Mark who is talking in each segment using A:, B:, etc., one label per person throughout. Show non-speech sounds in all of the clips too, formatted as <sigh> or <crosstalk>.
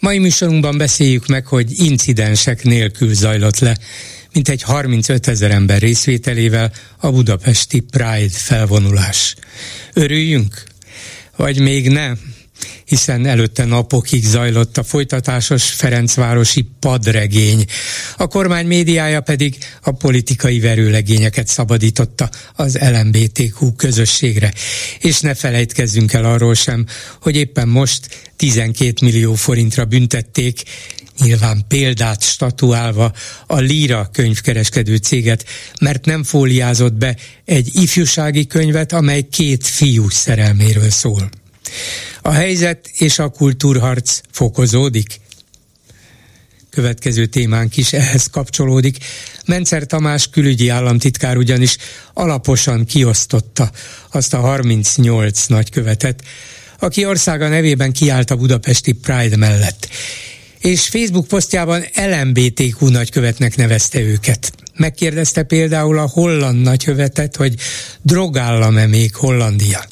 A: Mai műsorunkban beszéljük meg, hogy incidensek nélkül zajlott le, mint egy 35 ezer ember részvételével a budapesti Pride felvonulás. Örüljünk? Vagy még nem? Hiszen előtte napokig zajlott a folytatásos Ferencvárosi padregény. A kormány médiája pedig a politikai verőlegényeket szabadította az LMBTQ közösségre. És ne felejtkezzünk el arról sem, hogy éppen most 12 millió forintra büntették nyilván példát statuálva a Lira könyvkereskedő céget, mert nem fóliázott be egy ifjúsági könyvet, amely két fiú szerelméről szól. A helyzet és a kultúrharc fokozódik? Következő témánk is ehhez kapcsolódik. Mencer Tamás külügyi államtitkár ugyanis alaposan kiosztotta azt a 38 nagykövetet, aki országa nevében kiállt a budapesti Pride mellett. És Facebook posztjában LMBTQ nagykövetnek nevezte őket. Megkérdezte például a holland nagykövetet, hogy drogállam-e még Hollandia.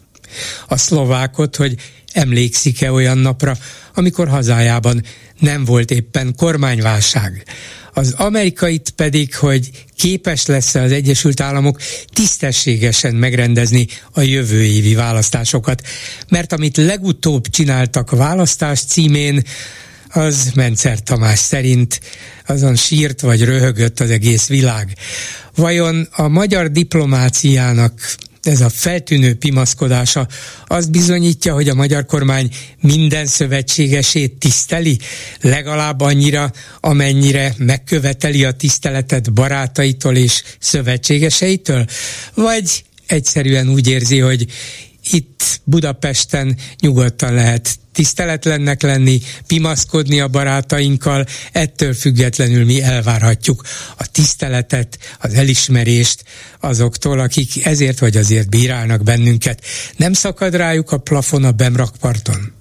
A: A szlovákot, hogy emlékszik-e olyan napra, amikor hazájában nem volt éppen kormányválság. Az amerikait pedig, hogy képes lesz az Egyesült Államok tisztességesen megrendezni a jövő évi választásokat. Mert amit legutóbb csináltak választás címén, az Mencer Tamás szerint azon sírt vagy röhögött az egész világ. Vajon a magyar diplomáciának ez a feltűnő pimaszkodása azt bizonyítja, hogy a magyar kormány minden szövetségesét tiszteli, legalább annyira, amennyire megköveteli a tiszteletet barátaitól és szövetségeseitől? Vagy egyszerűen úgy érzi, hogy itt Budapesten nyugodtan lehet tiszteletlennek lenni, pimaszkodni a barátainkkal, ettől függetlenül mi elvárhatjuk a tiszteletet, az elismerést azoktól, akik ezért vagy azért bírálnak bennünket. Nem szakad rájuk a plafon a Bemrakparton?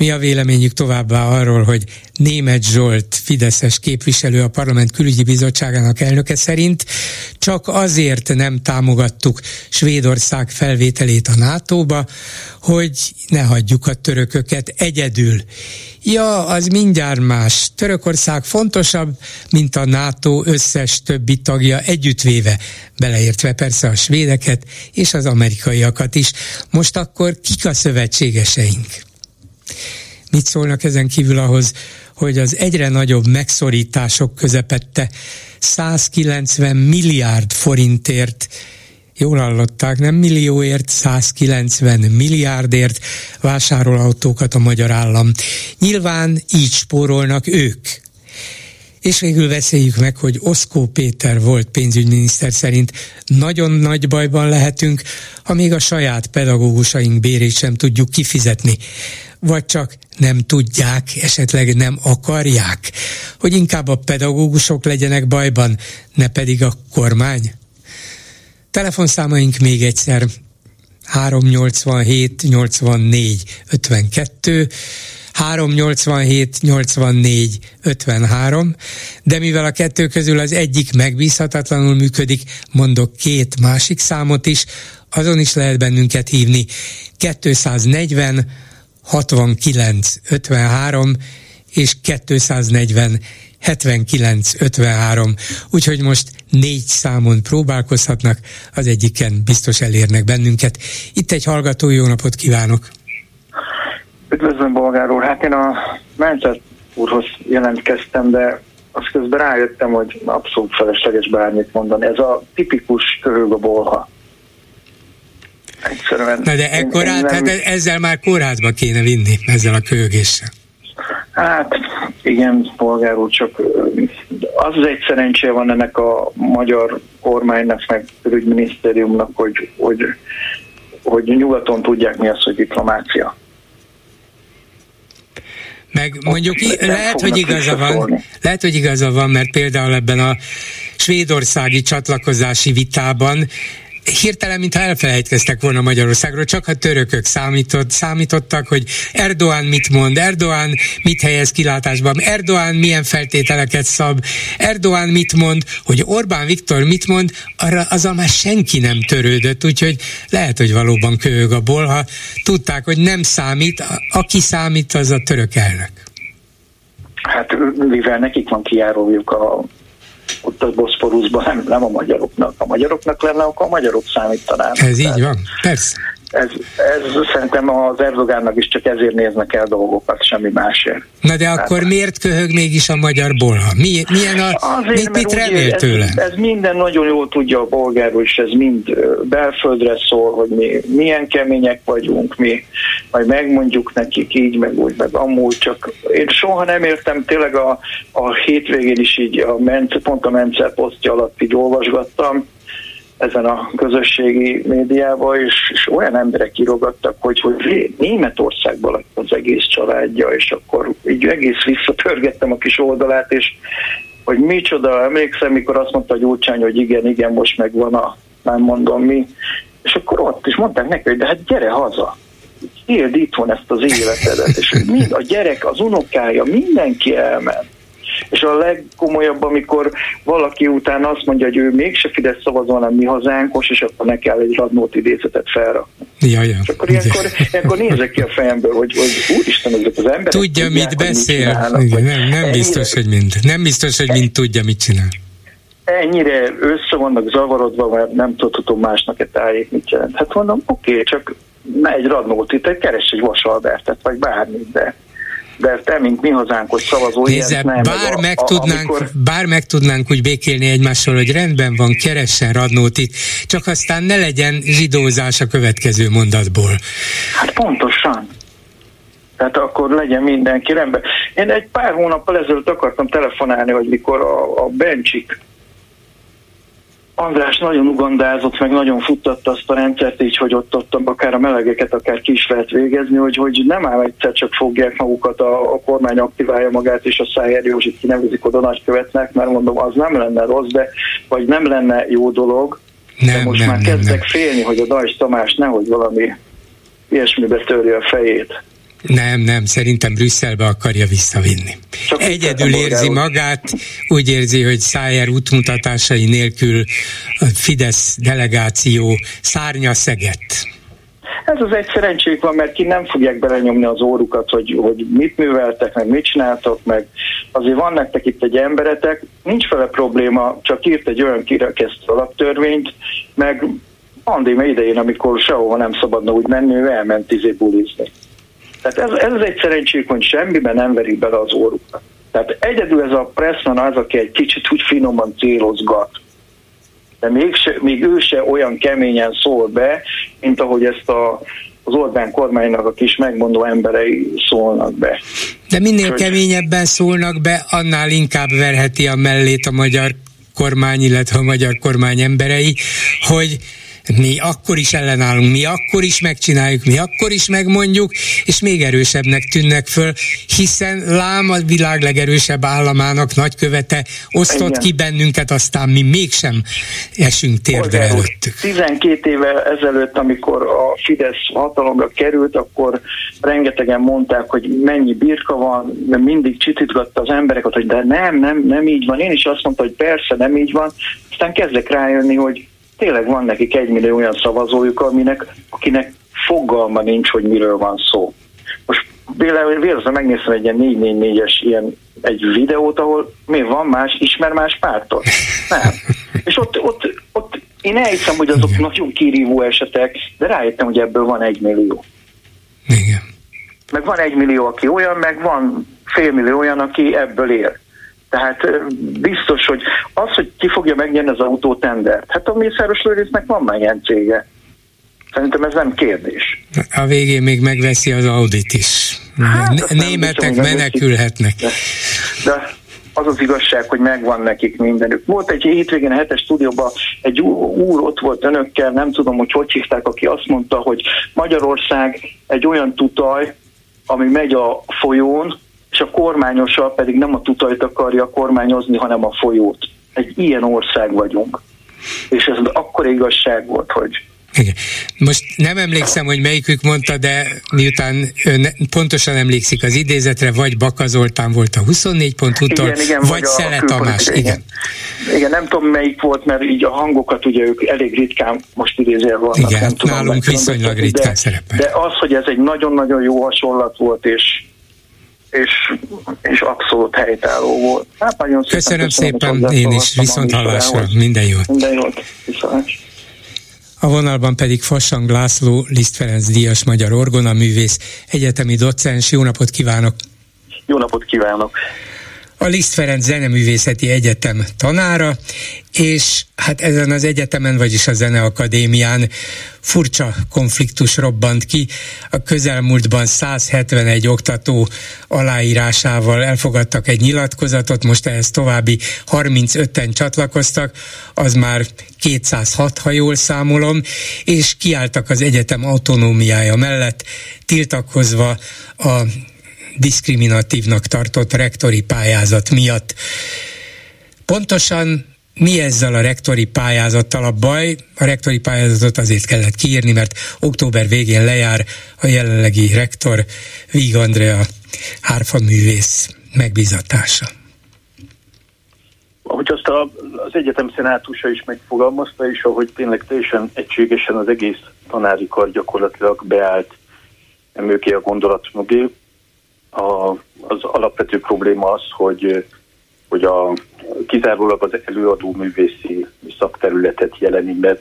A: Mi a véleményük továbbá arról, hogy Német Zsolt, Fideszes képviselő a Parlament Külügyi Bizottságának elnöke szerint csak azért nem támogattuk Svédország felvételét a NATO-ba, hogy ne hagyjuk a törököket egyedül. Ja, az mindjárt más. Törökország fontosabb, mint a NATO összes többi tagja együttvéve, beleértve persze a svédeket és az amerikaiakat is. Most akkor kik a szövetségeseink? Mit szólnak ezen kívül ahhoz, hogy az egyre nagyobb megszorítások közepette 190 milliárd forintért jól hallották, nem millióért, 190 milliárdért vásárol autókat a magyar állam. Nyilván így spórolnak ők. És végül beszéljük meg, hogy Oszkó Péter volt pénzügyminiszter szerint. Nagyon nagy bajban lehetünk, ha még a saját pedagógusaink bérét sem tudjuk kifizetni. Vagy csak nem tudják, esetleg nem akarják, hogy inkább a pedagógusok legyenek bajban, ne pedig a kormány? Telefonszámaink még egyszer 387 84 52 387 84 53, de mivel a kettő közül az egyik megbízhatatlanul működik, mondok két másik számot is, azon is lehet bennünket hívni. 240 69 53 és 240 79 53, úgyhogy most négy számon próbálkozhatnak, az egyiken biztos elérnek bennünket. Itt egy hallgató, jó napot kívánok!
B: Üdvözlöm, Bolgár úr! Hát én a Mencsert úrhoz jelentkeztem, de azt közben rájöttem, hogy abszolút felesleges bármit mondani. Ez a tipikus köhög a bolha.
A: Egyszerűen. Na de ekkor én, én nem... hát ezzel már kórházba kéne vinni, ezzel a köhögéssel.
B: Hát igen, polgár úr, csak az az egy szerencse van ennek a magyar kormánynak, meg külügyminisztériumnak, hogy, hogy, hogy nyugaton tudják mi az, hogy diplomácia.
A: Meg mondjuk lehet, hogy igaza van, lehet, hogy igaza van, mert például ebben a svédországi csatlakozási vitában hirtelen, mintha elfelejtkeztek volna Magyarországról, csak a törökök számított, számítottak, hogy Erdoğan mit mond, Erdoğan mit helyez kilátásban, Erdoğan milyen feltételeket szab, Erdoğan mit mond, hogy Orbán Viktor mit mond, arra azzal már senki nem törődött, úgyhogy lehet, hogy valóban köhög a bol, ha tudták, hogy nem számít, aki számít, az a török elnök.
B: Hát mivel nekik van kijárójuk a ott a Boszporuszban nem, nem a magyaroknak. A magyaroknak lenne, akkor a magyarok számítanának.
A: Ez így van, persze
B: ez, ez szerintem az Erdogánnak is csak ezért néznek el dolgokat, semmi másért.
A: Na de akkor Tehát, miért köhög mégis a magyar bolha? Mi, milyen a, azért, mit, mit remél tőle?
B: Ez, ez minden nagyon jól tudja a bolgárul, és ez mind belföldre szól, hogy mi milyen kemények vagyunk, mi majd megmondjuk nekik így, meg úgy, meg amúgy, csak én soha nem értem, tényleg a, a hétvégén is így a Mence, pont a Mence posztja alatt így olvasgattam, ezen a közösségi médiában, és, és olyan emberek írogattak, hogy, hogy Németországban lett az egész családja, és akkor így egész visszatörgettem a kis oldalát, és hogy micsoda, emlékszem, mikor azt mondta a Gyurcsány, hogy igen, igen, most megvan a, nem mondom mi, és akkor ott is mondták neki, hogy de hát gyere haza, éld itthon ezt az életedet, és mind, a gyerek, az unokája, mindenki elment és a legkomolyabb, amikor valaki után azt mondja, hogy ő mégse Fidesz szavazó, hanem mi hazánkos, és akkor ne kell egy radnót idézetet felrakni.
A: Ja, ja.
B: És akkor ilyenkor, ilyenkor nézek ki a fejemből, hogy, hogy úristen, ezek az emberek
A: Tudja, tudják, mit beszél. Mit Igen, nem, nem biztos, hogy mind. Nem biztos, hogy mind tudja, mit csinál.
B: Ennyire össze vannak zavarodva, mert nem tudhatom másnak egy tájék mit jelent. Hát mondom, oké, okay, csak ne egy radnót itt, keres egy vasalbertet, vagy bármit, de de te, mint mi hazánkos szavazó,
A: Nézze, nem, bár, meg, a, tudnánk, amikor... bár meg tudnánk úgy békélni egymással, hogy rendben van, keressen Radnótit, csak aztán ne legyen zsidózás a következő mondatból.
B: Hát pontosan. Tehát akkor legyen mindenki rendben. Én egy pár hónappal ezelőtt akartam telefonálni, hogy mikor a, a Bencsik András nagyon ugandázott, meg nagyon futtatta azt a rendszert így, hogy ott, ott akár a melegeket, akár ki is lehet végezni, hogy, hogy nem áll egyszer csak fogják magukat, a, a kormány aktiválja magát, és a Szájer Józsit kinevezik oda nagykövetnek, mert mondom, az nem lenne rossz, de vagy nem lenne jó dolog, nem, de most nem, már nem, kezdek nem. félni, hogy a Dajs Tamás nehogy valami ilyesmibe törje a fejét.
A: Nem, nem, szerintem Brüsszelbe akarja visszavinni. Csak Egyedül érzi magát, úgy érzi, hogy Szájer útmutatásai nélkül a Fidesz delegáció szárnya szegett.
B: Ez az egy szerencsék van, mert ki nem fogják belenyomni az órukat, hogy, hogy mit műveltek, meg mit csináltok, meg azért van nektek itt egy emberetek, nincs vele probléma, csak írt egy olyan kirekesztő alaptörvényt, meg pandémia idején, amikor sehova nem szabadna úgy menni, ő elment izé bulizni. Tehát ez, ez egy szerencsék, hogy semmiben nem verik bele az órukat. Tehát egyedül ez a Pressman az, aki egy kicsit úgy finoman célozgat. De még, se, még ő se olyan keményen szól be, mint ahogy ezt a, az Orbán kormánynak a kis megmondó emberei szólnak be.
A: De minél hogy... keményebben szólnak be, annál inkább verheti a mellét a magyar kormány, illetve a magyar kormány emberei, hogy mi akkor is ellenállunk, mi akkor is megcsináljuk, mi akkor is megmondjuk, és még erősebbnek tűnnek föl, hiszen lám a világ legerősebb államának nagykövete osztott Igen. ki bennünket, aztán mi mégsem esünk térdre előttük.
B: 12 évvel ezelőtt, amikor a Fidesz hatalomra került, akkor rengetegen mondták, hogy mennyi birka van, mindig csitítgatta az embereket, hogy de nem, nem, nem így van. Én is azt mondtam, hogy persze nem így van. Aztán kezdek rájönni, hogy tényleg van nekik egy millió olyan szavazójuk, aminek, akinek fogalma nincs, hogy miről van szó. Most véletlenül megnéztem egy ilyen 444-es ilyen egy videót, ahol mi van más, ismer más pártot? Nem. És ott, ott, ott én elhiszem, hogy azok Igen. nagyon kirívó esetek, de rájöttem, hogy ebből van egy millió.
A: Igen.
B: Meg van egy millió, aki olyan, meg van félmillió olyan, aki ebből él. Tehát biztos, hogy az, hogy ki fogja megnyerni az autótendert, hát a Mészáros Lőrincnek van már ilyen cége. Szerintem ez nem kérdés.
A: A végén még megveszi az Audit is. Hát, Németek menekülhetnek. De,
B: de az az igazság, hogy megvan nekik mindenük. Volt egy hétvégén a hetes stúdióban egy úr ott volt önökkel, nem tudom, hogy hogy hívták, aki azt mondta, hogy Magyarország egy olyan tutaj, ami megy a folyón, és a kormányosa pedig nem a tutajt akarja kormányozni, hanem a folyót. Egy ilyen ország vagyunk. És ez akkor igazság volt, hogy
A: igen. Most nem emlékszem, hogy melyikük mondta, de miután ön pontosan emlékszik az idézetre, vagy Baka Zoltán volt a 24 pont utól, igen, igen, vagy, vagy Szele Tamás. Igen.
B: igen. Igen, nem tudom melyik volt, mert így a hangokat ugye ők elég ritkán most idézél vannak.
A: Igen, nem tudom, nálunk viszonylag ritkán de, szerepel.
B: De az, hogy ez egy nagyon-nagyon jó hasonlat volt, és és, és abszolút helytálló volt.
A: Hát nagyon köszönöm szépen, szépen én is, viszont hallásra, minden jót.
B: Minden jót, viszont.
A: A vonalban pedig Fassang László, Liszt Ferenc Díjas magyar orgona művész, egyetemi docens. Jó napot kívánok!
C: Jó napot kívánok!
A: A Liszt Ferenc Zeneművészeti Egyetem tanára, és hát ezen az egyetemen, vagyis a Zeneakadémián furcsa konfliktus robbant ki. A közelmúltban 171 oktató aláírásával elfogadtak egy nyilatkozatot, most ehhez további 35-en csatlakoztak, az már 206, ha jól számolom, és kiálltak az egyetem autonómiája mellett, tiltakozva a diszkriminatívnak tartott rektori pályázat miatt. Pontosan mi ezzel a rektori pályázattal a baj? A rektori pályázatot azért kellett kiírni, mert október végén lejár a jelenlegi rektor Víg Andrea hárfaművész megbizatása.
C: Ahogy azt a, az egyetem szenátusa is megfogalmazta, és ahogy tényleg teljesen egységesen az egész tanári kar gyakorlatilag beállt mögé a gondolat mögé, a, az alapvető probléma az, hogy, hogy a, kizárólag az előadó művészi szakterületet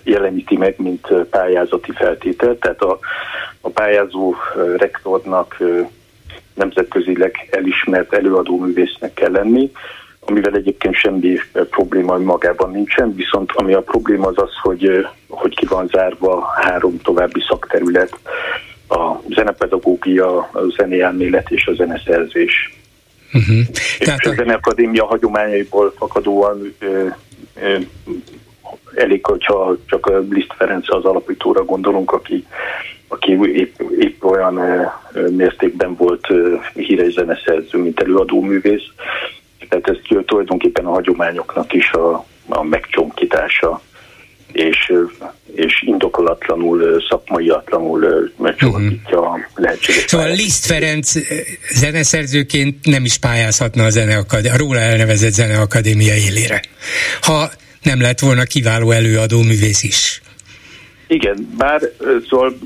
C: jeleníti meg, mint pályázati feltétel. Tehát a, a pályázó rektornak nemzetközileg elismert előadó művésznek kell lenni, amivel egyébként semmi probléma magában nincsen, viszont ami a probléma az az, hogy, hogy ki van zárva három további szakterület, a zenepedagógia, a zeneelmélet és a zeneszerzés. Uh-huh. És Tehát a Zeneakadémia hagyományaiból fakadóan ö, ö, elég, hogyha csak a Liszt Ferenc az alapítóra gondolunk, aki, aki épp, épp olyan mértékben volt híres zeneszerző, mint előadóművész. Tehát ez tulajdonképpen a hagyományoknak is a, a megcsonkítása és, és indokolatlanul, szakmaiatlanul megcsolatítja uh-huh. a lehetséges.
A: Szóval Liszt Ferenc zeneszerzőként nem is pályázhatna a, zeneakadé- a róla elnevezett zeneakadémia élére, ha nem lett volna kiváló előadó művész is.
C: Igen, bár szóval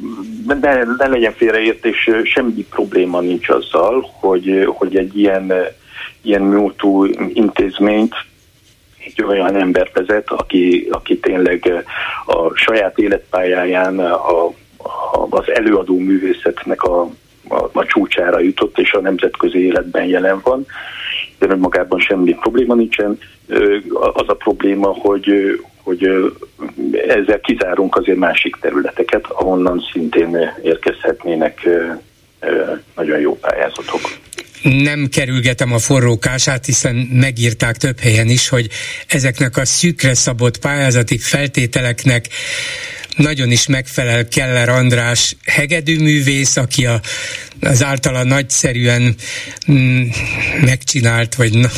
C: ne, ne legyen félreértés, semmi probléma nincs azzal, hogy, hogy egy ilyen, ilyen múltú intézményt egy olyan ember vezet, aki, aki tényleg eh, a saját életpályáján a, a, az előadó művészetnek a, a, a csúcsára jutott, és a nemzetközi életben jelen van, de önmagában semmi probléma nincsen. Az a probléma, hogy, hogy ezzel kizárunk azért másik területeket, ahonnan szintén érkezhetnének nagyon jó pályázatok.
A: Nem kerülgetem a forrókását, hiszen megírták több helyen is, hogy ezeknek a szűkre szabott pályázati feltételeknek nagyon is megfelel Keller András hegedűművész, aki a, az általa nagyszerűen mm, megcsinált, vagy na,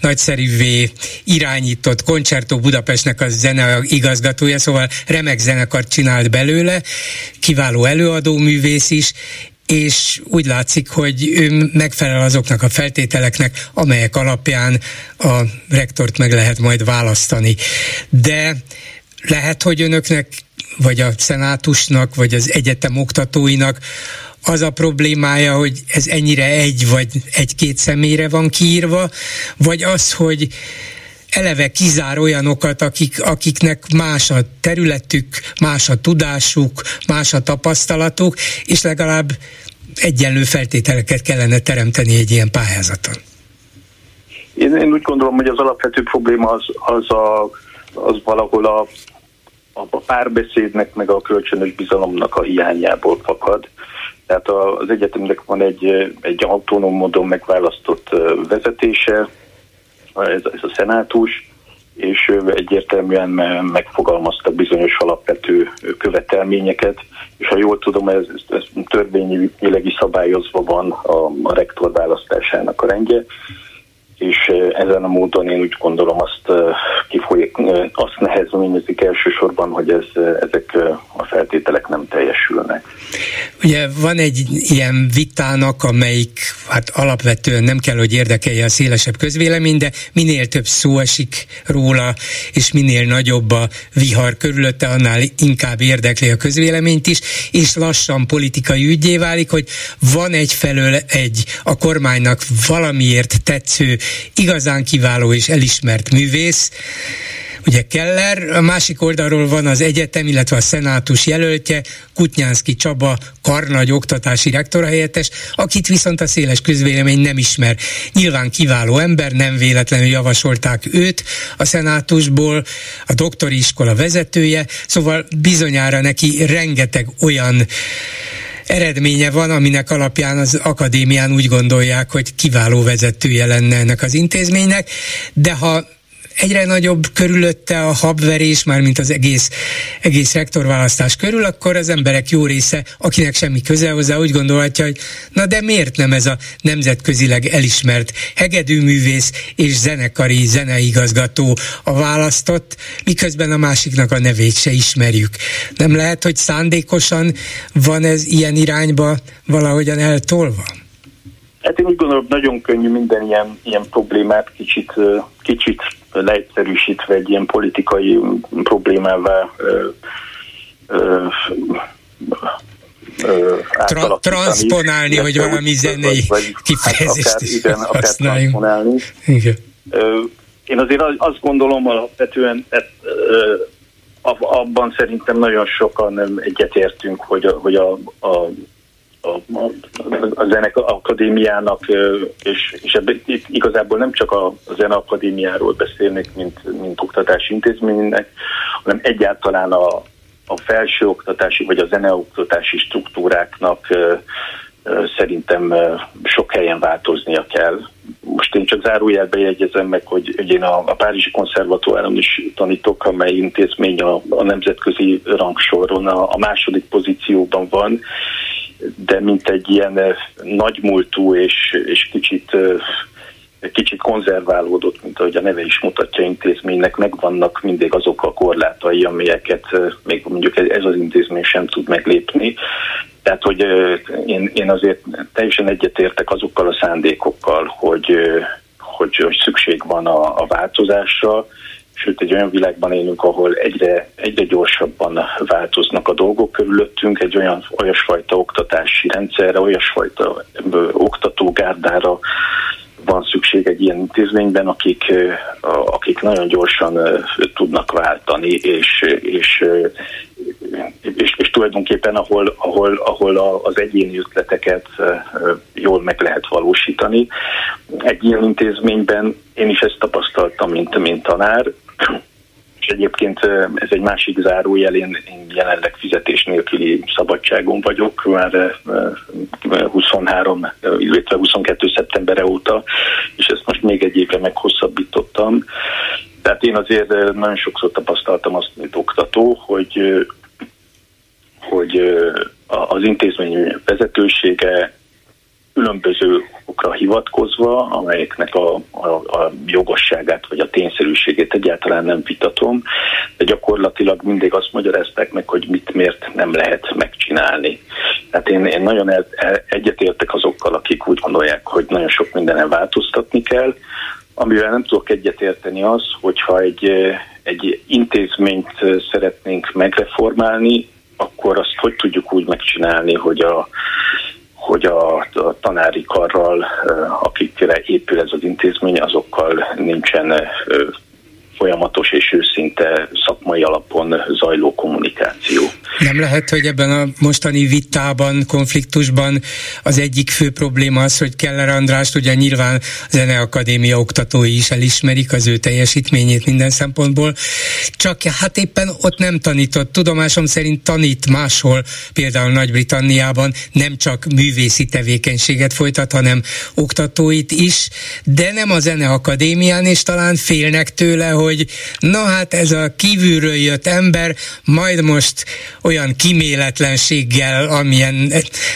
A: nagyszerűvé irányított Koncertó Budapestnek a zene igazgatója, szóval remek zenekart csinált belőle, kiváló előadóművész is, és úgy látszik, hogy ő megfelel azoknak a feltételeknek, amelyek alapján a rektort meg lehet majd választani. De lehet, hogy önöknek, vagy a szenátusnak, vagy az egyetem oktatóinak az a problémája, hogy ez ennyire egy vagy egy-két személyre van kiírva, vagy az, hogy eleve kizár olyanokat, akik, akiknek más a területük, más a tudásuk, más a tapasztalatuk, és legalább egyenlő feltételeket kellene teremteni egy ilyen pályázaton.
C: Én, én úgy gondolom, hogy az alapvető probléma az, az, a, az valahol a, a párbeszédnek, meg a kölcsönös bizalomnak a hiányából fakad. Tehát az egyetemnek van egy, egy autonóm módon megválasztott vezetése, ez, ez a szenátus, és egyértelműen megfogalmaztak bizonyos alapvető követelményeket, és ha jól tudom, ez, ez törvényileg szabályozva van a, a rektor választásának a rendje, és ezen a módon én úgy gondolom azt kifolyik, azt nehezményezik elsősorban, hogy ez, ezek a feltételek nem teljesülnek.
A: Ugye van egy ilyen vitának, amelyik hát alapvetően nem kell, hogy érdekelje a szélesebb közvélemény, de minél több szó esik róla, és minél nagyobb a vihar körülötte, annál inkább érdekli a közvéleményt is, és lassan politikai ügyé válik, hogy van egyfelől egy a kormánynak valamiért tetsző igazán kiváló és elismert művész, ugye Keller, a másik oldalról van az egyetem, illetve a szenátus jelöltje, Kutnyánszki Csaba, karnagy oktatási rektora helyettes, akit viszont a széles közvélemény nem ismer. Nyilván kiváló ember, nem véletlenül javasolták őt a szenátusból, a doktori iskola vezetője, szóval bizonyára neki rengeteg olyan eredménye van, aminek alapján az akadémián úgy gondolják, hogy kiváló vezetője lenne ennek az intézménynek, de ha egyre nagyobb körülötte a habverés, már mint az egész, egész rektorválasztás körül, akkor az emberek jó része, akinek semmi köze hozzá, úgy gondolhatja, hogy na de miért nem ez a nemzetközileg elismert hegedűművész és zenekari zeneigazgató a választott, miközben a másiknak a nevét se ismerjük. Nem lehet, hogy szándékosan van ez ilyen irányba valahogyan eltolva?
C: Hát én úgy gondolom, nagyon könnyű minden ilyen, ilyen problémát kicsit, kicsit leegyszerűsítve egy ilyen politikai problémává ö, ö,
A: Tra- transponálni, hogy valami zenei kifejezést hát akár, igen, használjunk.
C: Igen. Én azért azt gondolom alapvetően, abban szerintem nagyon sokan egyetértünk, hogy a, hogy a a, a Zenek Akadémiának, és, és ebbe, itt igazából nem csak a, a Zene Akadémiáról beszélnek, mint, mint oktatási intézménynek, hanem egyáltalán a, a felsőoktatási vagy a zeneoktatási struktúráknak szerintem sok helyen változnia kell. Most én csak zárójelbe jegyezem meg, hogy, hogy én a, a Párizsi Konszervatóáron is tanítok, amely intézmény a, a nemzetközi rangsoron a, a második pozícióban van, de mint egy ilyen eh, nagymúltú és, és kicsit eh, kicsit konzerválódott, mint ahogy a neve is mutatja intézménynek, megvannak mindig azok a korlátai, amelyeket eh, még mondjuk ez az intézmény sem tud meglépni. Tehát, hogy én, én azért teljesen egyetértek azokkal a szándékokkal, hogy, hogy, hogy szükség van a, a változásra, sőt egy olyan világban élünk, ahol egyre, egyre gyorsabban változnak a dolgok körülöttünk, egy olyan olyasfajta oktatási rendszerre, olyasfajta oktatógárdára van szükség egy ilyen intézményben, akik, akik nagyon gyorsan tudnak váltani, és, és, és, és tulajdonképpen ahol, ahol, ahol az egyéni ötleteket jól meg lehet valósítani. Egy ilyen intézményben én is ezt tapasztaltam, mint, mint tanár, és egyébként ez egy másik zárójel, én, én jelenleg fizetés nélküli szabadságon vagyok, már 23, illetve 22. szeptember óta, és ezt most még egy évre meghosszabbítottam. Tehát én azért nagyon sokszor tapasztaltam azt, mint oktató, hogy hogy az intézmény vezetősége különböző okra hivatkozva, amelyeknek a, a, a jogosságát vagy a tényszerűségét egyáltalán nem vitatom, de gyakorlatilag mindig azt magyarázták meg, hogy mit miért nem lehet megcsinálni. Tehát én, én nagyon el, el, egyetértek azokkal, akik úgy gondolják, hogy nagyon sok mindenen változtatni kell, amivel nem tudok egyetérteni az, hogyha egy, egy intézményt szeretnénk megreformálni, akkor azt hogy tudjuk úgy megcsinálni, hogy a hogy a, tanári karral, akikre épül ez az intézmény, azokkal nincsen folyamatos és őszinte szakmai alapon zajló kommunikáció.
A: Nem lehet, hogy ebben a mostani vitában, konfliktusban az egyik fő probléma az, hogy Keller Andrást ugye nyilván Zeneakadémia oktatói is elismerik az ő teljesítményét minden szempontból, csak hát éppen ott nem tanított. Tudomásom szerint tanít máshol, például Nagy-Britanniában nem csak művészi tevékenységet folytat, hanem oktatóit is, de nem a Zeneakadémián, és talán félnek tőle, hogy na hát ez a kívülről jött ember, majd most olyan kiméletlenséggel, amilyen,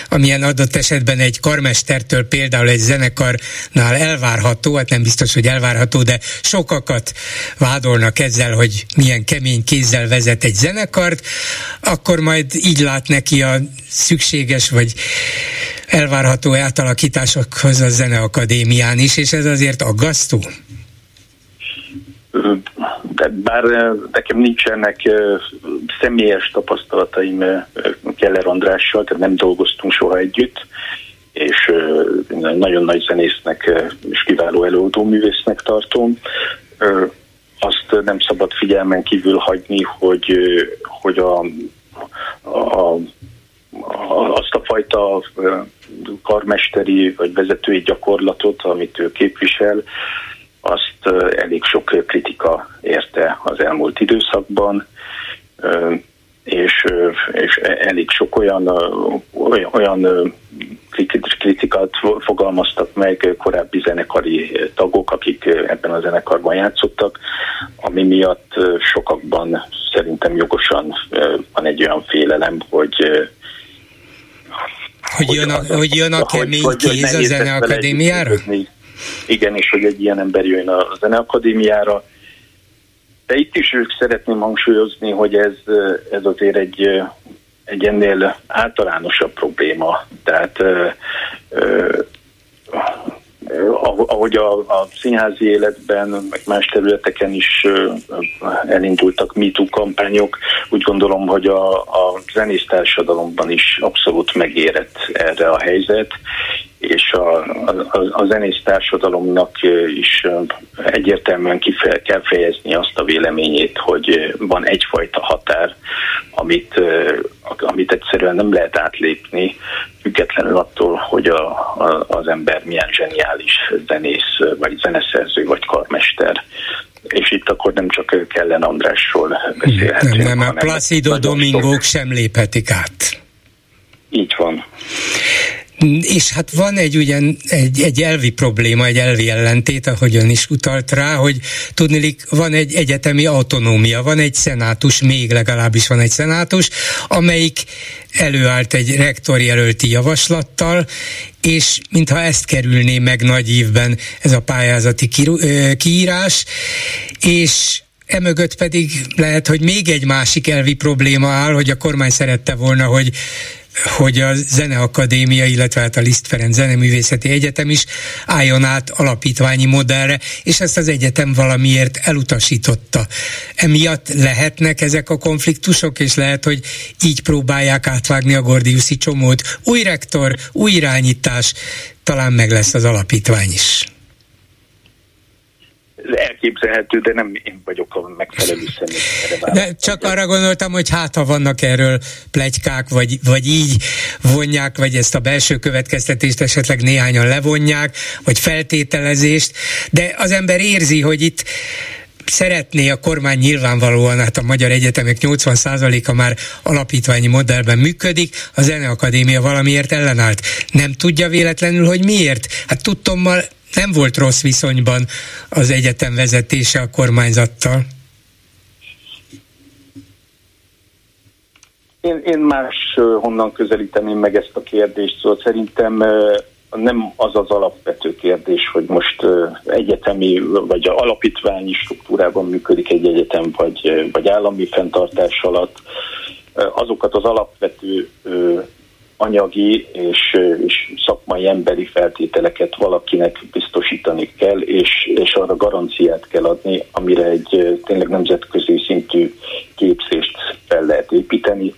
A: amilyen adott esetben egy karmestertől például egy zenekarnál elvárható, hát nem biztos, hogy elvárható, de sokakat vádolnak ezzel, hogy milyen kemény kézzel vezet egy zenekart, akkor majd így lát neki a szükséges vagy elvárható átalakításokhoz a Zeneakadémián is, és ez azért aggasztó?
C: de bár nekem nincsenek személyes tapasztalataim Keller Andrással, tehát nem dolgoztunk soha együtt, és nagyon nagy zenésznek és kiváló előadó művésznek tartom. Azt nem szabad figyelmen kívül hagyni, hogy, hogy a, a, a, azt a fajta karmesteri vagy vezetői gyakorlatot, amit ő képvisel, azt elég sok kritika érte az elmúlt időszakban, és, és elég sok olyan, olyan, kritikát fogalmaztak meg korábbi zenekari tagok, akik ebben a zenekarban játszottak, ami miatt sokakban szerintem jogosan van egy olyan félelem, hogy
A: hogy jön a, hogy jön a kemény kéz a zeneakadémiára?
C: Igen, és hogy egy ilyen ember jön a Zeneakadémiára. De itt is ők szeretném hangsúlyozni, hogy ez, ez azért egy, egy ennél általánosabb probléma. Tehát ahogy a, a színházi életben, meg más területeken is elindultak MeToo kampányok, úgy gondolom, hogy a, a zenész társadalomban is abszolút megérett erre a helyzet, és a, a, a zenész társadalomnak is egyértelműen kifeje, kell fejezni azt a véleményét, hogy van egyfajta határ, amit, amit egyszerűen nem lehet átlépni, függetlenül attól, hogy a, a, az ember milyen zseniális zenész, vagy zeneszerző, vagy karmester és itt akkor nem csak Kellen Andrásról beszélhetünk.
A: Nem, nem, a Placido Domingók sem léphetik át.
C: Így van.
A: És hát van egy ugyan egy, egy elvi probléma, egy elvi ellentét, ahogy ön is utalt rá, hogy tudnilik van egy egyetemi autonómia, van egy szenátus, még legalábbis van egy szenátus, amelyik előállt egy rektorjelölti javaslattal, és mintha ezt kerülné meg nagy évben ez a pályázati kiírás, és Emögött pedig lehet, hogy még egy másik elvi probléma áll, hogy a kormány szerette volna, hogy hogy a Zeneakadémia, illetve hát a Liszt Ferenc Zeneművészeti Egyetem is álljon át alapítványi modellre, és ezt az egyetem valamiért elutasította. Emiatt lehetnek ezek a konfliktusok, és lehet, hogy így próbálják átvágni a Gordiuszi csomót. Új rektor, új irányítás, talán meg lesz az alapítvány is
C: elképzelhető, de nem én vagyok a megfelelő személy.
A: Csak arra gondoltam, hogy hát ha vannak erről plegykák, vagy, vagy így vonják, vagy ezt a belső következtetést esetleg néhányan levonják, vagy feltételezést, de az ember érzi, hogy itt szeretné a kormány nyilvánvalóan, hát a magyar egyetemek 80%-a már alapítványi modellben működik, a Zeneakadémia valamiért ellenállt. Nem tudja véletlenül, hogy miért? Hát tudtommal nem volt rossz viszonyban az egyetem vezetése a kormányzattal.
C: Én, én más honnan közelíteném meg ezt a kérdést, szóval szerintem nem az az alapvető kérdés, hogy most egyetemi vagy alapítványi struktúrában működik egy egyetem, vagy, vagy állami fenntartás alatt. Azokat az alapvető anyagi és, és szakmai emberi feltételeket valakinek biztosítani kell, és, és arra garanciát kell adni, amire egy tényleg nemzetközi szintű képzést fel lehet építeni.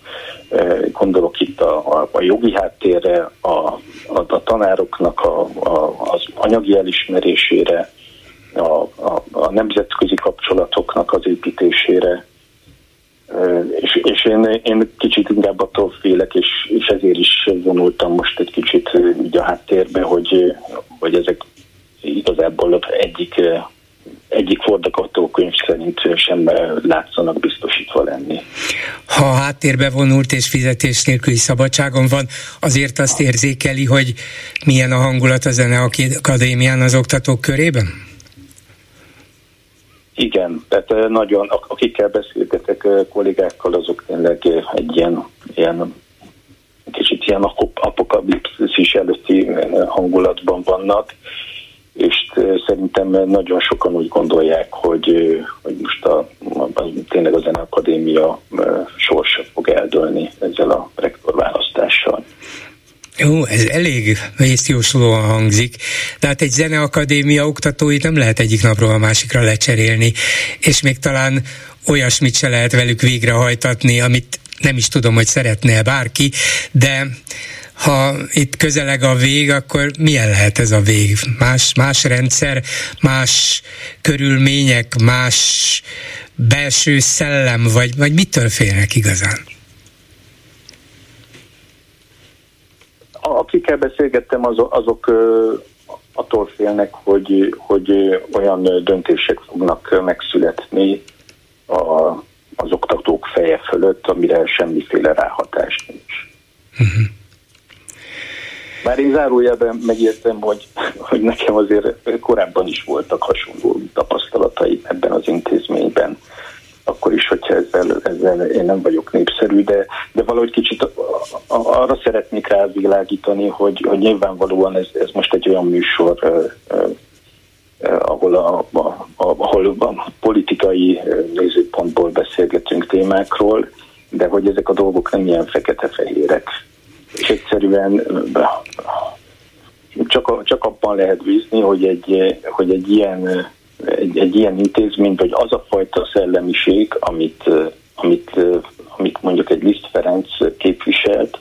C: Gondolok itt a, a, a jogi háttérre, a, a, a tanároknak a, a, az anyagi elismerésére, a, a, a nemzetközi kapcsolatoknak az építésére, és, és én, én kicsit inkább attól félek, és, és ezért is vonultam most egy kicsit a háttérbe, hogy, hogy ezek igazából egyik egyik könyv szerint sem látszanak biztosítva lenni.
A: Ha a háttérbe vonult és fizetés nélküli szabadságon van, azért azt érzékeli, hogy milyen a hangulat a Zeneakadémián az oktatók körében?
C: Igen, tehát nagyon, akikkel beszélgetek kollégákkal, azok tényleg egy ilyen, ilyen kicsit ilyen apokalipszis előtti hangulatban vannak, és szerintem nagyon sokan úgy gondolják, hogy, hogy most a, a, tényleg a Zeneakadémia sorsa fog eldőlni ezzel a rektorválasztással.
A: Jó, ez elég vészjósolóan hangzik, de hát egy zeneakadémia oktatóit nem lehet egyik napról a másikra lecserélni, és még talán olyasmit se lehet velük végrehajtatni, amit nem is tudom, hogy szeretne bárki, de ha itt közeleg a vég, akkor milyen lehet ez a vég? Más, más rendszer, más körülmények, más belső szellem, vagy, vagy mitől félnek igazán?
C: Akikkel beszélgettem, azok, azok attól félnek, hogy, hogy olyan döntések fognak megszületni a, az oktatók feje fölött, amire semmiféle ráhatás nincs. Uh-huh. Már én zárójelben megértem, hogy, hogy nekem azért korábban is voltak hasonló tapasztalataim ebben az intézményben akkor is, hogyha ezzel, ezzel én nem vagyok népszerű, de, de valahogy kicsit arra szeretnék rávilágítani, hogy, hogy nyilvánvalóan ez, ez most egy olyan műsor, ahol a, a, ahol a politikai nézőpontból beszélgetünk témákról, de hogy ezek a dolgok nem ilyen fekete-fehérek. És egyszerűen csak, csak abban lehet bízni, hogy egy, hogy egy ilyen egy, egy ilyen intézmény, vagy az a fajta szellemiség, amit, amit, amit mondjuk egy Liszt Ferenc képviselt,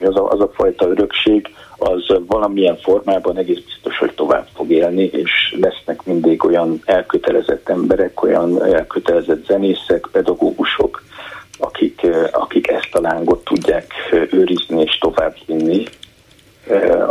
C: az a, az a fajta örökség, az valamilyen formában egész biztos, hogy tovább fog élni, és lesznek mindig olyan elkötelezett emberek, olyan elkötelezett zenészek, pedagógusok, akik, akik ezt a lángot tudják őrizni és továbbvinni,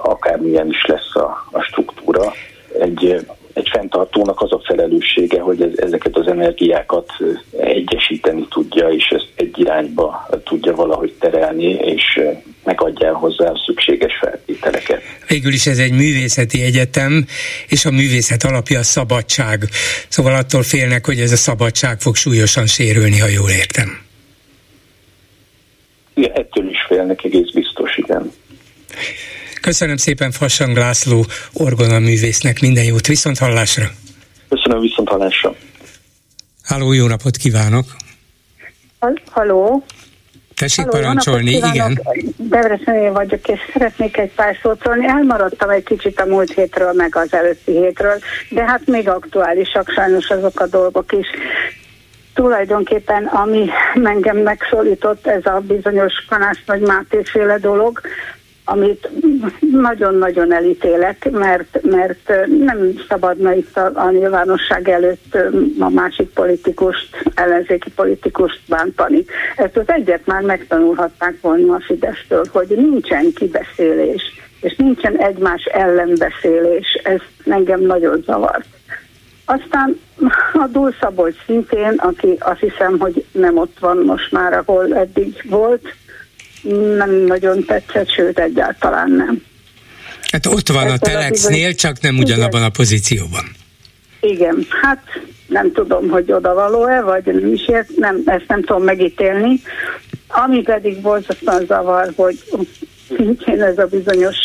C: akármilyen is lesz a, a struktúra. Egy, egy fenntartónak az a felelőssége, hogy ezeket az energiákat egyesíteni tudja, és ezt egy irányba tudja valahogy terelni, és megadja hozzá a szükséges feltételeket.
A: Végül is ez egy művészeti egyetem, és a művészet alapja a szabadság. Szóval attól félnek, hogy ez a szabadság fog súlyosan sérülni, ha jól értem.
C: Igen, ettől is félnek, egész biztos, igen.
A: Köszönöm szépen Fassang László orgona művésznek minden jót, viszont hallásra!
C: Köszönöm, viszont hallásra!
A: Háló, jó napot kívánok!
D: Halló!
A: Tessék Halló, parancsolni, igen.
D: Debrecenén vagyok, és szeretnék egy pár szót szólni. Elmaradtam egy kicsit a múlt hétről, meg az előtti hétről, de hát még aktuálisak sajnos azok a dolgok is tulajdonképpen ami engem megszólított, ez a bizonyos Kanász Nagy Máté féle dolog, amit nagyon-nagyon elítélek, mert, mert nem szabadna itt a, a nyilvánosság előtt a másik politikust, ellenzéki politikust bántani. Ezt az egyet már megtanulhatták volna a Fidesztől, hogy nincsen kibeszélés, és nincsen egymás ellenbeszélés. Ez engem nagyon zavart. Aztán a Dúl Szabolcs szintén, aki azt hiszem, hogy nem ott van most már, ahol eddig volt, nem nagyon tetszett, sőt egyáltalán nem.
A: Hát ott van a Telexnél, csak nem ugyanabban a pozícióban.
D: Igen, hát nem tudom, hogy oda való-e, vagy nem is ért, nem, ezt nem tudom megítélni. Ami pedig borzasztóan zavar, hogy <laughs> szintén ez a bizonyos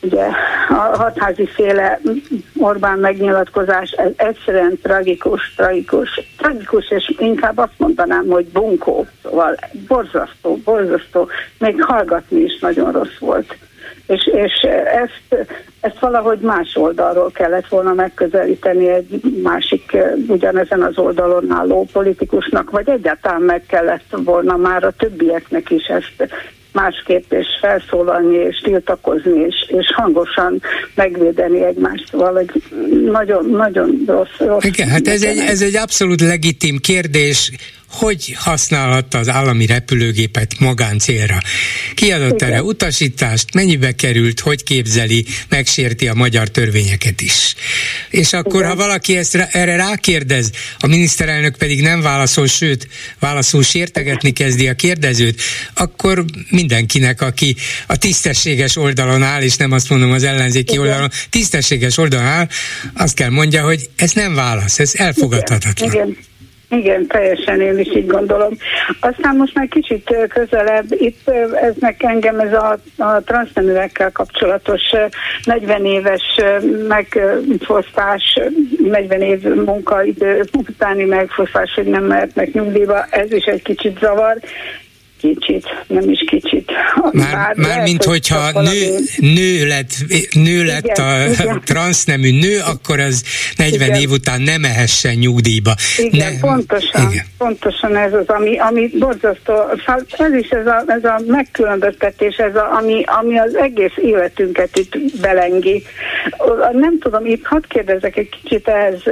D: ugye a hatházi féle Orbán megnyilatkozás ez egyszerűen tragikus, tragikus, tragikus, és inkább azt mondanám, hogy bunkó, szóval borzasztó, borzasztó, még hallgatni is nagyon rossz volt. És, és ezt, ezt valahogy más oldalról kellett volna megközelíteni egy másik ugyanezen az oldalon álló politikusnak, vagy egyáltalán meg kellett volna már a többieknek is ezt másképp és felszólalni és tiltakozni és, és hangosan megvédeni egymást. Valahogy nagyon, nagyon rossz, rossz.
A: Igen, hát ez egy, ez egy abszolút legitim kérdés, hogy használhatta az állami repülőgépet magáncélra. Kiadott erre utasítást, mennyibe került, hogy képzeli, megsérti a magyar törvényeket is. És akkor, Igen. ha valaki ezt, erre rákérdez, a miniszterelnök pedig nem válaszol, sőt, válaszul sértegetni kezdi a kérdezőt, akkor mindenkinek, aki a tisztességes oldalon áll, és nem azt mondom az ellenzéki Igen. oldalon, tisztességes oldalon áll, azt kell mondja, hogy ez nem válasz, ez elfogadhatatlan.
D: Igen. Igen, teljesen én is így gondolom. Aztán most már kicsit közelebb, itt ez meg engem ez a, a transzneműekkel kapcsolatos 40 éves megfosztás, 40 év munkaidő utáni megfosztás, hogy nem mehetnek nyugdíjba, ez is egy kicsit zavar, Kicsit, nem is kicsit.
A: Már, már, mint hogy hogyha nő, nő lett, nő lett igen, a igen. transznemű nő, akkor az 40 igen. év után nem ehessen nyugdíjba.
D: Igen, ne, pontosan, igen. pontosan ez az, ami, ami borzasztó, ez is ez a, ez a megkülönböztetés, ez a, ami, ami az egész életünket itt belengi. Nem tudom, itt hadd kérdezek egy kicsit ehhez,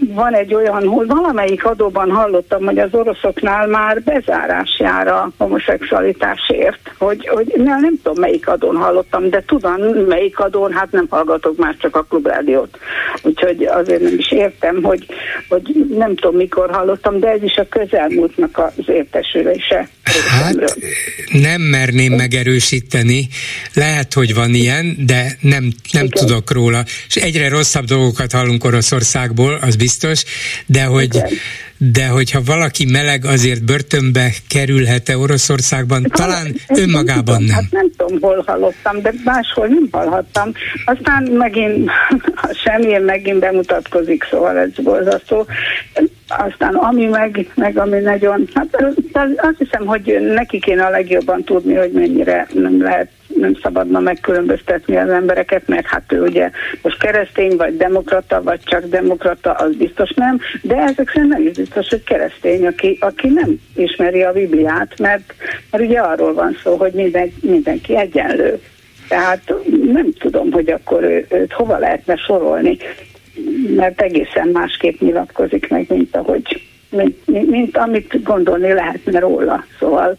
D: van egy olyan, hogy valamelyik adóban hallottam, hogy az oroszoknál már bezárás jár a homoszexualitásért, hogy, hogy nem, nem tudom melyik adón hallottam, de tudom melyik adón, hát nem hallgatok már csak a klubrádiót. Úgyhogy azért nem is értem, hogy, hogy nem tudom mikor hallottam, de ez is a közelmúltnak az értesülése.
A: Hát nem merném megerősíteni, lehet, hogy van ilyen, de nem, nem tudok róla. És egyre rosszabb dolgokat hallunk Oroszországból, az biztos, de hogy, Igen de hogyha valaki meleg, azért börtönbe kerülhet-e Oroszországban? Hát, Talán önmagában nem.
D: Hát nem tudom, hol hallottam, de máshol nem hallhattam. Aztán megint semmilyen megint bemutatkozik, szóval ez borzasztó. Aztán ami meg, meg ami nagyon, hát azt hiszem, hogy neki kéne a legjobban tudni, hogy mennyire nem lehet nem szabadna megkülönböztetni az embereket, mert hát ő ugye most keresztény, vagy demokrata, vagy csak demokrata, az biztos nem, de ezek szerint nem is biztos, hogy keresztény, aki, aki nem ismeri a Bibliát, mert, mert ugye arról van szó, hogy minden, mindenki egyenlő. Tehát nem tudom, hogy akkor ő, őt hova lehetne sorolni, mert egészen másképp nyilatkozik meg, mint ahogy mint, mint, mint amit gondolni lehetne róla. Szóval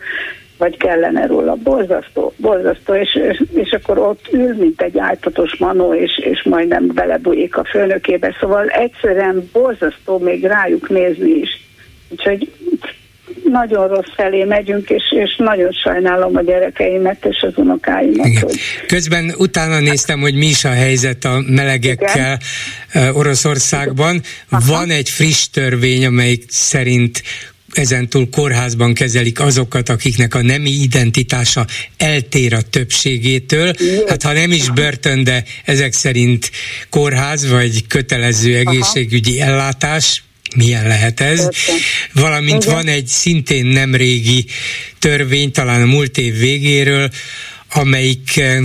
D: vagy kellene róla. Borzasztó, borzasztó, és, és akkor ott ül, mint egy áltatos manó, és, és majdnem belebújik a főnökébe. Szóval egyszerűen borzasztó még rájuk nézni is. Úgyhogy nagyon rossz felé megyünk, és, és nagyon sajnálom a gyerekeimet és az unokáimat. Igen. Hogy...
A: Közben utána néztem, hogy mi is a helyzet a melegekkel Igen. Oroszországban. Aha. Van egy friss törvény, amelyik szerint ezentúl kórházban kezelik azokat, akiknek a nemi identitása eltér a többségétől. Hát ha nem is börtön, de ezek szerint kórház vagy kötelező egészségügyi Aha. ellátás, milyen lehet ez. Valamint Igen. van egy szintén nem régi törvény, talán a múlt év végéről, amelyik eh,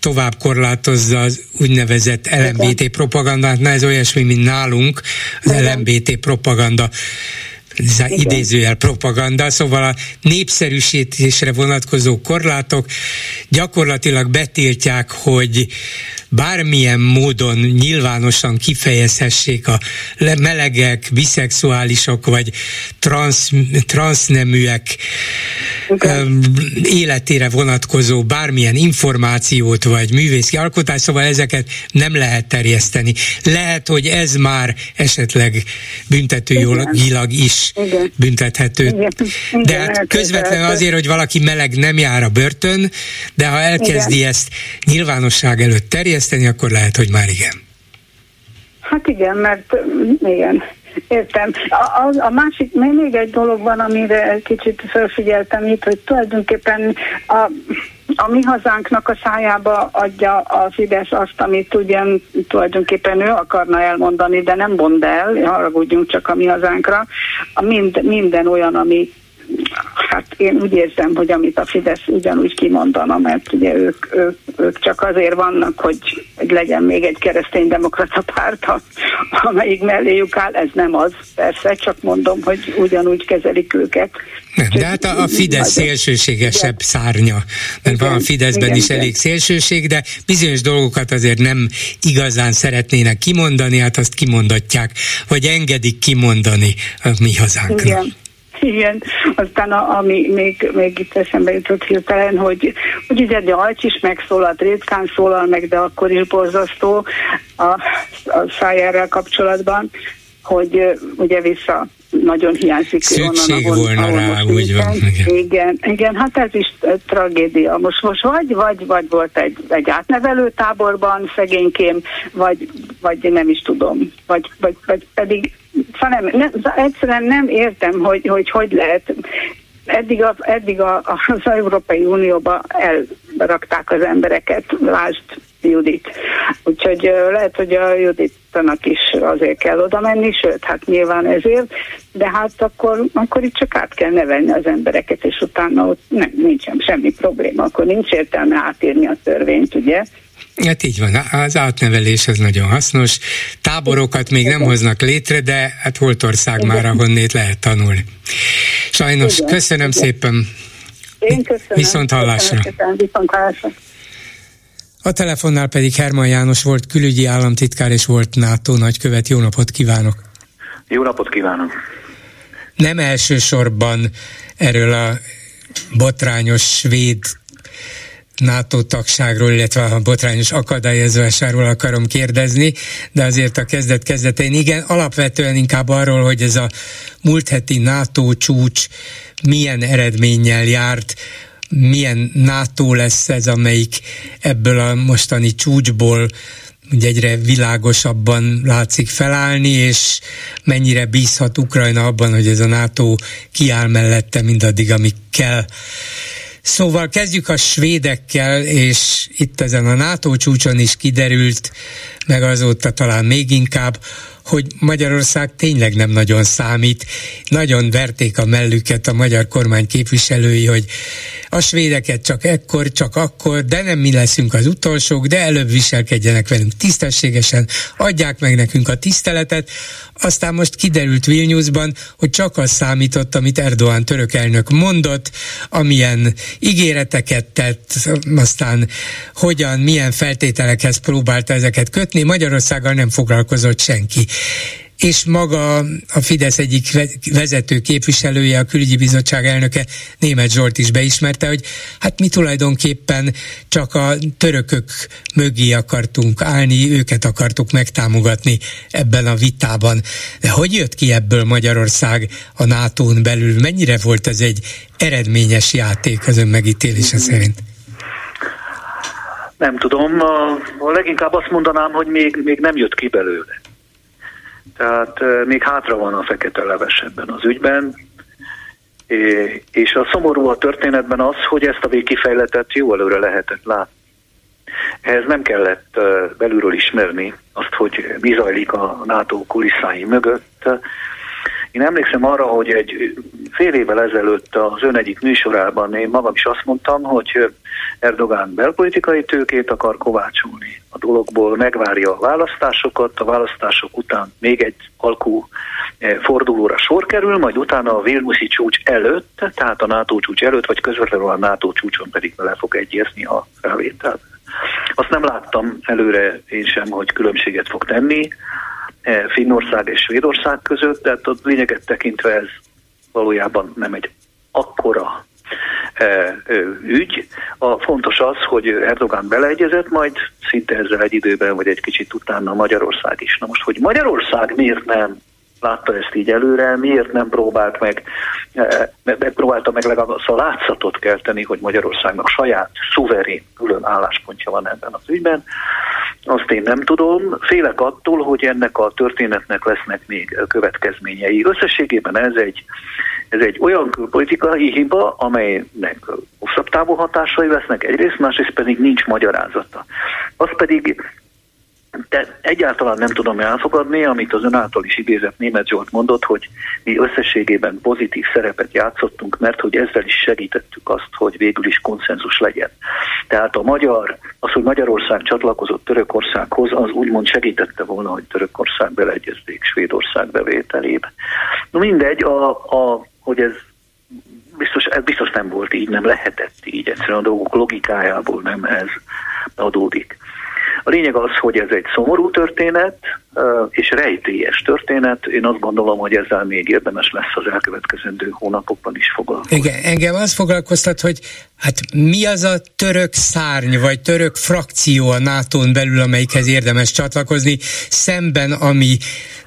A: tovább korlátozza az úgynevezett LMBT propagandát. Na ez olyasmi, mint nálunk, az. LMBT propaganda igen. idézőjel propaganda, szóval a népszerűsítésre vonatkozó korlátok gyakorlatilag betiltják, hogy bármilyen módon nyilvánosan kifejezhessék a melegek, biszexuálisok vagy transz, transzneműek um, életére vonatkozó bármilyen információt vagy művészi alkotás, szóval ezeket nem lehet terjeszteni. Lehet, hogy ez már esetleg büntetőjogilag is Igen. büntethető. Igen. De hát közvetlenül azért, hogy valaki meleg nem jár a börtön, de ha elkezdi Igen. ezt nyilvánosság előtt terjeszteni, terjeszteni, akkor lehet, hogy már igen.
D: Hát igen, mert igen, Értem. A, a, a másik, még, egy dolog van, amire kicsit felfigyeltem itt, hogy tulajdonképpen a, a mi hazánknak a szájába adja a Fidesz azt, amit ugyan tulajdonképpen ő akarna elmondani, de nem mond el, haragudjunk csak a mi hazánkra, a mind, minden olyan, ami hát én úgy érzem, hogy amit a Fidesz ugyanúgy kimondana, mert ugye ők, ők, ők csak azért vannak, hogy, hogy legyen még egy kereszténydemokrata párt, amelyik melléjük áll, ez nem az, persze, csak mondom, hogy ugyanúgy kezelik őket.
A: De hát a, a Fidesz szélsőségesebb igen. szárnya, mert igen, van a Fideszben igen, is elég szélsőség, de bizonyos dolgokat azért nem igazán szeretnének kimondani, hát azt kimondatják, vagy engedik kimondani a mi hazánkra. Igen.
D: Igen, aztán a, ami még, még itt eszembe jutott hirtelen, hogy, hogy ugye Gyalcs is megszólalt, ritkán szólal meg, de akkor is borzasztó a, a szájárral kapcsolatban, hogy ugye vissza nagyon hiányzik.
A: Szükség onnan, volna ahol rá, úgy van.
D: Igen. igen, igen, hát ez is tragédia. Most, most vagy, vagy, vagy volt egy, egy átnevelő táborban szegénykém, vagy, vagy nem is tudom, vagy, vagy, vagy pedig hanem nem, egyszerűen nem értem, hogy hogy, hogy lehet eddig, a, eddig a, az Európai Unióba elrakták az embereket, lásd Judit. Úgyhogy lehet, hogy a Juditanak is azért kell oda menni, sőt, hát nyilván ezért, de hát akkor, akkor itt csak át kell nevelni az embereket, és utána ott nem, nincsen semmi probléma, akkor nincs értelme átírni a törvényt, ugye?
A: Hát így van, az átnevelés az nagyon hasznos. Táborokat még nem hoznak létre, de hát Holtország már, ahonnét lehet tanulni. Sajnos, Igen. köszönöm Igen. szépen.
D: Én köszönöm.
A: Viszont hallásra.
D: Köszönöm, viszont hallásra.
A: A telefonnál pedig Herman János volt külügyi államtitkár és volt NATO nagykövet. Jó napot kívánok!
E: Jó napot kívánok!
A: Nem elsősorban erről a botrányos svéd NATO tagságról, illetve a botrányos akadályozásáról akarom kérdezni, de azért a kezdet kezdetén igen, alapvetően inkább arról, hogy ez a múlt heti NATO csúcs milyen eredménnyel járt, milyen NATO lesz ez, amelyik ebből a mostani csúcsból ugye egyre világosabban látszik felállni, és mennyire bízhat Ukrajna abban, hogy ez a NATO kiáll mellette mindaddig, amíg kell. Szóval kezdjük a svédekkel, és itt ezen a NATO csúcson is kiderült, meg azóta talán még inkább, hogy Magyarország tényleg nem nagyon számít. Nagyon verték a mellüket a magyar kormány képviselői, hogy a svédeket csak ekkor, csak akkor, de nem mi leszünk az utolsók, de előbb viselkedjenek velünk tisztességesen, adják meg nekünk a tiszteletet. Aztán most kiderült Vilniusban, hogy csak az számított, amit Erdoğan török elnök mondott, amilyen ígéreteket tett, aztán hogyan, milyen feltételekhez próbálta ezeket kötni. Magyarországgal nem foglalkozott senki és maga a Fidesz egyik vezető képviselője, a külügyi bizottság elnöke, német Zsolt is beismerte, hogy hát mi tulajdonképpen csak a törökök mögé akartunk állni, őket akartuk megtámogatni ebben a vitában. De hogy jött ki ebből Magyarország a NATO-n belül? Mennyire volt ez egy eredményes játék az ön megítélése szerint?
E: Nem tudom, a, leginkább azt mondanám, hogy még, még nem jött ki belőle. Tehát még hátra van a fekete leves ebben az ügyben, és a szomorú a történetben az, hogy ezt a végkifejletet jó előre lehetett látni. Ehhez nem kellett belülről ismerni azt, hogy mi zajlik a NATO kulisszái mögött, én emlékszem arra, hogy egy fél évvel ezelőtt az ön egyik műsorában én magam is azt mondtam, hogy Erdogán belpolitikai tőkét akar kovácsolni dologból, megvárja a választásokat, a választások után még egy alkú eh, fordulóra sor kerül, majd utána a Vilniuszi csúcs előtt, tehát a NATO csúcs előtt, vagy közvetlenül a NATO csúcson pedig le fog egyezni a felvétel. Azt nem láttam előre én sem, hogy különbséget fog tenni E, Finnország és Svédország között, tehát a lényeget tekintve ez valójában nem egy akkora ügy. A fontos az, hogy Erdogan beleegyezett, majd szinte ezzel egy időben, vagy egy kicsit utána Magyarország is. Na most, hogy Magyarország miért nem látta ezt így előre, miért nem próbált meg, megpróbálta meg legalább a látszatot kelteni, hogy Magyarországnak saját szuverén külön álláspontja van ebben az ügyben. Azt én nem tudom. Félek attól, hogy ennek a történetnek lesznek még következményei. Összességében ez egy, ez egy olyan politikai hiba, amelynek hosszabb távú hatásai lesznek egyrészt, másrészt pedig nincs magyarázata. Az pedig de egyáltalán nem tudom elfogadni, amit az ön által is idézett német Zsolt mondott, hogy mi összességében pozitív szerepet játszottunk, mert hogy ezzel is segítettük azt, hogy végül is konszenzus legyen. Tehát a magyar, az, hogy Magyarország csatlakozott Törökországhoz, az úgymond segítette volna, hogy Törökország beleegyezték Svédország bevételébe. No mindegy, a, a, hogy ez biztos, ez biztos nem volt így, nem lehetett így, egyszerűen a dolgok logikájából nem ez adódik. A lényeg az, hogy ez egy szomorú történet, és rejtélyes történet. Én azt gondolom, hogy ezzel még érdemes lesz az elkövetkezendő hónapokban is foglalkozni.
A: Igen, engem az foglalkoztat, hogy hát mi az a török szárny, vagy török frakció a NATO-n belül, amelyikhez érdemes csatlakozni, szemben ami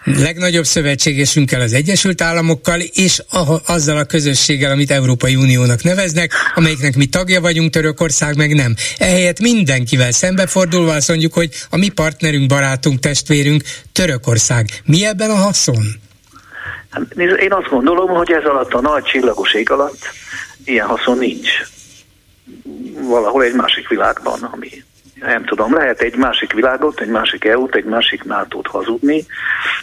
A: legnagyobb szövetségesünkkel, az Egyesült Államokkal, és a, azzal a közösséggel, amit Európai Uniónak neveznek, amelyiknek mi tagja vagyunk, Törökország meg nem. Ehelyett mindenkivel szembefordulva azt mondjuk, hogy a mi partnerünk, barátunk, testvérünk Törökország. Mi ebben a haszon?
E: Hát, én azt gondolom, hogy ez alatt a nagy csillagos ég alatt ilyen haszon nincs. Valahol egy másik világban, ami nem tudom, lehet egy másik világot, egy másik EU-t, egy másik NATO-t hazudni,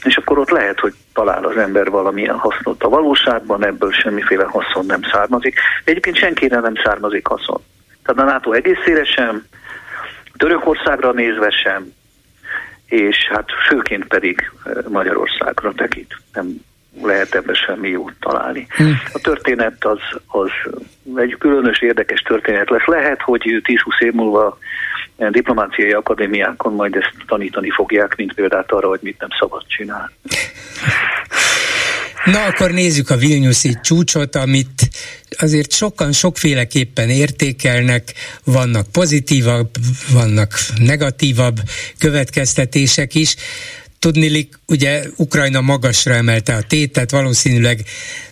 E: és akkor ott lehet, hogy talál az ember valamilyen hasznot a valóságban, ebből semmiféle haszon nem származik. Egyébként senkire nem származik haszon. Tehát a NATO egészére sem, Törökországra nézve sem, és hát főként pedig eh, Magyarországra tekint. Nem lehet ebben semmi jót találni. Hm. A történet az, az egy különös érdekes történet lesz. Lehet, hogy 10-20 év múlva diplomáciai akadémiákon majd ezt tanítani fogják, mint példát arra, hogy mit nem szabad csinálni.
A: Na akkor nézzük a Vilniuszi csúcsot, amit azért sokan sokféleképpen értékelnek, vannak pozitívabb, vannak negatívabb következtetések is. Tudnilik, ugye Ukrajna magasra emelte a tétet, valószínűleg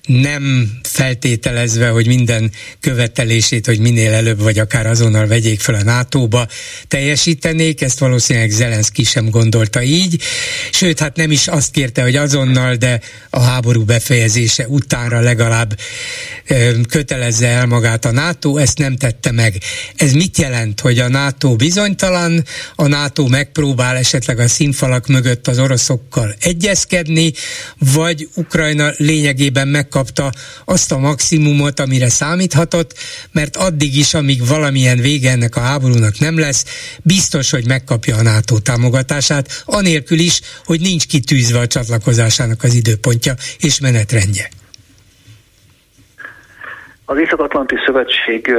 A: nem feltételezve, hogy minden követelését, hogy minél előbb vagy akár azonnal vegyék fel a NATO-ba, teljesítenék, ezt valószínűleg Zelenszky sem gondolta így, sőt, hát nem is azt kérte, hogy azonnal, de a háború befejezése utánra legalább ö, kötelezze el magát a NATO, ezt nem tette meg. Ez mit jelent, hogy a NATO bizonytalan, a NATO megpróbál esetleg a színfalak mögött az oroszokkal egyezkedni, vagy Ukrajna lényegében meg megkapta azt a maximumot, amire számíthatott, mert addig is, amíg valamilyen vége ennek a háborúnak nem lesz, biztos, hogy megkapja a NATO támogatását, anélkül is, hogy nincs kitűzve a csatlakozásának az időpontja és menetrendje.
E: Az Észak-Atlanti Szövetség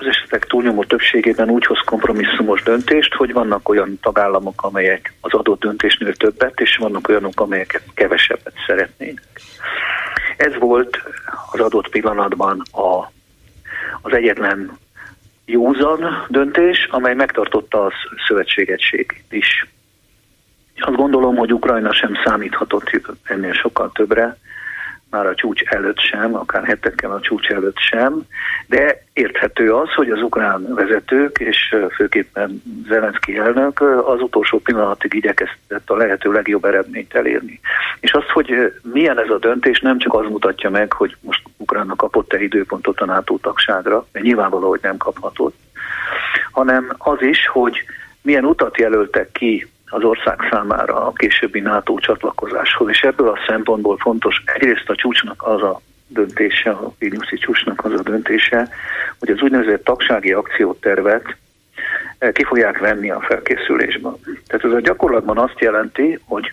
E: az esetek túlnyomó többségében úgy hoz kompromisszumos döntést, hogy vannak olyan tagállamok, amelyek az adott döntésnél többet, és vannak olyanok, amelyek kevesebbet szeretnének. Ez volt az adott pillanatban a, az egyetlen józan döntés, amely megtartotta a szövetségegység is. Azt gondolom, hogy Ukrajna sem számíthatott ennél sokkal többre, már a csúcs előtt sem, akár hetekkel a csúcs előtt sem, de érthető az, hogy az ukrán vezetők, és főképpen Zelenszky elnök az utolsó pillanatig igyekezett a lehető legjobb eredményt elérni. És azt, hogy milyen ez a döntés, nem csak az mutatja meg, hogy most Ukrajna kapott-e időpontot a NATO tagságra, mert nyilvánvaló, hogy nem kaphatott, hanem az is, hogy milyen utat jelöltek ki az ország számára a későbbi NATO csatlakozáshoz, és ebből a szempontból fontos egyrészt a csúcsnak az a döntése, a Vilniuszi csúcsnak az a döntése, hogy az úgynevezett tagsági akciótervet eh, ki fogják venni a felkészülésben. Tehát ez a gyakorlatban azt jelenti, hogy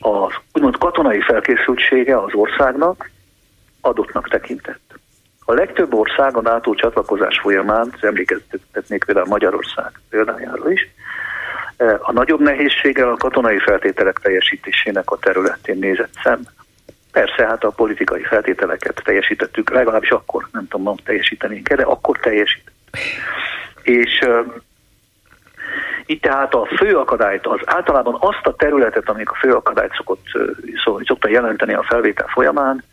E: az úgymond katonai felkészültsége az országnak adottnak tekintett. A legtöbb ország a NATO csatlakozás folyamán, emlékeztetnék például Magyarország példájáról is, a nagyobb nehézséggel a katonai feltételek teljesítésének a területén nézett szemben. Persze, hát a politikai feltételeket teljesítettük, legalábbis akkor, nem tudom, nem teljesítenénk de akkor teljesített. És uh, itt tehát a fő akadályt, az általában azt a területet, amik a fő akadályt szokott, szóval, szokta jelenteni a felvétel folyamán,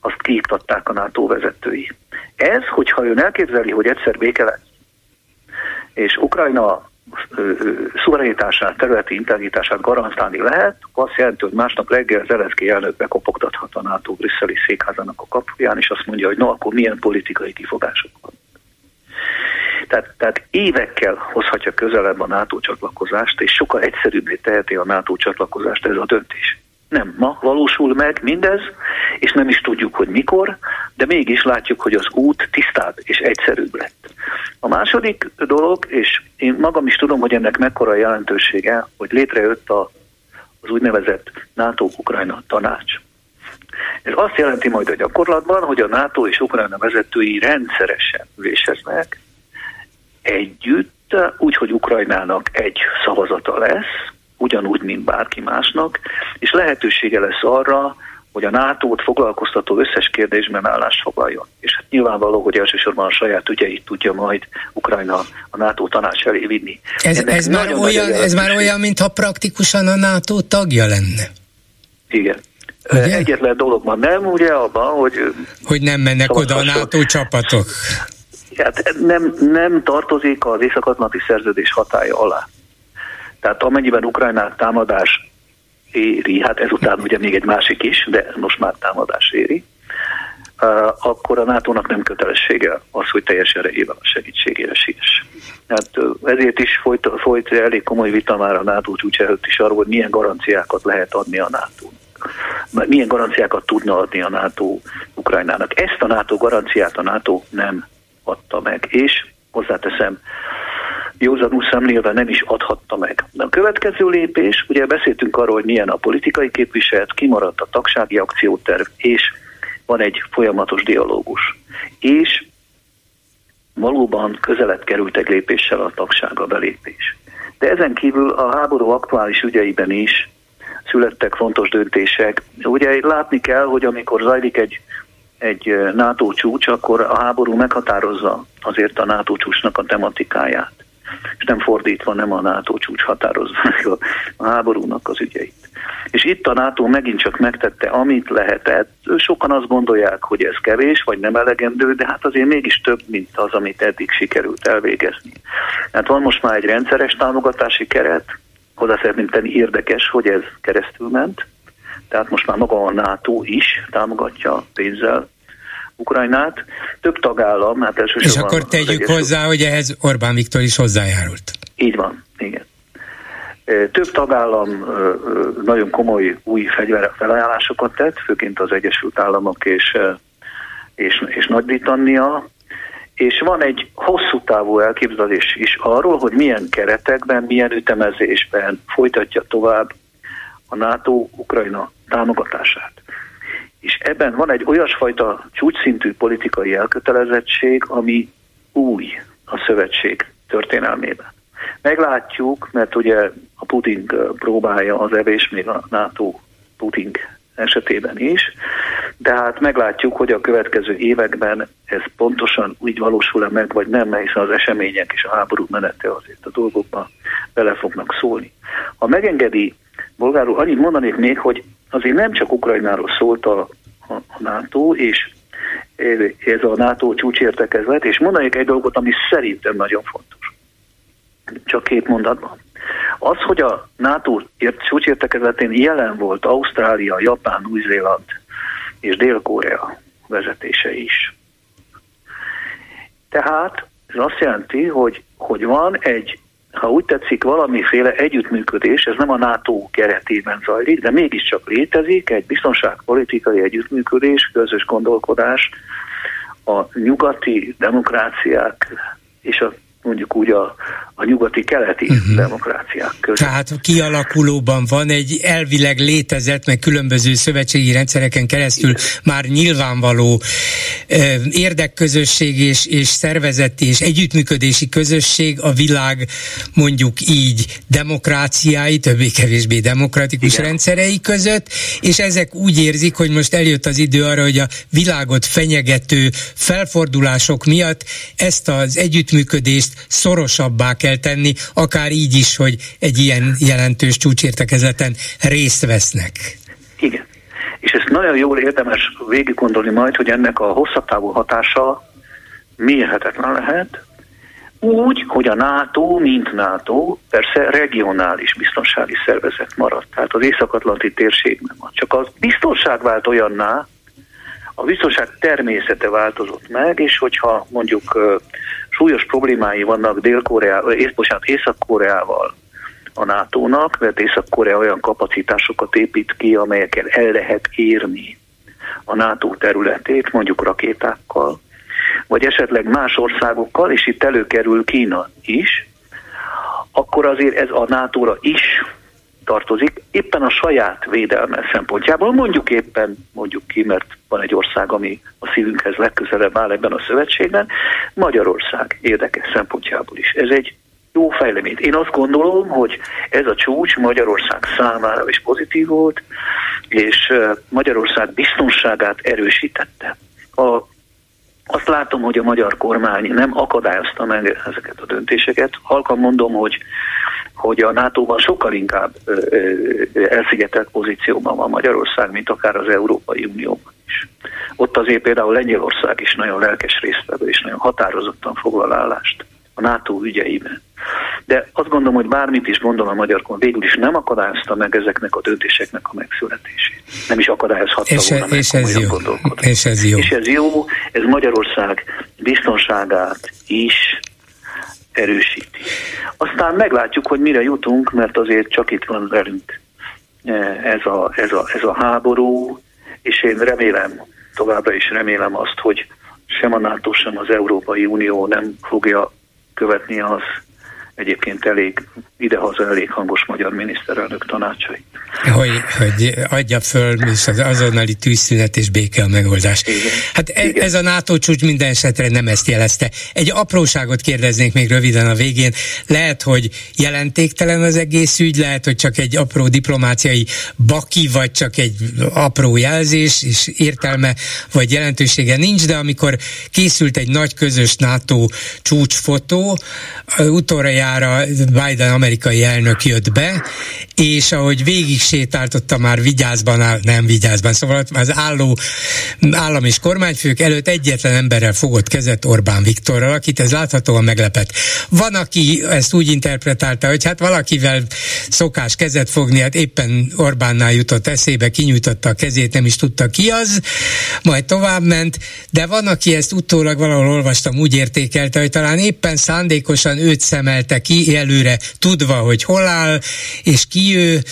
E: azt kiiktatták a NATO vezetői. Ez, hogyha ön elképzeli, hogy egyszer béke lesz, és Ukrajna szuverenitását, területi integritását garantálni lehet, azt jelenti, hogy másnap reggel Zelenszky elnök bekopogtathat a NATO brüsszeli székházának a kapuján, és azt mondja, hogy no, akkor milyen politikai kifogások van. Tehát, tehát évekkel hozhatja közelebb a NATO csatlakozást, és sokkal egyszerűbbé teheti a NATO csatlakozást ez a döntés. Nem ma valósul meg mindez, és nem is tudjuk, hogy mikor, de mégis látjuk, hogy az út tisztább és egyszerűbb lett. A második dolog, és én magam is tudom, hogy ennek mekkora jelentősége, hogy létrejött a, az úgynevezett NATO-Ukrajna tanács. Ez azt jelenti majd a gyakorlatban, hogy a NATO és Ukrajna vezetői rendszeresen üléseznek együtt, úgyhogy Ukrajnának egy szavazata lesz, ugyanúgy, mint bárki másnak, és lehetősége lesz arra, hogy a NATO-t foglalkoztató összes kérdésben állást foglaljon. És hát nyilvánvaló, hogy elsősorban a saját ügyeit tudja majd Ukrajna a NATO tanács elé vinni.
A: Ez, ez, már, olyan, ez már olyan, mintha praktikusan a NATO tagja lenne.
E: Igen. Ugye? Egyetlen dologban nem, ugye abban, hogy...
A: Hogy nem mennek oda a NATO csapatok.
E: Hát nem, nem tartozik az Észak-Atlanti Szerződés hatája alá. Tehát amennyiben Ukrajnát támadás éri, hát ezután ugye még egy másik is, de most már támadás éri, akkor a NATO-nak nem kötelessége az, hogy teljes erejével a segítségére siess. Hát ezért is folyt, folyt elég komoly vita már a NATO csúcs előtt is arról, hogy milyen garanciákat lehet adni a nato milyen garanciákat tudna adni a NATO Ukrajnának. Ezt a NATO garanciát a NATO nem adta meg, és hozzáteszem, józanul szemlélve nem is adhatta meg. A következő lépés, ugye beszéltünk arról, hogy milyen a politikai képviselet, kimaradt a tagsági akcióterv, és van egy folyamatos dialógus. És valóban közelebb egy lépéssel a tagsága belépés. De ezen kívül a háború aktuális ügyeiben is születtek fontos döntések. Ugye látni kell, hogy amikor zajlik egy, egy NATO csúcs, akkor a háború meghatározza azért a NATO csúcsnak a tematikáját. És nem fordítva, nem a NATO csúcs határozza meg a, a háborúnak az ügyeit. És itt a NATO megint csak megtette, amit lehetett. Sokan azt gondolják, hogy ez kevés, vagy nem elegendő, de hát azért mégis több, mint az, amit eddig sikerült elvégezni. Hát van most már egy rendszeres támogatási keret, hozzá szeretném tenni érdekes, hogy ez keresztül ment. Tehát most már maga a NATO is támogatja pénzzel Ukrajnát. Több tagállam, hát
A: elsősorban... És akkor tegyük hozzá, hogy ehhez Orbán Viktor is hozzájárult.
E: Így van, igen. Több tagállam nagyon komoly új fegyverfelajánlásokat tett, főként az Egyesült Államok és, és, és Nagy-Britannia, és van egy hosszú távú elképzelés is arról, hogy milyen keretekben, milyen ütemezésben folytatja tovább a NATO Ukrajna támogatását. És ebben van egy olyasfajta csúcsszintű politikai elkötelezettség, ami új a szövetség történelmében. Meglátjuk, mert ugye a Putin próbálja az evés, még a NATO Putin esetében is, de hát meglátjuk, hogy a következő években ez pontosan úgy valósul-e meg, vagy nem, hiszen az események és a háború menete azért a dolgokba bele fognak szólni. Ha megengedi, bolgárul, annyit mondanék még, hogy azért nem csak Ukrajnáról szólt a, a, a NATO, és ez a NATO csúcsértekezlet, és mondanék egy dolgot, ami szerintem nagyon fontos. Csak két mondatban. Az, hogy a NATO csúcsértekezetén jelen volt Ausztrália, Japán, Új-Zéland és Dél-Korea vezetése is. Tehát ez azt jelenti, hogy, hogy van egy, ha úgy tetszik, valamiféle együttműködés, ez nem a NATO keretében zajlik, de mégiscsak létezik egy biztonságpolitikai együttműködés, közös gondolkodás a nyugati demokráciák és a mondjuk úgy a, a nyugati-keleti uh-huh. demokráciák között.
A: Tehát kialakulóban van egy elvileg létezett, meg különböző szövetségi rendszereken keresztül Igen. már nyilvánvaló eh, érdekközösség és, és szervezeti és együttműködési közösség a világ mondjuk így demokráciái, többé-kevésbé demokratikus Igen. rendszerei között, és ezek úgy érzik, hogy most eljött az idő arra, hogy a világot fenyegető felfordulások miatt ezt az együttműködést szorosabbá kell tenni, akár így is, hogy egy ilyen jelentős csúcsértekezeten részt vesznek.
E: Igen. És ezt nagyon jól érdemes végig gondolni majd, hogy ennek a hosszabb távú hatása mérhetetlen lehet, úgy, hogy a NATO, mint NATO, persze regionális biztonsági szervezet maradt. Tehát az Észak-Atlanti térségben van. Csak a biztonság vált olyanná, a biztonság természete változott meg, és hogyha mondjuk súlyos problémái vannak Dél-Koreával, bocsánat, Észak-Koreával a NATO-nak, mert Észak-Korea olyan kapacitásokat épít ki, amelyekkel el lehet érni a NATO területét, mondjuk rakétákkal, vagy esetleg más országokkal, és itt előkerül Kína is, akkor azért ez a NATO-ra is tartozik, éppen a saját védelme szempontjából, mondjuk éppen, mondjuk ki, mert van egy ország, ami a szívünkhez legközelebb áll ebben a szövetségben, Magyarország érdekes szempontjából is. Ez egy jó fejleményt. Én azt gondolom, hogy ez a csúcs Magyarország számára is pozitív volt, és Magyarország biztonságát erősítette. A azt látom, hogy a magyar kormány nem akadályozta meg ezeket a döntéseket. Halkan mondom, hogy, hogy a NATO-ban sokkal inkább elszigetelt pozícióban van Magyarország, mint akár az Európai Unióban is. Ott azért például Lengyelország is nagyon lelkes résztvevő és nagyon határozottan foglal állást a NATO ügyeiben. De azt gondolom, hogy bármit is gondol a magyar kormány, végül is nem akadályozta meg ezeknek a döntéseknek a megszületését. Nem is akadályozhatta
A: és,
E: volna
A: és ez jó. És ez jó.
E: És ez jó, ez Magyarország biztonságát is erősíti. Aztán meglátjuk, hogy mire jutunk, mert azért csak itt van velünk eh, ez a, ez a, ez a háború, és én remélem, továbbra is remélem azt, hogy sem a NATO, sem az Európai Unió nem fogja követni az egyébként elég idehaza elég hangos magyar miniszterelnök tanácsai.
A: Hogy, hogy adja föl és az azonnali tűzszünet és béke a megoldás. Igen. Hát e, Igen. ez a NATO csúcs minden esetre nem ezt jelezte. Egy apróságot kérdeznék még röviden a végén. Lehet, hogy jelentéktelen az egész ügy, lehet, hogy csak egy apró diplomáciai baki, vagy csak egy apró jelzés, és értelme vagy jelentősége nincs, de amikor készült egy nagy közös NATO csúcsfotó, utoljára Biden amerikai elnök jött be, és ahogy végig sétáltotta már vigyázban, nem vigyázban, szóval az álló állam és kormányfők előtt egyetlen emberrel fogott kezet Orbán Viktorral, akit ez láthatóan meglepett. Van, aki ezt úgy interpretálta, hogy hát valakivel szokás kezet fogni, hát éppen Orbánnál jutott eszébe, kinyújtotta a kezét, nem is tudta ki az, majd tovább ment, de van, aki ezt utólag valahol olvastam, úgy értékelte, hogy talán éppen szándékosan őt szemelte ki előre, tudva, hogy hol áll, és ki ő,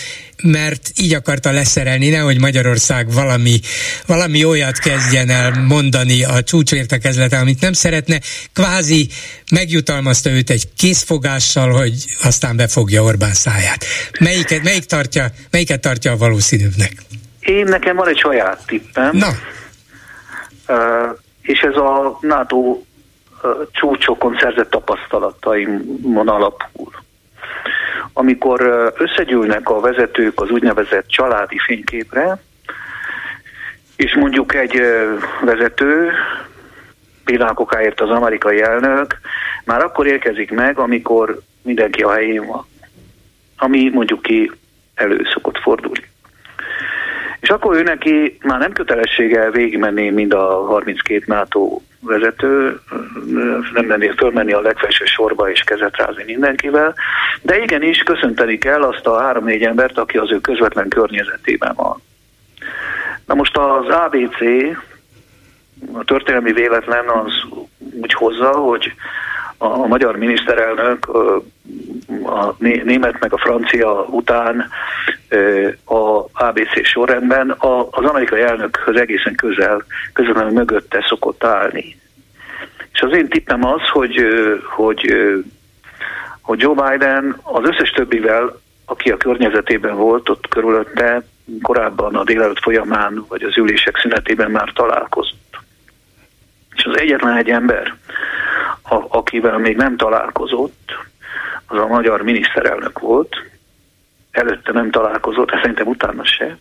A: mert így akarta leszerelni, nehogy Magyarország valami, valami olyat kezdjen el mondani a csúcsértekezleten, amit nem szeretne. Kvázi megjutalmazta őt egy készfogással, hogy aztán befogja Orbán száját. Melyiket, melyik tartja, melyiket tartja a valószínűbbnek?
E: Én nekem van egy saját tippem.
A: Na.
E: Uh, és ez a NATO csúcsokon szerzett tapasztalataimon alapul amikor összegyűlnek a vezetők az úgynevezett családi fényképre, és mondjuk egy vezető, pillanatokáért az amerikai elnök, már akkor érkezik meg, amikor mindenki a helyén van. Ami mondjuk ki elő szokott fordulni. És akkor ő neki már nem kötelessége végigmenni mind a 32 NATO vezető, nem menni, fölmenni a legfelső sorba és kezet rázni mindenkivel, de igenis köszönteni kell azt a három-négy embert, aki az ő közvetlen környezetében van. Na most az ABC, a történelmi véletlen az úgy hozza, hogy a magyar miniszterelnök a német meg a francia után a ABC sorrendben az amerikai elnökhöz egészen közel, közvetlenül mögötte szokott állni. És az én tippem az, hogy, hogy, hogy Joe Biden az összes többivel, aki a környezetében volt ott körülötte, korábban a délelőtt folyamán, vagy az ülések szünetében már találkozott. És az egyetlen egy ember, a, akivel még nem találkozott, az a magyar miniszterelnök volt, előtte nem találkozott, de szerintem utána se,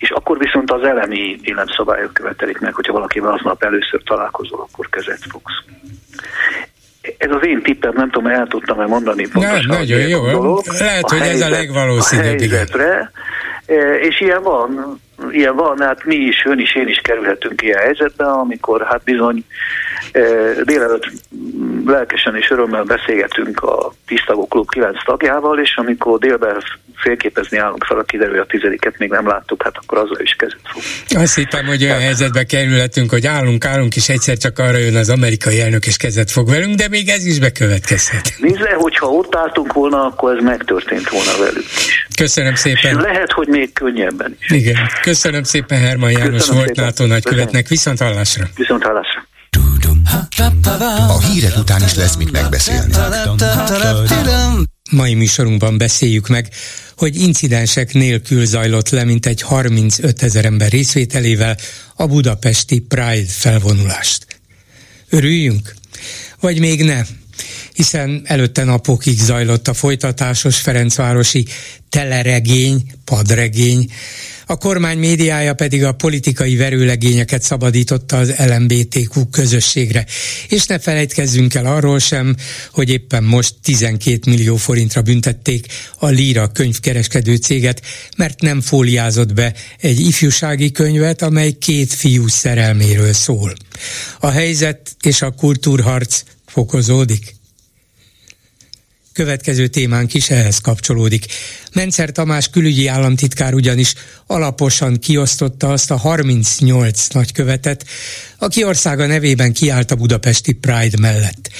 E: és akkor viszont az elemi életszabályok követelik meg, hogyha valakivel aznap először találkozol, akkor kezet fogsz. Ez az én tippem, nem tudom, el tudtam-e mondani pontosan.
A: Nem, nagyon jó. Dolog, Lehet, hogy helyzet, ez a legvalószínűbb. A
E: helyzetre, e, és ilyen van, ilyen van, hát mi is, ön is, én is kerülhetünk ilyen helyzetbe, amikor hát bizony e, délelőtt lelkesen és örömmel beszélgetünk a Tisztagó Klub 9 tagjával, és amikor délben félképezni állunk fel, a kiderül, a tizediket még nem láttuk, hát akkor azzal is fog.
A: Azt hittem, hogy olyan helyzetbe kerülhetünk, hogy állunk, állunk, és egyszer csak arra jön az amerikai elnök, és kezet fog velünk, de még ez is bekövetkezhet.
E: Nézd le, hogyha ott álltunk volna, akkor ez megtörtént volna velük is.
A: Köszönöm szépen.
E: És lehet, hogy még könnyebben is.
A: Igen. Köszönöm szépen Herman János Köszönöm volt szépen. NATO nagykövetnek. Viszont hallásra.
E: Viszont hallásra.
F: A hírek után is lesz mit megbeszélni.
A: Mai műsorunkban beszéljük meg, hogy incidensek nélkül zajlott le mintegy 35 ezer ember részvételével a budapesti Pride felvonulást. Örüljünk? Vagy még ne? hiszen előtte napokig zajlott a folytatásos Ferencvárosi teleregény, padregény, a kormány médiája pedig a politikai verőlegényeket szabadította az LMBTQ közösségre. És ne felejtkezzünk el arról sem, hogy éppen most 12 millió forintra büntették a Líra könyvkereskedő céget, mert nem fóliázott be egy ifjúsági könyvet, amely két fiú szerelméről szól. A helyzet és a kultúrharc fokozódik. Következő témánk is ehhez kapcsolódik. Mencer Tamás külügyi államtitkár ugyanis alaposan kiosztotta azt a 38 nagykövetet, aki országa nevében kiállt a budapesti Pride mellett.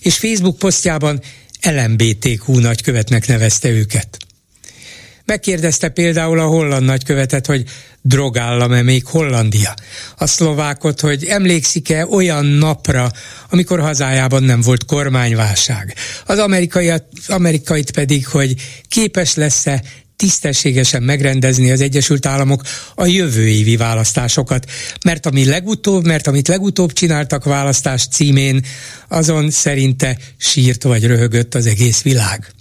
A: És Facebook posztjában LMBTQ nagykövetnek nevezte őket. Megkérdezte például a holland nagykövetet, hogy drogállam-e még Hollandia. A szlovákot, hogy emlékszik-e olyan napra, amikor hazájában nem volt kormányválság. Az amerikai, amerikait pedig, hogy képes lesz-e tisztességesen megrendezni az Egyesült Államok a jövő évi választásokat. Mert ami legutóbb, mert amit legutóbb csináltak választás címén, azon szerinte sírt vagy röhögött az egész világ.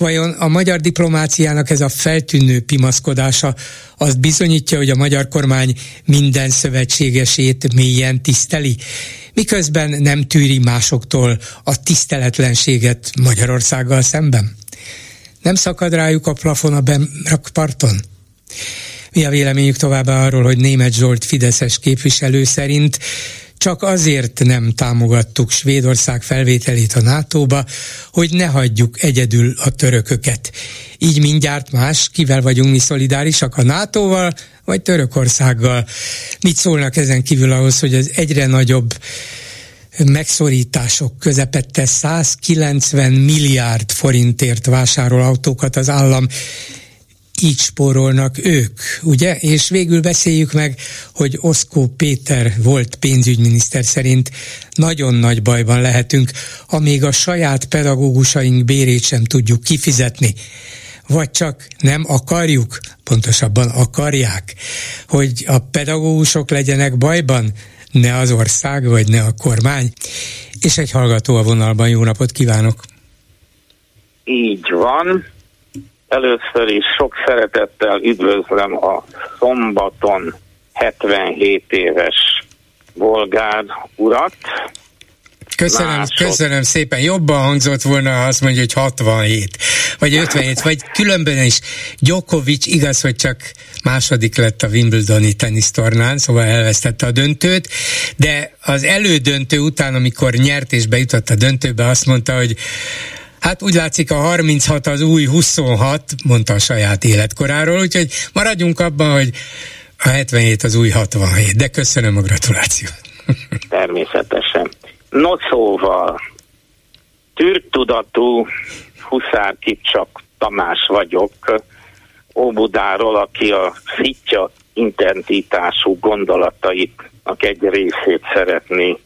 A: Vajon a magyar diplomáciának ez a feltűnő pimaszkodása azt bizonyítja, hogy a magyar kormány minden szövetségesét mélyen tiszteli, miközben nem tűri másoktól a tiszteletlenséget Magyarországgal szemben? Nem szakad rájuk a plafon a parton? Mi a véleményük továbbá arról, hogy német Zsolt Fideszes képviselő szerint csak azért nem támogattuk Svédország felvételét a NATO-ba, hogy ne hagyjuk egyedül a törököket. Így mindjárt más, kivel vagyunk mi szolidárisak a NATO-val, vagy Törökországgal. Mit szólnak ezen kívül ahhoz, hogy az egyre nagyobb megszorítások közepette 190 milliárd forintért vásárol autókat az állam, így spórolnak ők, ugye? És végül beszéljük meg, hogy Oszkó Péter volt pénzügyminiszter szerint nagyon nagy bajban lehetünk, amíg a saját pedagógusaink bérét sem tudjuk kifizetni vagy csak nem akarjuk, pontosabban akarják, hogy a pedagógusok legyenek bajban, ne az ország, vagy ne a kormány. És egy hallgató a vonalban, jó napot kívánok!
G: Így van, Először is sok szeretettel üdvözlöm a szombaton 77 éves bolgár urat.
A: Köszönöm, Másod. köszönöm szépen. Jobban hangzott volna, ha azt mondja, hogy 67, vagy 57, vagy különben is. Djokovic igaz, hogy csak második lett a Wimbledoni tenisztornán, szóval elvesztette a döntőt, de az elődöntő után, amikor nyert és bejutott a döntőbe, azt mondta, hogy Hát úgy látszik a 36 az új 26, mondta a saját életkoráról, úgyhogy maradjunk abban, hogy a 77 az új 67. De köszönöm a gratulációt.
G: Természetesen. No szóval, türtudatú Huszár Kipcsak Tamás vagyok, Óbudáról, aki a szitja intentítású gondolatait egy részét szeretné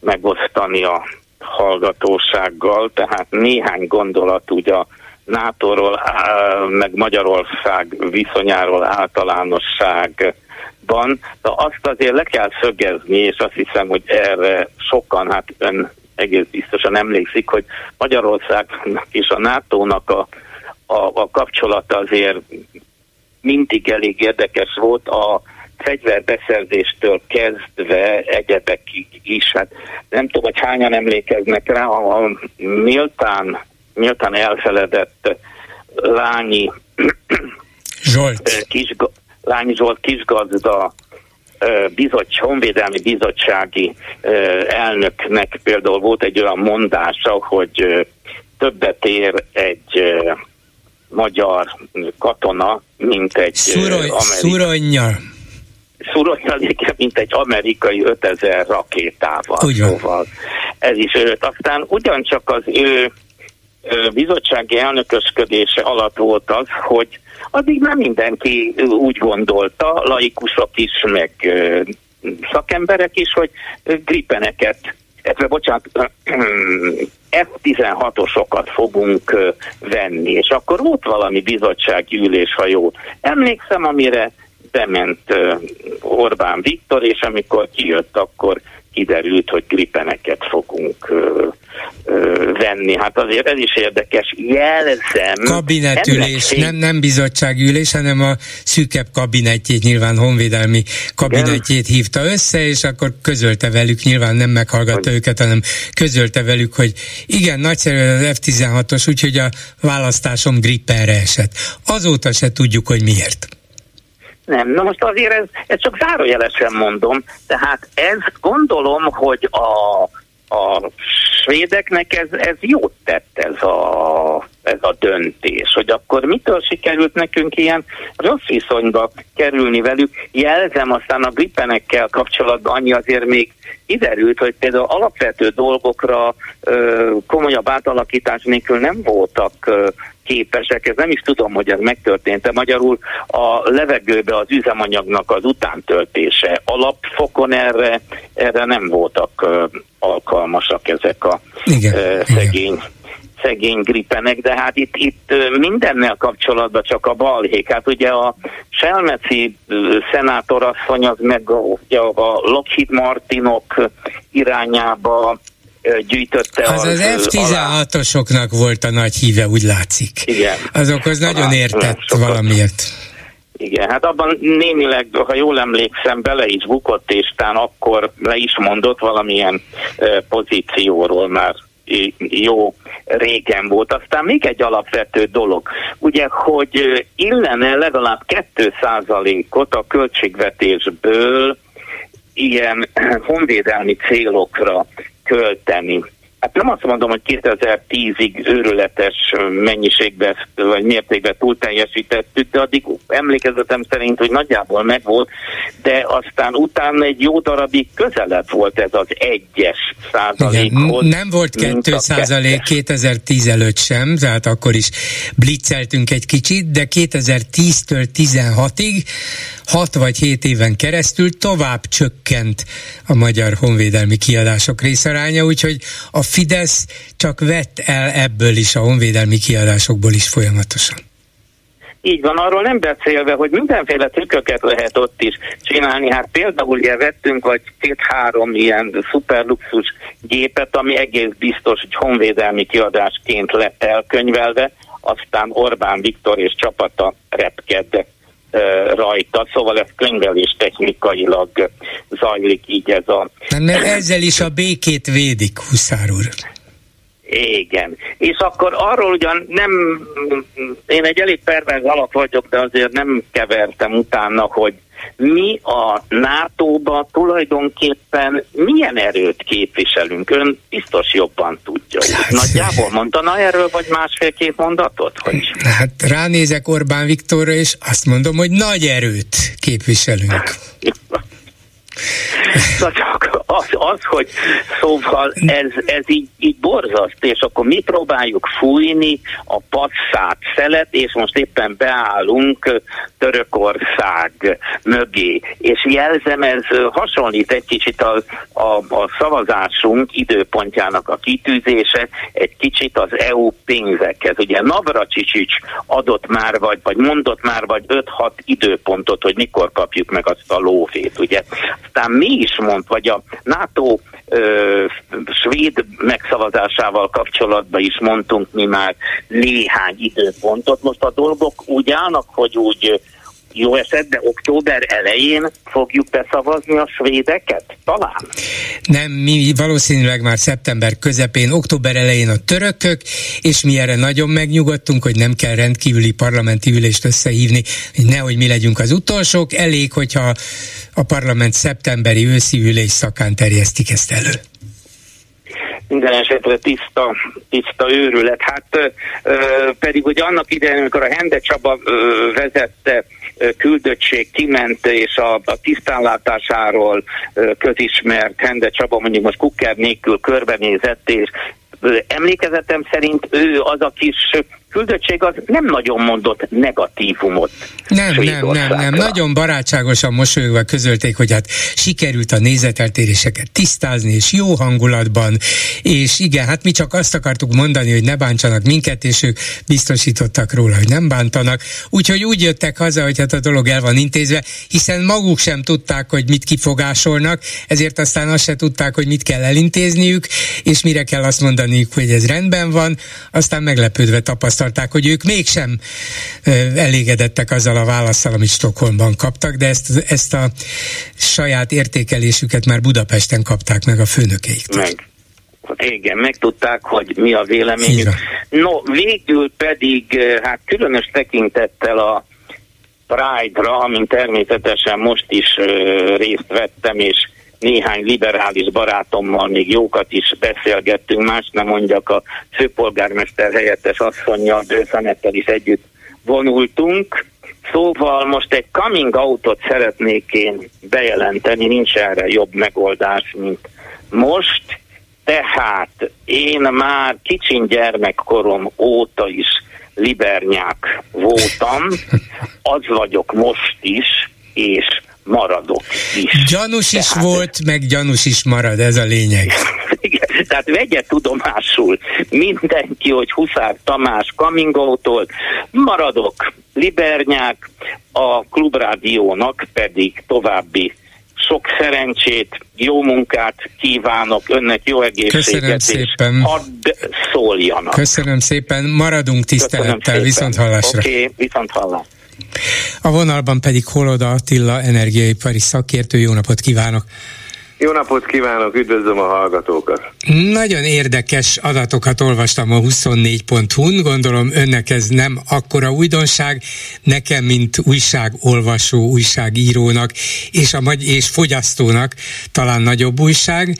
G: megosztani a hallgatósággal, tehát néhány gondolat ugye a NATO-ról, meg Magyarország viszonyáról általánosságban, de azt azért le kell szögezni, és azt hiszem, hogy erre sokan, hát ön egész biztosan emlékszik, hogy Magyarországnak és a NATO-nak a, a, a kapcsolata azért mindig elég érdekes volt. A fegyverbeszerzéstől kezdve egyebekig is. Hát nem tudom, hogy hányan emlékeznek rá, a, a méltán, méltán elfeledett Lányi
A: Zsolt.
G: Kis, Lányi Zsolt kisgazda bizottság, honvédelmi bizottsági elnöknek például volt egy olyan mondása, hogy többet ér egy magyar katona, mint egy
A: Szuroly, amerikai
G: szuronytaléke, mint egy amerikai 5000 rakétával. Ugyan. Szóval ez is őt. Aztán ugyancsak az ő bizottsági elnökösködése alatt volt az, hogy addig nem mindenki úgy gondolta, laikusok is, meg szakemberek is, hogy gripeneket, illetve bocsánat, F-16-osokat fogunk venni, és akkor volt valami bizottsági ülés, ha jó. Emlékszem, amire bement Orbán Viktor, és amikor kijött, akkor kiderült, hogy gripeneket fogunk venni. Hát azért ez is érdekes. Jelzem.
A: Kabinetülés, nem, nem bizottságülés, hanem a szűkebb kabinetjét, nyilván honvédelmi kabinetjét hívta össze, és akkor közölte velük, nyilván nem meghallgatta hogy... őket, hanem közölte velük, hogy igen, nagyszerű az F-16-os, úgyhogy a választásom gripperre esett. Azóta se tudjuk, hogy miért.
G: Nem, na most azért ez, ez csak zárójelesen mondom, tehát ez gondolom, hogy a, a svédeknek ez, ez jót tett ez a, ez a döntés, hogy akkor mitől sikerült nekünk ilyen rossz viszonyba kerülni velük. Jelzem aztán a gripenekkel kapcsolatban annyi azért még kiderült, hogy például alapvető dolgokra ö, komolyabb átalakítás nélkül nem voltak ö, képesek, ez nem is tudom, hogy ez megtörtént-e. Magyarul a levegőbe az üzemanyagnak az utántöltése alapfokon erre, erre nem voltak alkalmasak ezek a
A: igen,
G: szegény igen szegény gripenek, de hát itt, itt mindennel kapcsolatban csak a balhék. Hát ugye a Selmeci szenátorasszony az meg a, a Lockheed Martinok irányába gyűjtötte.
A: Az az, az F-16-osoknak volt a nagy híve, úgy látszik.
G: Igen.
A: Azokhoz nagyon értett sokat. valamiért.
G: Igen, hát abban némileg, ha jól emlékszem, bele is bukott, és tán akkor le is mondott valamilyen pozícióról már jó régen volt. Aztán még egy alapvető dolog, ugye, hogy illene legalább 2%-ot a költségvetésből ilyen honvédelmi célokra költeni. Hát nem azt mondom, hogy 2010-ig őrületes mennyiségben vagy mértékben túl teljesítettük, de addig emlékezetem szerint, hogy nagyjából megvolt, de aztán utána egy jó darabig közelebb volt ez az egyes százalékhoz.
A: Nem volt 2 százalék 2010 előtt sem, tehát akkor is blitzeltünk egy kicsit, de 2010-től 16-ig 6 vagy 7 éven keresztül tovább csökkent a magyar honvédelmi kiadások részaránya, úgyhogy a Fidesz csak vett el ebből is, a honvédelmi kiadásokból is folyamatosan.
G: Így van, arról nem beszélve, hogy mindenféle trükköket lehet ott is csinálni. Hát például ugye vettünk vagy két-három ilyen szuperluxus gépet, ami egész biztos, hogy honvédelmi kiadásként lett elkönyvelve, aztán Orbán Viktor és csapata repkedett rajta, szóval ez könyvelés technikailag zajlik így ez a...
A: Mert ezzel is a békét védik, Huszár úr.
G: Igen. És akkor arról ugyan nem, én egy elég pervers alak vagyok, de azért nem kevertem utána, hogy mi a NATO-ba tulajdonképpen milyen erőt képviselünk? Ön biztos jobban tudja. Hát, Nagyjából mondana erről, vagy másfél-két mondatot? Hogy...
A: Hát ránézek Orbán Viktorra, és azt mondom, hogy nagy erőt képviselünk.
G: Na csak az, az hogy szóval ez, ez így, így borzaszt, és akkor mi próbáljuk fújni a passzát szelet, és most éppen beállunk Törökország mögé. És jelzem, ez hasonlít egy kicsit a, a, a szavazásunk időpontjának a kitűzése, egy kicsit az EU pénzekhez. Ugye Navracsics adott már, vagy, vagy mondott már, vagy 5-6 időpontot, hogy mikor kapjuk meg azt a lóvét, ugye. Aztán mi is mond, vagy a NATO ö, svéd megszavazásával kapcsolatban is mondtunk mi már néhány időpontot. Most a dolgok úgy állnak, hogy úgy jó esetben október elején fogjuk beszavazni a svédeket? Talán?
A: Nem, mi valószínűleg már szeptember közepén, október elején a törökök, és mi erre nagyon megnyugodtunk, hogy nem kell rendkívüli parlamenti ülést összehívni, hogy nehogy mi legyünk az utolsók, elég, hogyha a parlament szeptemberi őszi ülés szakán terjesztik ezt elő
G: minden esetre tiszta, tiszta őrület. Hát ö, pedig ugye annak idején, amikor a Hende Csaba ö, vezette küldöttség kiment, és a, a tisztánlátásáról közismert Hende Csaba mondjuk most kukker nélkül körbenézett, és emlékezetem szerint ő az a kis küldöttség az nem nagyon mondott negatívumot.
A: Nem, nem, nem, nem. Nagyon barátságosan mosolyogva közölték, hogy hát sikerült a nézeteltéréseket tisztázni, és jó hangulatban, és igen, hát mi csak azt akartuk mondani, hogy ne bántsanak minket, és ők biztosítottak róla, hogy nem bántanak. Úgyhogy úgy jöttek haza, hogy hát a dolog el van intézve, hiszen maguk sem tudták, hogy mit kifogásolnak, ezért aztán azt se tudták, hogy mit kell elintézniük, és mire kell azt mondaniuk, hogy ez rendben van, aztán meglepődve tapasztalták, hogy ők mégsem elégedettek azzal a válaszsal, amit Stockholmban kaptak, de ezt, ezt a saját értékelésüket már Budapesten kapták meg a főnökeiktől.
G: Meg. Igen, megtudták, hogy mi a véleményük. No, végül pedig, hát különös tekintettel a Pride-ra, amin természetesen most is részt vettem, és néhány liberális barátommal még jókat is beszélgettünk, más nem mondjak, a főpolgármester helyettes asszonyjal, Bőszanettel is együtt vonultunk. Szóval most egy coming outot szeretnék én bejelenteni, nincs erre jobb megoldás, mint most. Tehát én már kicsin gyermekkorom óta is libernyák voltam, <laughs> az vagyok most is, és maradok is.
A: Gyanús is Tehát, volt, meg gyanús is marad, ez a lényeg. <laughs>
G: Igen, tehát vegye tudomásul mindenki, hogy Huszár Tamás coming maradok libernyák, a klubrádiónak pedig további sok szerencsét, jó munkát kívánok, önnek jó egészséget,
A: Köszönöm szépen.
G: hadd szóljanak.
A: Köszönöm szépen, maradunk tisztelettel, viszont hallásra.
G: Oké, okay, viszont hallásra.
A: A vonalban pedig Holoda Attila, energiaipari szakértő. Jó napot kívánok!
H: Jó napot kívánok, üdvözlöm a hallgatókat!
A: Nagyon érdekes adatokat olvastam a 24.hu-n, gondolom önnek ez nem akkora újdonság, nekem, mint újságolvasó, újságírónak és, a, és fogyasztónak talán nagyobb újság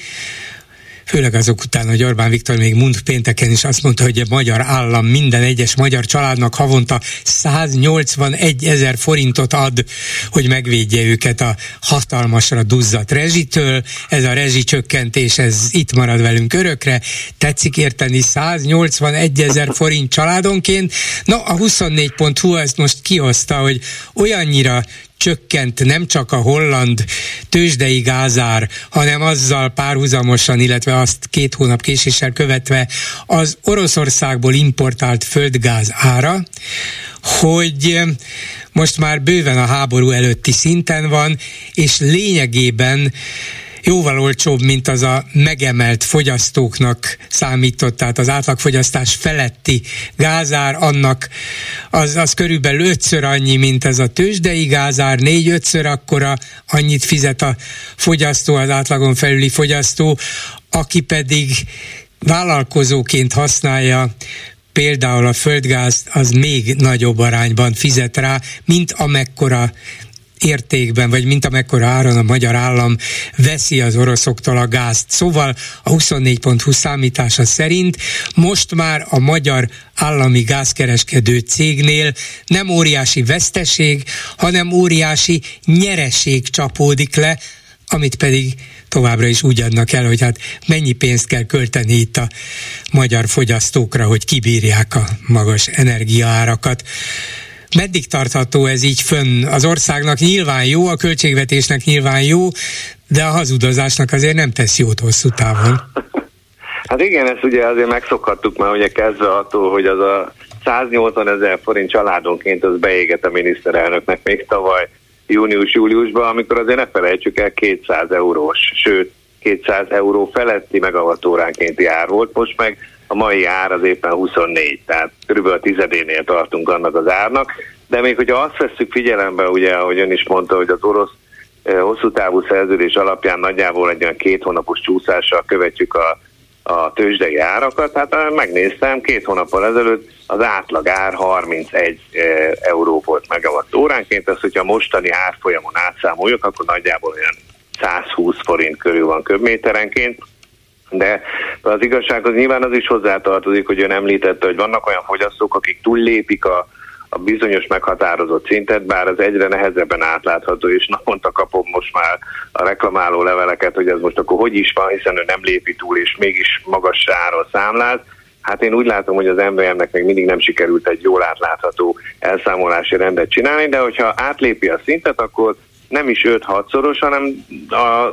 A: főleg azok után, hogy Orbán Viktor még mond pénteken is azt mondta, hogy a magyar állam minden egyes magyar családnak havonta 181 ezer forintot ad, hogy megvédje őket a hatalmasra duzzadt rezsitől. Ez a rezsicsökkentés, ez itt marad velünk örökre. Tetszik érteni 181 ezer forint családonként. Na, a 24.hu ezt most kihozta, hogy olyannyira csökkent nem csak a holland tőzsdei gázár, hanem azzal párhuzamosan, illetve azt két hónap késéssel követve az Oroszországból importált földgáz ára, hogy most már bőven a háború előtti szinten van, és lényegében jóval olcsóbb, mint az a megemelt fogyasztóknak számított, tehát az átlagfogyasztás feletti gázár, annak az, az körülbelül ötször annyi, mint ez a tőzsdei gázár, négy-ötször akkora annyit fizet a fogyasztó, az átlagon felüli fogyasztó, aki pedig vállalkozóként használja például a földgázt, az még nagyobb arányban fizet rá, mint amekkora értékben, vagy mint amekkora áron a magyar állam veszi az oroszoktól a gázt. Szóval a 24.20 számítása szerint most már a magyar állami gázkereskedő cégnél nem óriási veszteség, hanem óriási nyereség csapódik le, amit pedig továbbra is úgy adnak el, hogy hát mennyi pénzt kell költeni itt a magyar fogyasztókra, hogy kibírják a magas energiaárakat. Meddig tartható ez így fönn? Az országnak nyilván jó, a költségvetésnek nyilván jó, de a hazudozásnak azért nem tesz jót hosszú távon. <laughs>
H: Hát igen, ezt ugye azért megszokhattuk már, ugye kezdve attól, hogy az a 180 ezer forint családonként az beégett a miniszterelnöknek még tavaly június-júliusban, amikor azért ne felejtsük el 200 eurós, sőt 200 euró feletti megavatóránkénti ár volt, most meg a mai ár az éppen 24, tehát körülbelül a tizedénél tartunk annak az árnak, de még hogyha azt vesszük figyelembe, ugye, ahogy ön is mondta, hogy az orosz eh, hosszú távú szerződés alapján nagyjából egy olyan két hónapos csúszással követjük a, a tőzsdei árakat, hát eh, megnéztem, két hónappal ezelőtt az átlag ár 31 eh, euró volt megawatt óránként, ezt hogyha mostani árfolyamon átszámoljuk, akkor nagyjából olyan 120 forint körül van köbméterenként, de az igazsághoz nyilván az is hozzátartozik, hogy ön említette, hogy vannak olyan fogyasztók, akik túllépik a, a bizonyos meghatározott szintet, bár az egyre nehezebben átlátható, és naponta kapom most már a reklamáló leveleket, hogy ez most akkor hogy is van, hiszen ő nem lépi túl, és mégis magas áron számláz. Hát én úgy látom, hogy az MVM-nek még mindig nem sikerült egy jól átlátható elszámolási rendet csinálni, de hogyha átlépi a szintet, akkor nem is 5-6-szoros, hanem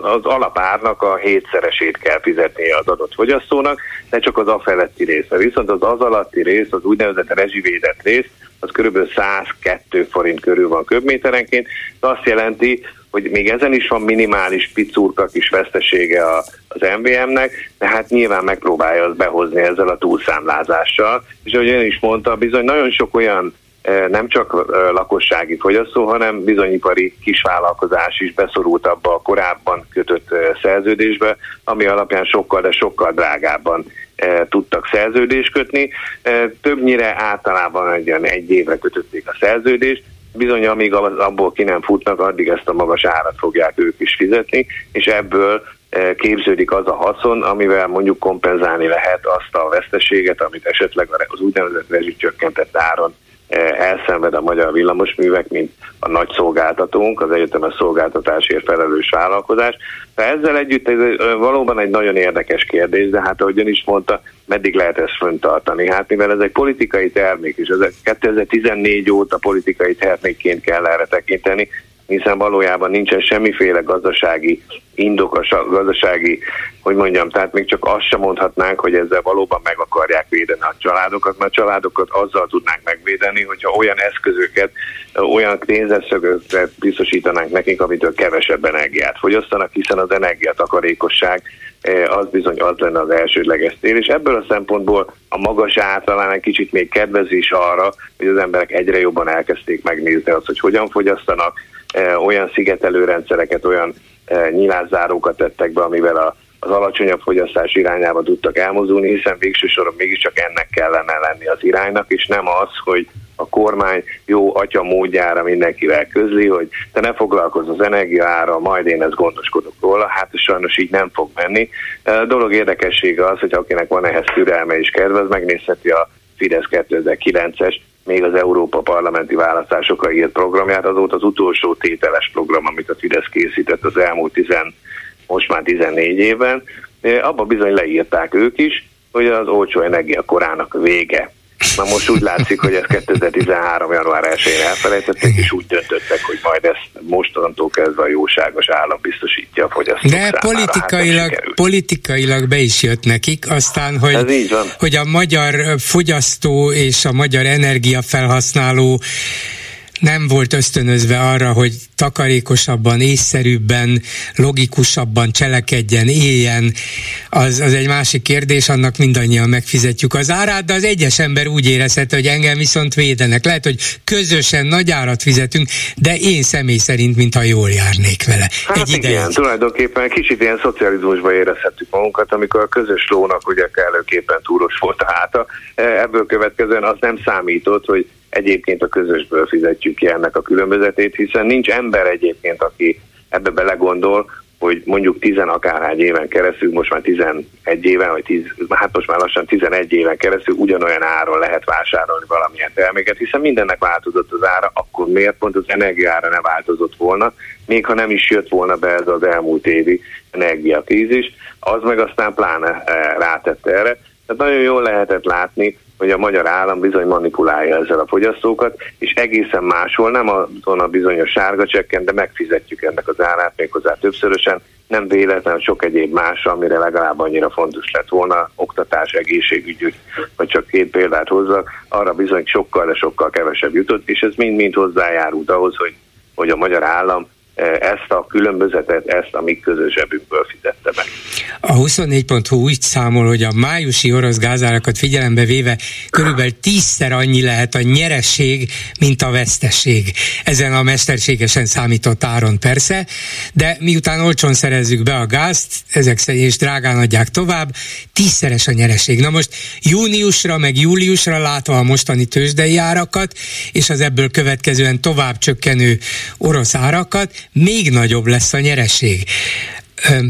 H: az alapárnak a hétszeresét kell fizetnie az adott fogyasztónak, de csak az a feletti része. Viszont az az alatti rész, az úgynevezett rezsivédett rész, az kb. 102 forint körül van köbméterenként. Ez azt jelenti, hogy még ezen is van minimális picurka kis vesztesége a, az MVM-nek, de hát nyilván megpróbálja azt behozni ezzel a túlszámlázással. És ahogy ön is mondta, bizony nagyon sok olyan nem csak lakossági fogyasztó, hanem bizonyipari kisvállalkozás is beszorult abba a korábban kötött szerződésbe, ami alapján sokkal, de sokkal drágábban tudtak szerződést kötni. Többnyire általában egy, egy évre kötötték a szerződést, bizony amíg abból ki nem futnak, addig ezt a magas árat fogják ők is fizetni, és ebből képződik az a haszon, amivel mondjuk kompenzálni lehet azt a veszteséget, amit esetleg az úgynevezett rezsicsökkentett áron elszenved a magyar villamosművek, mint a nagy szolgáltatónk, az egyetemes szolgáltatásért felelős vállalkozás. De ezzel együtt ez valóban egy nagyon érdekes kérdés, de hát ahogy ön is mondta, meddig lehet ezt föntartani? Hát mivel ez egy politikai termék, és ez 2014 óta politikai termékként kell erre tekinteni, hiszen valójában nincsen semmiféle gazdasági indok, a gazdasági, hogy mondjam, tehát még csak azt sem mondhatnánk, hogy ezzel valóban meg akarják védeni a családokat, mert a családokat azzal tudnánk megvédeni, hogyha olyan eszközöket, olyan pénzeszögöket biztosítanánk nekik, amitől kevesebb energiát fogyasztanak, hiszen az energiatakarékosság az bizony az lenne az elsődleges cél, és ebből a szempontból a magas általán egy kicsit még kedvezés arra, hogy az emberek egyre jobban elkezdték megnézni azt, hogy hogyan fogyasztanak, olyan szigetelő rendszereket, olyan nyilászárókat tettek be, amivel a, az alacsonyabb fogyasztás irányába tudtak elmozdulni, hiszen végső soron mégiscsak ennek kellene lenni az iránynak, és nem az, hogy a kormány jó atya módjára mindenkivel közli, hogy te ne foglalkozz az energiaára, majd én ezt gondoskodok róla, hát sajnos így nem fog menni. A dolog érdekessége az, hogy akinek van ehhez türelme és kedve, az megnézheti a Fidesz 2009-es még az Európa parlamenti választásokra írt programját, az volt az utolsó tételes program, amit a Fidesz készített az elmúlt 10, most már 14 évben. Abba bizony leírták ők is, hogy az olcsó energia korának vége. Na most úgy látszik, hogy ezt 2013. január 1-én elfelejtették, és úgy döntöttek, hogy majd ezt mostantól kezdve a jóságos állam biztosítja a fogyasztók
A: De számára. politikailag, hát politikailag be is jött nekik, aztán, hogy, hogy a magyar fogyasztó és a magyar energiafelhasználó nem volt ösztönözve arra, hogy takarékosabban, észszerűbben, logikusabban cselekedjen, éljen, az, az egy másik kérdés, annak mindannyian megfizetjük az árát, de az egyes ember úgy érezhette, hogy engem viszont védenek. Lehet, hogy közösen nagy árat fizetünk, de én személy szerint, mintha jól járnék vele.
H: Hát egy igen, ideig. tulajdonképpen kicsit ilyen szocializmusban érezhettük magunkat, amikor a közös lónak ugye kellőképpen túros volt a háta. Ebből következően az nem számított, hogy egyébként a közösből fizetjük ki ennek a különbözetét, hiszen nincs ember egyébként, aki ebbe belegondol, hogy mondjuk tizen akárhány éven keresztül, most már 11 éven, vagy 10, hát most már lassan 11 éven keresztül ugyanolyan áron lehet vásárolni valamilyen terméket, hiszen mindennek változott az ára, akkor miért pont az energiára ne változott volna, még ha nem is jött volna be ez az elmúlt évi energiakrízis, az meg aztán pláne eh, rátette erre. Tehát nagyon jól lehetett látni, hogy a magyar állam bizony manipulálja ezzel a fogyasztókat, és egészen máshol, nem azon a bizonyos sárga csekken, de megfizetjük ennek az árát méghozzá többszörösen, nem véletlen sok egyéb más, amire legalább annyira fontos lett volna, oktatás, egészségügy, vagy csak két példát hozzak, arra bizony sokkal, de sokkal kevesebb jutott, és ez mind-mind hozzájárult ahhoz, hogy, hogy a magyar állam ezt a különbözetet, ezt a mi közös zsebünkből fizette meg.
A: A 24.hu úgy számol, hogy a májusi orosz gázárakat figyelembe véve körülbelül tízszer annyi lehet a nyeresség, mint a veszteség. Ezen a mesterségesen számított áron persze, de miután olcsón szerezzük be a gázt, ezek szerint és drágán adják tovább, tízszeres a nyeresség. Na most júniusra, meg júliusra látva a mostani tőzsdei árakat, és az ebből következően tovább csökkenő orosz árakat, még nagyobb lesz a nyereség.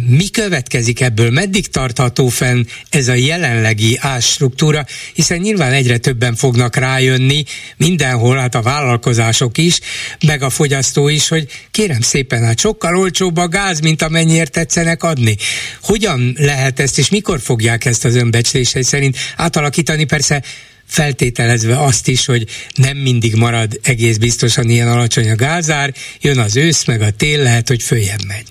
A: mi következik ebből, meddig tartható fenn ez a jelenlegi árstruktúra, hiszen nyilván egyre többen fognak rájönni mindenhol, hát a vállalkozások is, meg a fogyasztó is, hogy kérem szépen, hát sokkal olcsóbb a gáz, mint amennyiért tetszenek adni. Hogyan lehet ezt, és mikor fogják ezt az önbecslései szerint átalakítani? Persze feltételezve azt is, hogy nem mindig marad egész biztosan ilyen alacsony a gázár, jön az ősz, meg a tél, lehet, hogy följebb megy.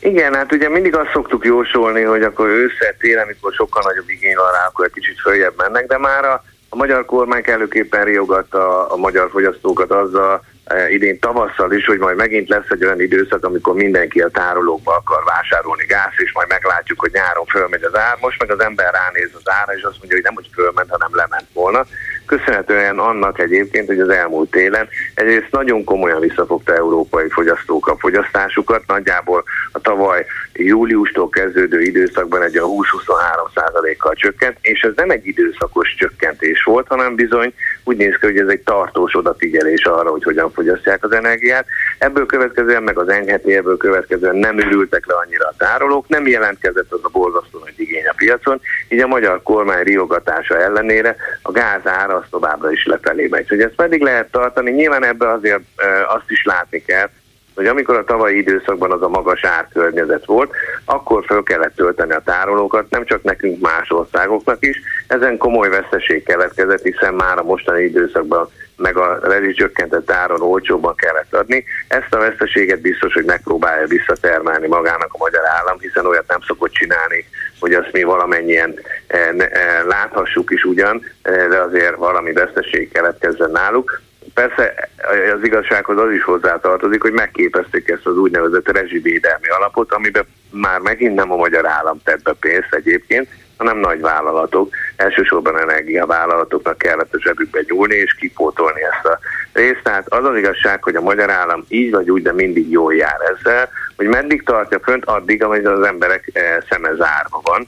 H: Igen, hát ugye mindig azt szoktuk jósolni, hogy akkor ősszel, télen, amikor sokkal nagyobb igény van rá, akkor egy kicsit följebb mennek, de már a, a magyar kormány kellőképpen riogatta a, magyar fogyasztókat azzal, idén tavasszal is, hogy majd megint lesz egy olyan időszak, amikor mindenki a tárolókba akar vásárolni gáz, és majd meglátjuk, hogy nyáron fölmegy az ár. Most meg az ember ránéz az ára, és azt mondja, hogy nem, hogy fölment, hanem lement volna köszönhetően annak egyébként, hogy az elmúlt télen egyrészt nagyon komolyan visszafogta európai fogyasztók a fogyasztásukat, nagyjából a tavaly júliustól kezdődő időszakban egy a 20-23 kal csökkent, és ez nem egy időszakos csökkentés volt, hanem bizony úgy néz ki, hogy ez egy tartós odafigyelés arra, hogy hogyan fogyasztják az energiát. Ebből következően, meg az enyheti, ebből következően nem ürültek le annyira a tárolók, nem jelentkezett az a borzasztó nagy igény a piacon, így a magyar kormány riogatása ellenére a gáz ára az továbbra is lefelé megy. Hogy ezt meddig lehet tartani? Nyilván ebbe azért azt is látni kell, hogy amikor a tavalyi időszakban az a magas árkörnyezet volt, akkor föl kellett tölteni a tárolókat, nem csak nekünk, más országoknak is. Ezen komoly veszteség keletkezett, hiszen már a mostani időszakban meg a rezsicsökkentett áron olcsóbban kellett adni. Ezt a veszteséget biztos, hogy megpróbálja visszatermelni magának a magyar állam, hiszen olyat nem szokott csinálni, hogy azt mi valamennyien eh, eh, láthassuk is ugyan, eh, de azért valami veszteség keletkezzen náluk. Persze az igazsághoz az is hozzátartozik, hogy megképezték ezt az úgynevezett rezsivédelmi alapot, amiben már megint nem a magyar állam tett be pénzt egyébként, hanem nagy vállalatok, elsősorban energiavállalatoknak kellett a zsebükbe nyúlni és kipótolni ezt a részt. Tehát az az igazság, hogy a magyar állam így vagy úgy, de mindig jól jár ezzel, hogy meddig tartja fönt, addig, amíg az emberek eh, szeme zárva van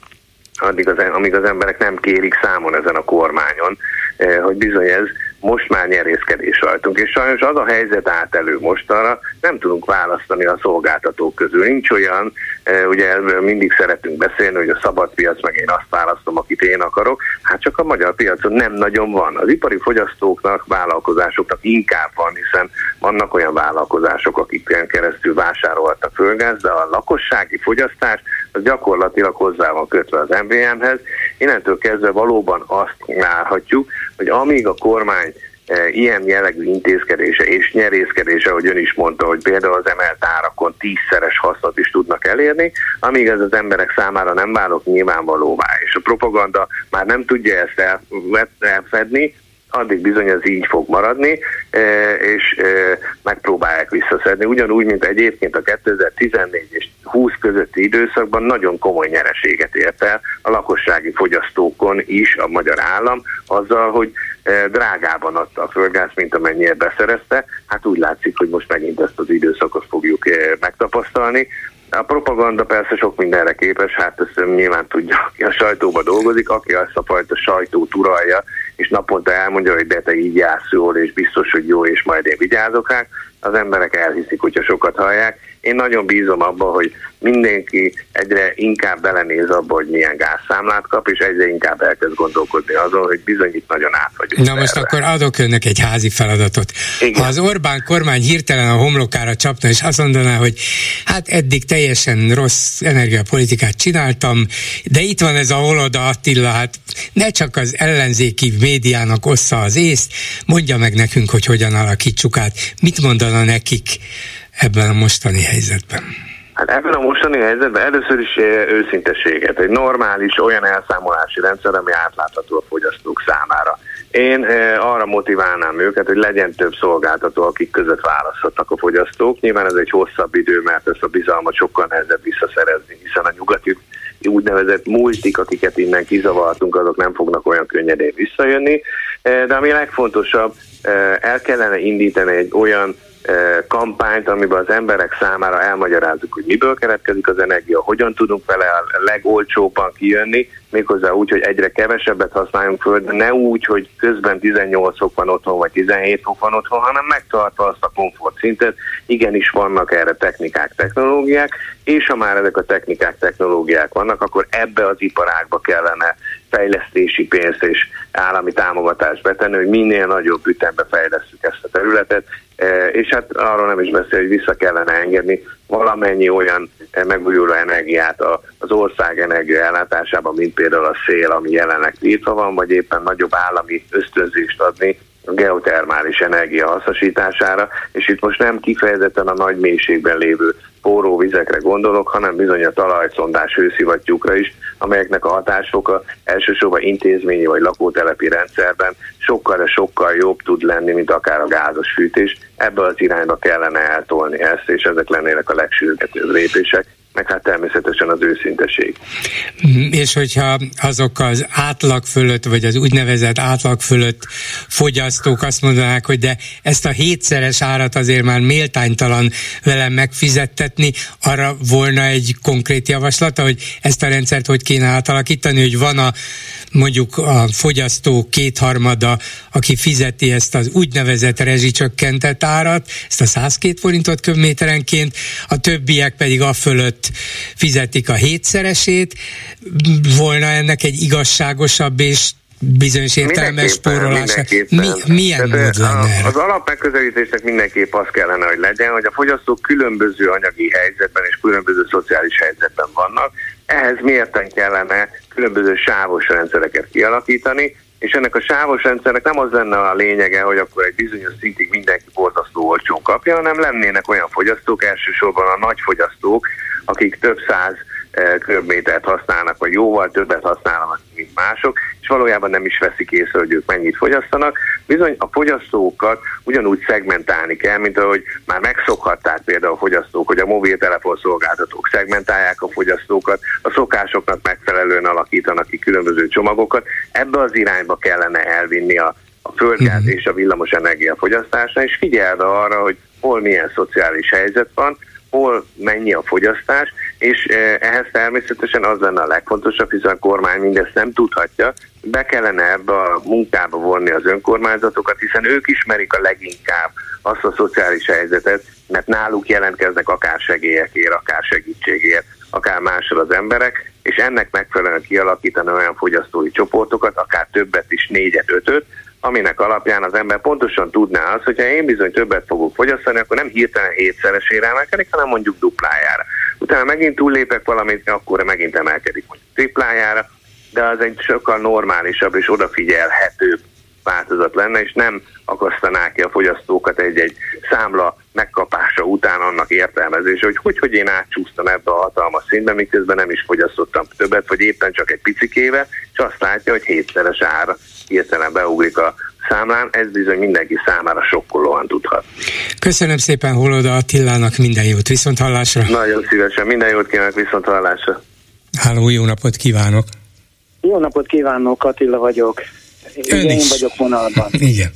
H: addig az, amíg az emberek nem kérik számon ezen a kormányon, eh, hogy bizony ez most már nyerészkedés rajtunk, és sajnos az a helyzet állt elő mostanra, nem tudunk választani a szolgáltatók közül. Nincs olyan, e, ugye mindig szeretünk beszélni, hogy a szabad piac, meg én azt választom, akit én akarok, hát csak a magyar piacon nem nagyon van. Az ipari fogyasztóknak, vállalkozásoknak inkább van, hiszen vannak olyan vállalkozások, akik keresztül vásároltak földgáz, de a lakossági fogyasztás az gyakorlatilag hozzá van kötve az MVM-hez. Innentől kezdve valóban azt várhatjuk, hogy amíg a kormány e, ilyen jellegű intézkedése és nyerészkedése, ahogy ön is mondta, hogy például az emelt árakon tízszeres hasznot is tudnak elérni, amíg ez az emberek számára nem válok nyilvánvalóvá, és a propaganda már nem tudja ezt elfedni, addig bizony ez így fog maradni, e, és e, megpróbálják visszaszedni. Ugyanúgy, mint egyébként a 2014 és 20 közötti időszakban nagyon komoly nyereséget ért el a lakossági fogyasztókon is a magyar állam, azzal, hogy e, drágában adta a földgáz, mint amennyire beszerezte. Hát úgy látszik, hogy most megint ezt az időszakot fogjuk megtapasztalni. A propaganda persze sok mindenre képes, hát ezt nyilván tudja, aki a sajtóban dolgozik, aki azt a fajta sajtót uralja, és naponta elmondja, hogy de te így jársz jól, és biztos, hogy jó, és majd én vigyázok rá, az emberek elhiszik, hogyha sokat hallják. Én nagyon bízom abba, hogy mindenki egyre inkább belenéz abba, hogy milyen gázszámlát kap, és egyre inkább elkezd gondolkodni azon, hogy bizony itt nagyon át vagyunk.
A: Na most akkor adok önnek egy házi feladatot. Igen. Ha az Orbán kormány hirtelen a homlokára csapna, és azt mondaná, hogy hát eddig teljesen rossz energiapolitikát csináltam, de itt van ez a Holoda Attila, hát ne csak az ellenzéki médiának ossza az észt, mondja meg nekünk, hogy hogyan alakítsuk át. Mit mondana nekik ebben a mostani helyzetben?
H: Hát ebben a mostani helyzetben először is eh, őszintességet, egy normális olyan elszámolási rendszer, ami átlátható a fogyasztók számára. Én eh, arra motiválnám őket, hogy legyen több szolgáltató, akik között választhatnak a fogyasztók. Nyilván ez egy hosszabb idő, mert ezt a bizalmat sokkal nehezebb visszaszerezni, hiszen a nyugati úgynevezett multik, akiket innen kizavartunk, azok nem fognak olyan könnyedén visszajönni. Eh, de ami legfontosabb, el kellene indítani egy olyan kampányt, amiben az emberek számára elmagyarázzuk, hogy miből keletkezik az energia, hogyan tudunk vele a legolcsóbban kijönni, méghozzá úgy, hogy egyre kevesebbet használjunk föl, ne úgy, hogy közben 18 fok van otthon, vagy 17 fok van otthon, hanem megtartva azt a komfort szintet. Igenis vannak erre technikák, technológiák, és ha már ezek a technikák, technológiák vannak, akkor ebbe az iparágba kellene fejlesztési pénzt és állami támogatást betenni, hogy minél nagyobb ütembe fejlesztjük ezt a területet, e, és hát arról nem is beszél, hogy vissza kellene engedni valamennyi olyan megújuló energiát az ország energia ellátásában, mint például a szél, ami jelenleg tiltva van, vagy éppen nagyobb állami ösztönzést adni a geotermális energia hasznosítására, és itt most nem kifejezetten a nagy mélységben lévő forró vizekre gondolok, hanem bizony a talajszondás hőszivattyúkra is, amelyeknek a hatásfoka elsősorban intézményi vagy lakótelepi rendszerben sokkal, sokkal jobb tud lenni, mint akár a gázos fűtés. Ebből az irányba kellene eltolni ezt, és ezek lennének a legsürgetőbb lépések meg hát természetesen az őszinteség.
A: És hogyha azok az átlag fölött, vagy az úgynevezett átlag fölött fogyasztók azt mondanák, hogy de ezt a hétszeres árat azért már méltánytalan velem megfizettetni, arra volna egy konkrét javaslata, hogy ezt a rendszert hogy kéne átalakítani, hogy van a mondjuk a fogyasztó kétharmada, aki fizeti ezt az úgynevezett rezsicsökkentett árat, ezt a 102 forintot köbméterenként, a többiek pedig a fölött fizetik a hétszeresét. Volna ennek egy igazságosabb és bizonyos értelemben spórolása. Mi, milyen mód lenne
H: Az alapmegközelítésnek mindenképp az kellene, hogy legyen, hogy a fogyasztók különböző anyagi helyzetben és különböző szociális helyzetben vannak. Ehhez mérten kellene különböző sávos rendszereket kialakítani, és ennek a sávos rendszernek nem az lenne a lényege, hogy akkor egy bizonyos szintig mindenki borzasztó olcsón kapja, hanem lennének olyan fogyasztók, elsősorban a nagy fogyasztók, akik több száz eh, köbmétert használnak, vagy jóval többet használnak, mint mások, és valójában nem is veszik észre, hogy ők mennyit fogyasztanak. Bizony a fogyasztókat ugyanúgy szegmentálni kell, mint ahogy már megszokhatták például a fogyasztók, hogy a mobiltelefon szolgáltatók szegmentálják a fogyasztókat, a szokásoknak megfelelően alakítanak ki különböző csomagokat. Ebbe az irányba kellene elvinni a, a földgáz mhm. és a villamos energia fogyasztása, és figyelve arra, hogy hol milyen szociális helyzet van, hol mennyi a fogyasztás, és eh, ehhez természetesen az lenne a legfontosabb, hiszen a kormány mindezt nem tudhatja, be kellene ebbe a munkába vonni az önkormányzatokat, hiszen ők ismerik a leginkább azt a szociális helyzetet, mert náluk jelentkeznek akár segélyekért, akár segítségért, akár mással az emberek, és ennek megfelelően kialakítani olyan fogyasztói csoportokat, akár többet is, négyet, ötöt, aminek alapján az ember pontosan tudná azt, hogyha én bizony többet fogok fogyasztani, akkor nem hirtelen hétszeresére emelkedik, hanem mondjuk duplájára. Utána megint túllépek valamit, akkor megint emelkedik mondjuk triplájára, de az egy sokkal normálisabb és odafigyelhetőbb változat lenne, és nem akasztanák ki a fogyasztókat egy-egy számla megkapása után annak értelmezése, hogy hogy, hogy én átcsúsztam ebbe a hatalmas szintbe, miközben nem is fogyasztottam többet, vagy éppen csak egy picikével, és azt látja, hogy hétszeres ára hirtelen beugrik a számlán, ez bizony mindenki számára sokkolóan tudhat.
A: Köszönöm szépen Holoda Attilának, minden jót, viszont hallásra.
H: Nagyon szívesen, minden jót kívánok, viszont hallásra.
A: Háló, jó napot kívánok!
I: Jó napot kívánok, Attila vagyok.
A: Ön
I: Igen,
A: is.
I: én vagyok vonalban. <laughs>
A: Igen.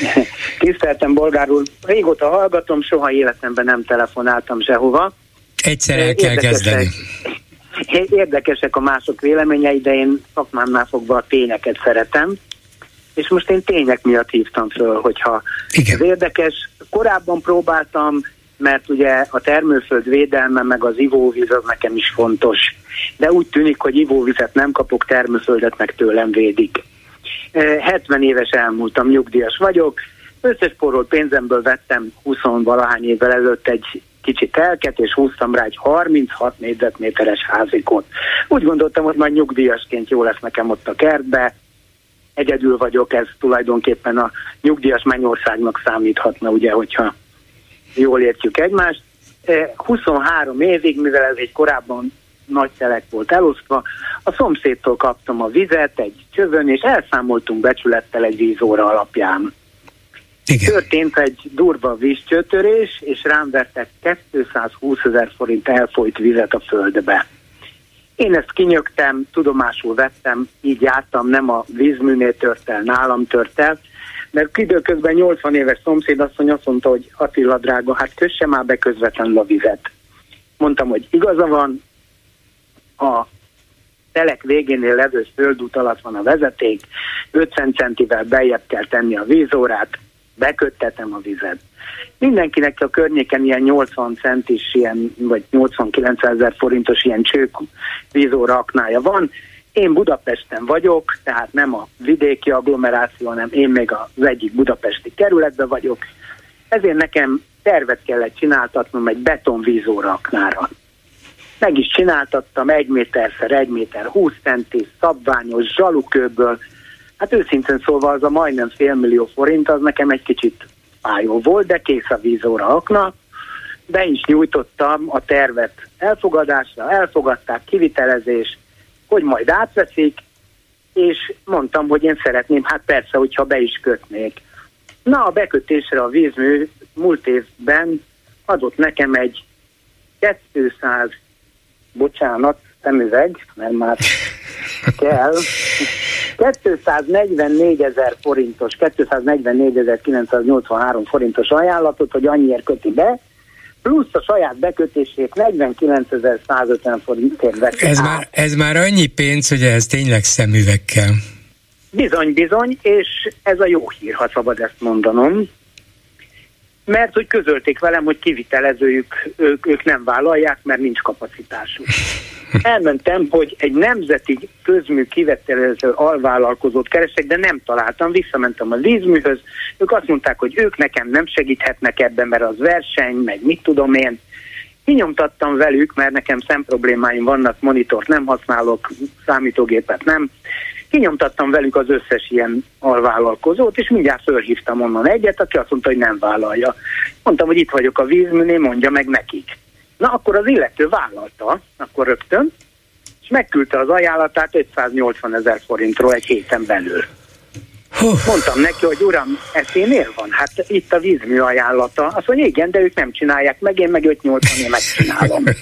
A: <laughs>
I: Tiszteltem bolgár úr, régóta hallgatom, soha életemben nem telefonáltam sehova.
A: Egyszer el kell kezdeni.
I: Érdekesek a mások véleményei, de én szakmámnál fogva a tényeket szeretem. És most én tények miatt hívtam föl, hogyha
A: Igen.
I: ez érdekes. Korábban próbáltam, mert ugye a termőföld védelme meg az ivóvíz az nekem is fontos. De úgy tűnik, hogy ivóvizet nem kapok, termőföldet meg tőlem védik. Eh, 70 éves elmúltam, nyugdíjas vagyok. Összesporolt pénzemből vettem 20 valahány évvel előtt egy kicsi telket, és húztam rá egy 36 négyzetméteres házikot. Úgy gondoltam, hogy majd nyugdíjasként jó lesz nekem ott a kertbe. Egyedül vagyok, ez tulajdonképpen a nyugdíjas mennyországnak számíthatna, ugye, hogyha jól értjük egymást. Eh, 23 évig, mivel ez egy korábban nagy telek volt elosztva, a szomszédtól kaptam a vizet egy csövön, és elszámoltunk becsülettel egy vízóra alapján.
A: Igen.
I: Történt egy durva vízcsőtörés, és rám vettek 220 ezer forint elfolyt vizet a földbe. Én ezt kinyögtem, tudomásul vettem, így jártam, nem a vízműnél tört el, nálam tört el, Mert időközben 80 éves szomszédasszony azt mondta, hogy Attila drága, hát kösse már be közvetlenül a vizet. Mondtam, hogy igaza van, a telek végénél levő földút alatt van a vezeték, 50 centivel beljebb kell tenni a vízórát, beköttetem a vizet. Mindenkinek a környéken ilyen 80 centis, ilyen, vagy 89 ezer forintos ilyen csők vízóra aknája van. Én Budapesten vagyok, tehát nem a vidéki agglomeráció, hanem én még az egyik budapesti kerületben vagyok. Ezért nekem tervet kellett csináltatnom egy betonvízóra aknára. Meg is csináltattam egy méterszer egy méter 20 centis, szabványos zsalukőből. Hát őszintén szólva az a majdnem félmillió forint, az nekem egy kicsit fájó volt, de kész a vízóra akna. Be is nyújtottam a tervet elfogadásra, elfogadták, kivitelezés, hogy majd átveszik, és mondtam, hogy én szeretném, hát persze, hogyha be is kötnék. Na, a bekötésre a vízmű múlt évben adott nekem egy 200 bocsánat, szemüveg, mert már kell, 244 ezer forintos, 244.983 forintos ajánlatot, hogy annyiért köti be, plusz a saját bekötését 49.150 forintért vett.
A: Ez már, ez már annyi pénz, hogy ez tényleg szemüveg kell.
I: Bizony, bizony, és ez a jó hír, ha szabad ezt mondanom mert hogy közölték velem, hogy kivitelezőjük ők, ők nem vállalják, mert nincs kapacitásuk. Elmentem, hogy egy nemzeti közmű kivitelező alvállalkozót keresek, de nem találtam, visszamentem a vízműhöz, ők azt mondták, hogy ők nekem nem segíthetnek ebben, mert az verseny, meg mit tudom én. Kinyomtattam velük, mert nekem szemproblémáim vannak, monitort nem használok, számítógépet nem, Kinyomtattam velük az összes ilyen alvállalkozót, és mindjárt fölhívtam onnan egyet, aki azt mondta, hogy nem vállalja. Mondtam, hogy itt vagyok a vízműnél, mondja meg nekik. Na, akkor az illető vállalta, akkor rögtön, és megküldte az ajánlatát 580 ezer forintról egy héten belül. Mondtam neki, hogy uram, ez miért van? Hát itt a vízmű ajánlata. Azt mondja, igen, de ők nem csinálják meg, én meg 580 én megcsinálom. <laughs>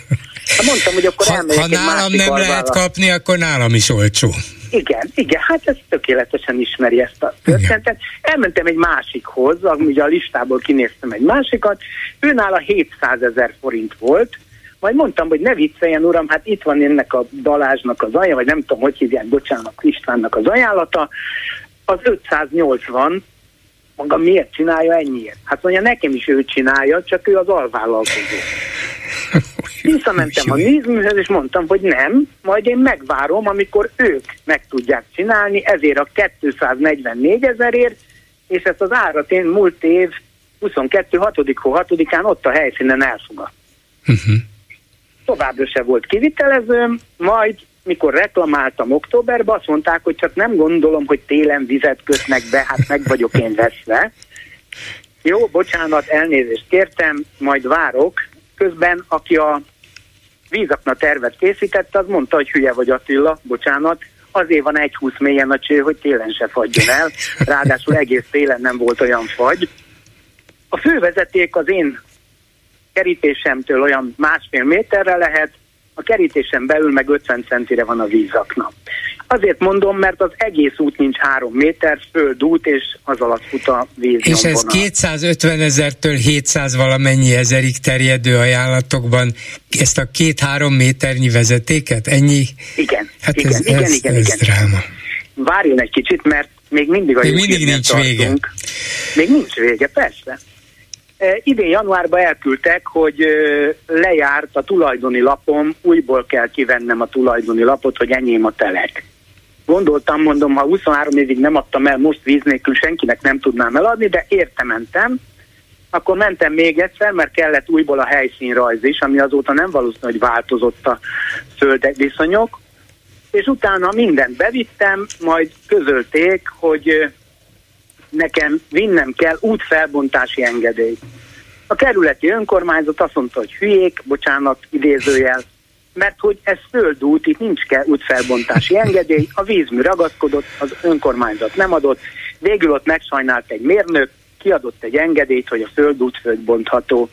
I: Hát mondtam, hogy akkor
A: ha, ha nálam nem lehet kapni, akkor nálam is olcsó.
I: Igen, igen, hát ez tökéletesen ismeri ezt a történetet. Elmentem egy másikhoz, ugye a listából kinéztem egy másikat, őnála 700 ezer forint volt, majd mondtam, hogy ne vicceljen, uram, hát itt van ennek a Balázsnak az ajánlata, vagy nem tudom, hogy hívják, bocsánat, Istvánnak az ajánlata, az 580, maga miért csinálja ennyiért? Hát mondja, nekem is ő csinálja, csak ő az alvállalkozó. Visszamentem a nézműhöz, és mondtam, hogy nem, majd én megvárom, amikor ők meg tudják csinálni, ezért a 244 ezerért, és ezt az árat én múlt év 22. 6. 6-án ott a helyszínen elfogad. Uh-huh. Továbbra se volt kivitelezőm, majd mikor reklamáltam októberben, azt mondták, hogy csak nem gondolom, hogy télen vizet kötnek be, hát meg vagyok én veszve. Jó, bocsánat, elnézést kértem, majd várok. Közben, aki a vízakna tervet készítette, az mondta, hogy hülye vagy Attila, bocsánat, azért van egy húsz mélyen a cső, hogy télen se fagyjon el, ráadásul egész télen nem volt olyan fagy. A fővezeték az én kerítésemtől olyan másfél méterre lehet, a kerítésen belül meg 50 centire van a vízakna. Azért mondom, mert az egész út nincs három méter, földút, és az alatt fut a víz.
A: És ez 250 ezertől 700 valamennyi ezerig terjedő ajánlatokban ezt a két-három méternyi vezetéket? Ennyi?
I: Igen, hát igen, ez, igen, ez, igen, ez igen. dráma. Várjon egy kicsit, mert még mindig a
A: még mindig nincs tartunk. vége.
I: Még nincs vége, persze. Idén januárban elküldtek, hogy lejárt a tulajdoni lapom, újból kell kivennem a tulajdoni lapot, hogy enyém a telek. Gondoltam, mondom, ha 23 évig nem adtam el, most víz nélkül senkinek nem tudnám eladni, de érte mentem. Akkor mentem még egyszer, mert kellett újból a helyszínrajz is, ami azóta nem valószínű, hogy változott a földek viszonyok. És utána mindent bevittem, majd közölték, hogy nekem vinnem kell útfelbontási engedélyt. A kerületi önkormányzat azt mondta, hogy hülyék, bocsánat, idézőjel, mert hogy ez földút, itt nincs kell útfelbontási engedély, a vízmű ragaszkodott, az önkormányzat nem adott, végül ott megsajnált egy mérnök, kiadott egy engedélyt, hogy a földút földbontható.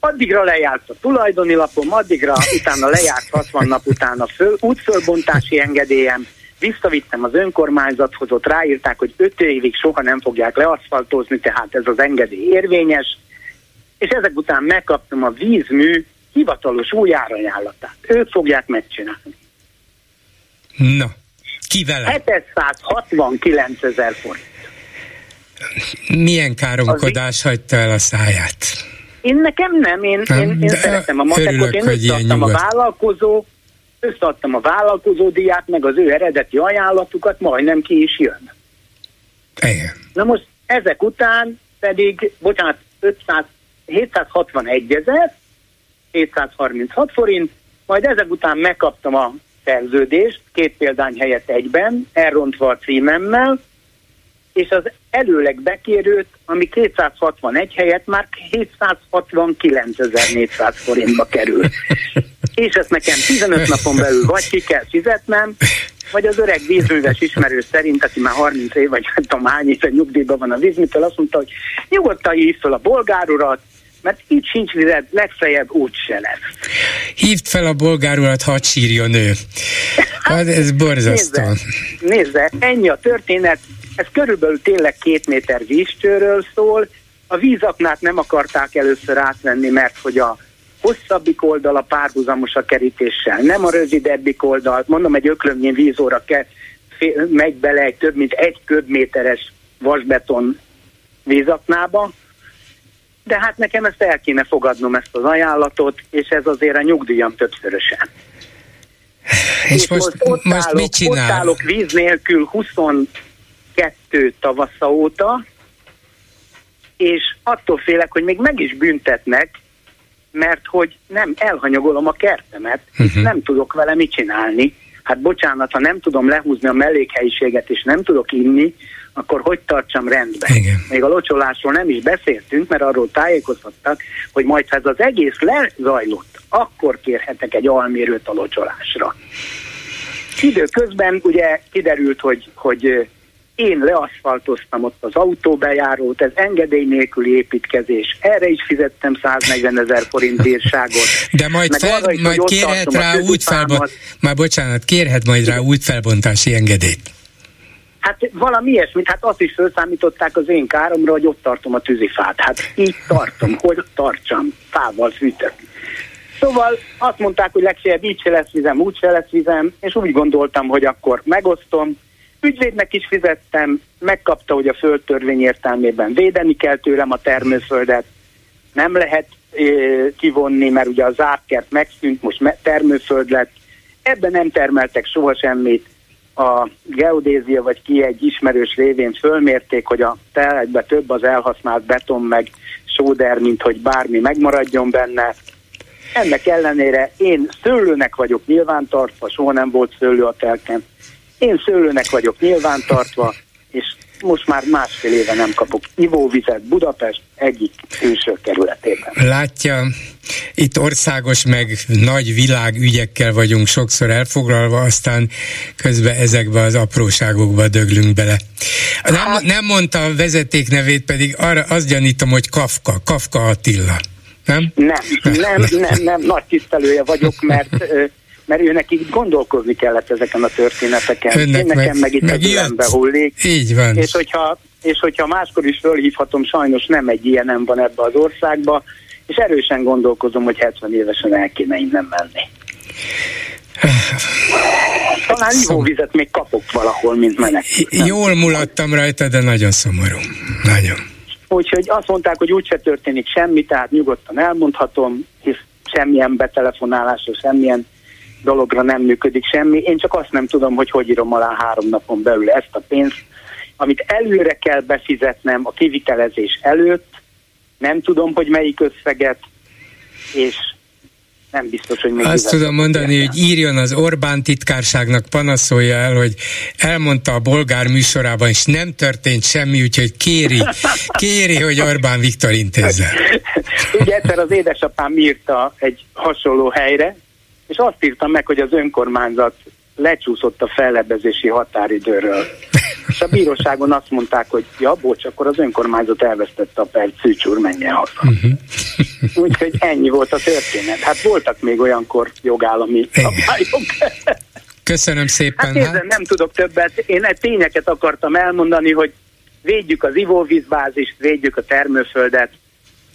I: Addigra lejárt a tulajdoni lapom, addigra utána lejárt 60 nap után a föl, útfölbontási engedélyem, visszavittem az önkormányzathoz, ott ráírták, hogy öt évig soha nem fogják leaszfaltozni, tehát ez az engedély érvényes, és ezek után megkaptam a vízmű hivatalos új árajánlatát. Ők fogják megcsinálni.
A: Na, ki vele?
I: 769 ezer forint.
A: Milyen káromkodás hagyta el a száját?
I: Én nekem nem, én, nem, én, én szeretem a matekot, én összeadtam a vállalkozó, összeadtam a vállalkozó diát, meg az ő eredeti ajánlatukat, majdnem ki is jön.
A: Igen.
I: Na most ezek után pedig, bocsánat, 500, 761 ezer, 736 forint, majd ezek után megkaptam a szerződést, két példány helyett egyben, elrontva a címemmel, és az előleg bekérőt, ami 261 helyett már 769.400 forintba kerül. És ezt nekem 15 napon belül vagy ki kell fizetnem, vagy az öreg vízműves ismerő szerint, aki már 30 év, vagy nem tudom hány éve nyugdíjban van a vízmitől, azt mondta, hogy nyugodtan hívd fel a bolgárurat, mert itt sincs vizet, legfeljebb úgy se lesz.
A: Hívd fel a bolgárulat, hadd sírjon ő. Hát, ez borzasztó.
I: Nézze, nézze, ennyi a történet, ez körülbelül tényleg két méter vízcsőről szól. A vízaknát nem akarták először átvenni, mert hogy a hosszabbik oldal a párhuzamos a kerítéssel, nem a rövidebbik oldal. Mondom, egy öklömnyi vízóra ke, megy bele egy több mint egy köbméteres vasbeton vízaknába, de hát nekem ezt el kéne fogadnom ezt az ajánlatot, és ez azért a nyugdíjam többszörösen.
A: És, és most, most, ott most állok, mit csinál?
I: Ott állok víz nélkül 20 kettő tavasza óta, és attól félek, hogy még meg is büntetnek, mert hogy nem elhanyagolom a kertemet, uh-huh. nem tudok vele mit csinálni. Hát bocsánat, ha nem tudom lehúzni a mellékhelyiséget, és nem tudok inni, akkor hogy tartsam rendben?
A: Igen.
I: Még a locsolásról nem is beszéltünk, mert arról tájékoztattak, hogy majd ha ez az egész lezajlott, akkor kérhetek egy almérőt a locsolásra. Időközben ugye kiderült, hogy, hogy én leaszfaltoztam ott az autóbejárót, ez engedély nélküli építkezés. Erre is fizettem 140 ezer forint bírságot.
A: De majd, fel, arra is, majd kérhet rá már bocsánat, kérhet majd rá útfelbontási engedélyt.
I: Hát valami ilyesmit, hát azt is felszámították az én káromra, hogy ott tartom a tűzifát. Hát így tartom, <laughs> hogy tartsam, fával fűtök. Szóval azt mondták, hogy legfeljebb így se lesz vizem, úgy se lesz vizem, és úgy gondoltam, hogy akkor megosztom, Ügyvédnek is fizettem, megkapta, hogy a földtörvény értelmében védeni kell tőlem a termőföldet, nem lehet e, kivonni, mert ugye a zártkert megszűnt, most termőföld lett. Ebben nem termeltek soha semmit. A geodézia vagy ki egy ismerős révén fölmérték, hogy a telekbe több az elhasznált beton meg sóder, mint hogy bármi megmaradjon benne. Ennek ellenére én szőlőnek vagyok nyilvántartva, soha nem volt szőlő a telken én szőlőnek vagyok nyilvántartva, és most már másfél éve nem kapok ivóvizet Budapest egyik külső kerületében.
A: Látja, itt országos meg nagy világügyekkel vagyunk sokszor elfoglalva, aztán közben ezekbe az apróságokba döglünk bele. Nem, hát- nem mondta a vezeték nevét, pedig arra azt gyanítom, hogy Kafka, Kafka Attila. Nem?
I: Nem, nem, nem, nem, nagy tisztelője vagyok, mert mert őnek így gondolkozni kellett ezeken a történeteken. Önnek Én nekem meg, meg itt meg gyülembe hullik.
A: Így van.
I: És hogyha, és hogyha máskor is fölhívhatom, sajnos nem egy ilyenem van ebbe az országba, és erősen gondolkozom, hogy 70 évesen el kéne innen menni. Talán ivóvizet még kapok valahol, mint menek.
A: Jól mulattam rajta, de nagyon szomorú. Nagyon.
I: Úgyhogy azt mondták, hogy úgyse történik semmi, tehát nyugodtan elmondhatom, hisz semmilyen betelefonálásra, semmilyen dologra nem működik semmi. Én csak azt nem tudom, hogy hogy írom alá három napon belül ezt a pénzt, amit előre kell befizetnem a kivitelezés előtt, nem tudom, hogy melyik összeget, és nem biztos, hogy még
A: Azt tudom mondani, ilyen. hogy írjon az Orbán titkárságnak, panaszolja el, hogy elmondta a bolgár műsorában, és nem történt semmi, úgyhogy kéri, <laughs> kéri, hogy Orbán Viktor intézze.
I: Ugye egyszer az édesapám írta egy hasonló helyre, és azt írtam meg, hogy az önkormányzat lecsúszott a fellebezési határidőről. És a bíróságon azt mondták, hogy ja, bocs, akkor az önkormányzat elvesztette a perc, szűcsúr, menjen haza. Uh-huh. Úgyhogy ennyi volt a történet. Hát voltak még olyankor jogállami szabályok.
A: Köszönöm szépen.
I: Hát nézd, nem tudok többet. Én egy tényeket akartam elmondani, hogy védjük az ivóvízbázist, védjük a termőföldet,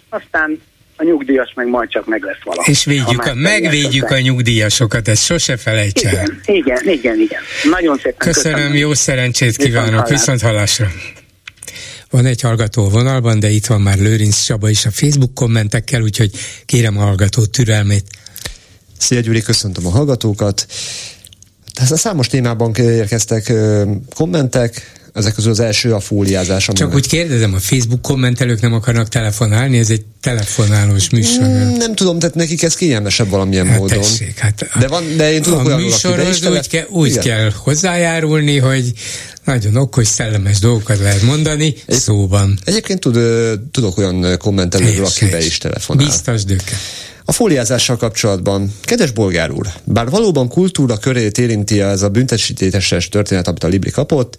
I: aztán a nyugdíjas meg majd csak meg lesz valami.
A: És védjük a, megvédjük a nyugdíjasokat, ezt sose felejts el.
I: Igen, igen, igen, igen. Nagyon szépen
A: köszönöm.
I: köszönöm.
A: jó szerencsét kívánok, viszont hallásra. Van egy hallgató vonalban, de itt van már Lőrinc Csaba is a Facebook kommentekkel, úgyhogy kérem a hallgató türelmét.
J: Szia Gyuri, köszöntöm a hallgatókat. Tehát a számos témában érkeztek kommentek, ezek közül az első a fóliázás.
A: Csak úgy kérdezem, a Facebook kommentelők nem akarnak telefonálni, ez egy telefonálós műsor. Mm,
J: nem tudom, tehát nekik ez kényelmesebb valamilyen hát módon.
A: Tessék, hát
J: de, van, de én tudok
A: a műsorhoz úgy, ke, úgy kell hozzájárulni, hogy nagyon okos, szellemes dolgokat lehet mondani egy, szóban.
J: Egyébként tud, tudok olyan kommentelőről, akibe is telefonál.
A: Biztos döke.
J: A fóliázással kapcsolatban, kedves bolgár úr, bár valóban kultúra körét érinti ez a büntetésítéses történet, amit a Libri kapott,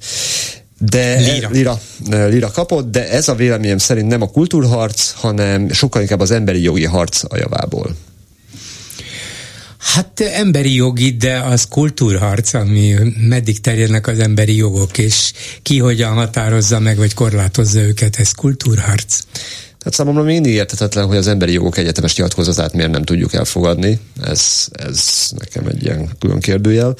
J: de
A: lira.
J: lira. Lira kapott, de ez a véleményem szerint nem a kultúrharc, hanem sokkal inkább az emberi jogi harc a javából.
A: Hát emberi jogi, de az kultúrharc, ami meddig terjednek az emberi jogok, és ki hogyan határozza meg, vagy korlátozza őket, ez kultúrharc.
J: Tehát számomra még mindig értetetlen, hogy az emberi jogok egyetemes nyilatkozatát miért nem tudjuk elfogadni. Ez, ez nekem egy ilyen külön kérdőjel.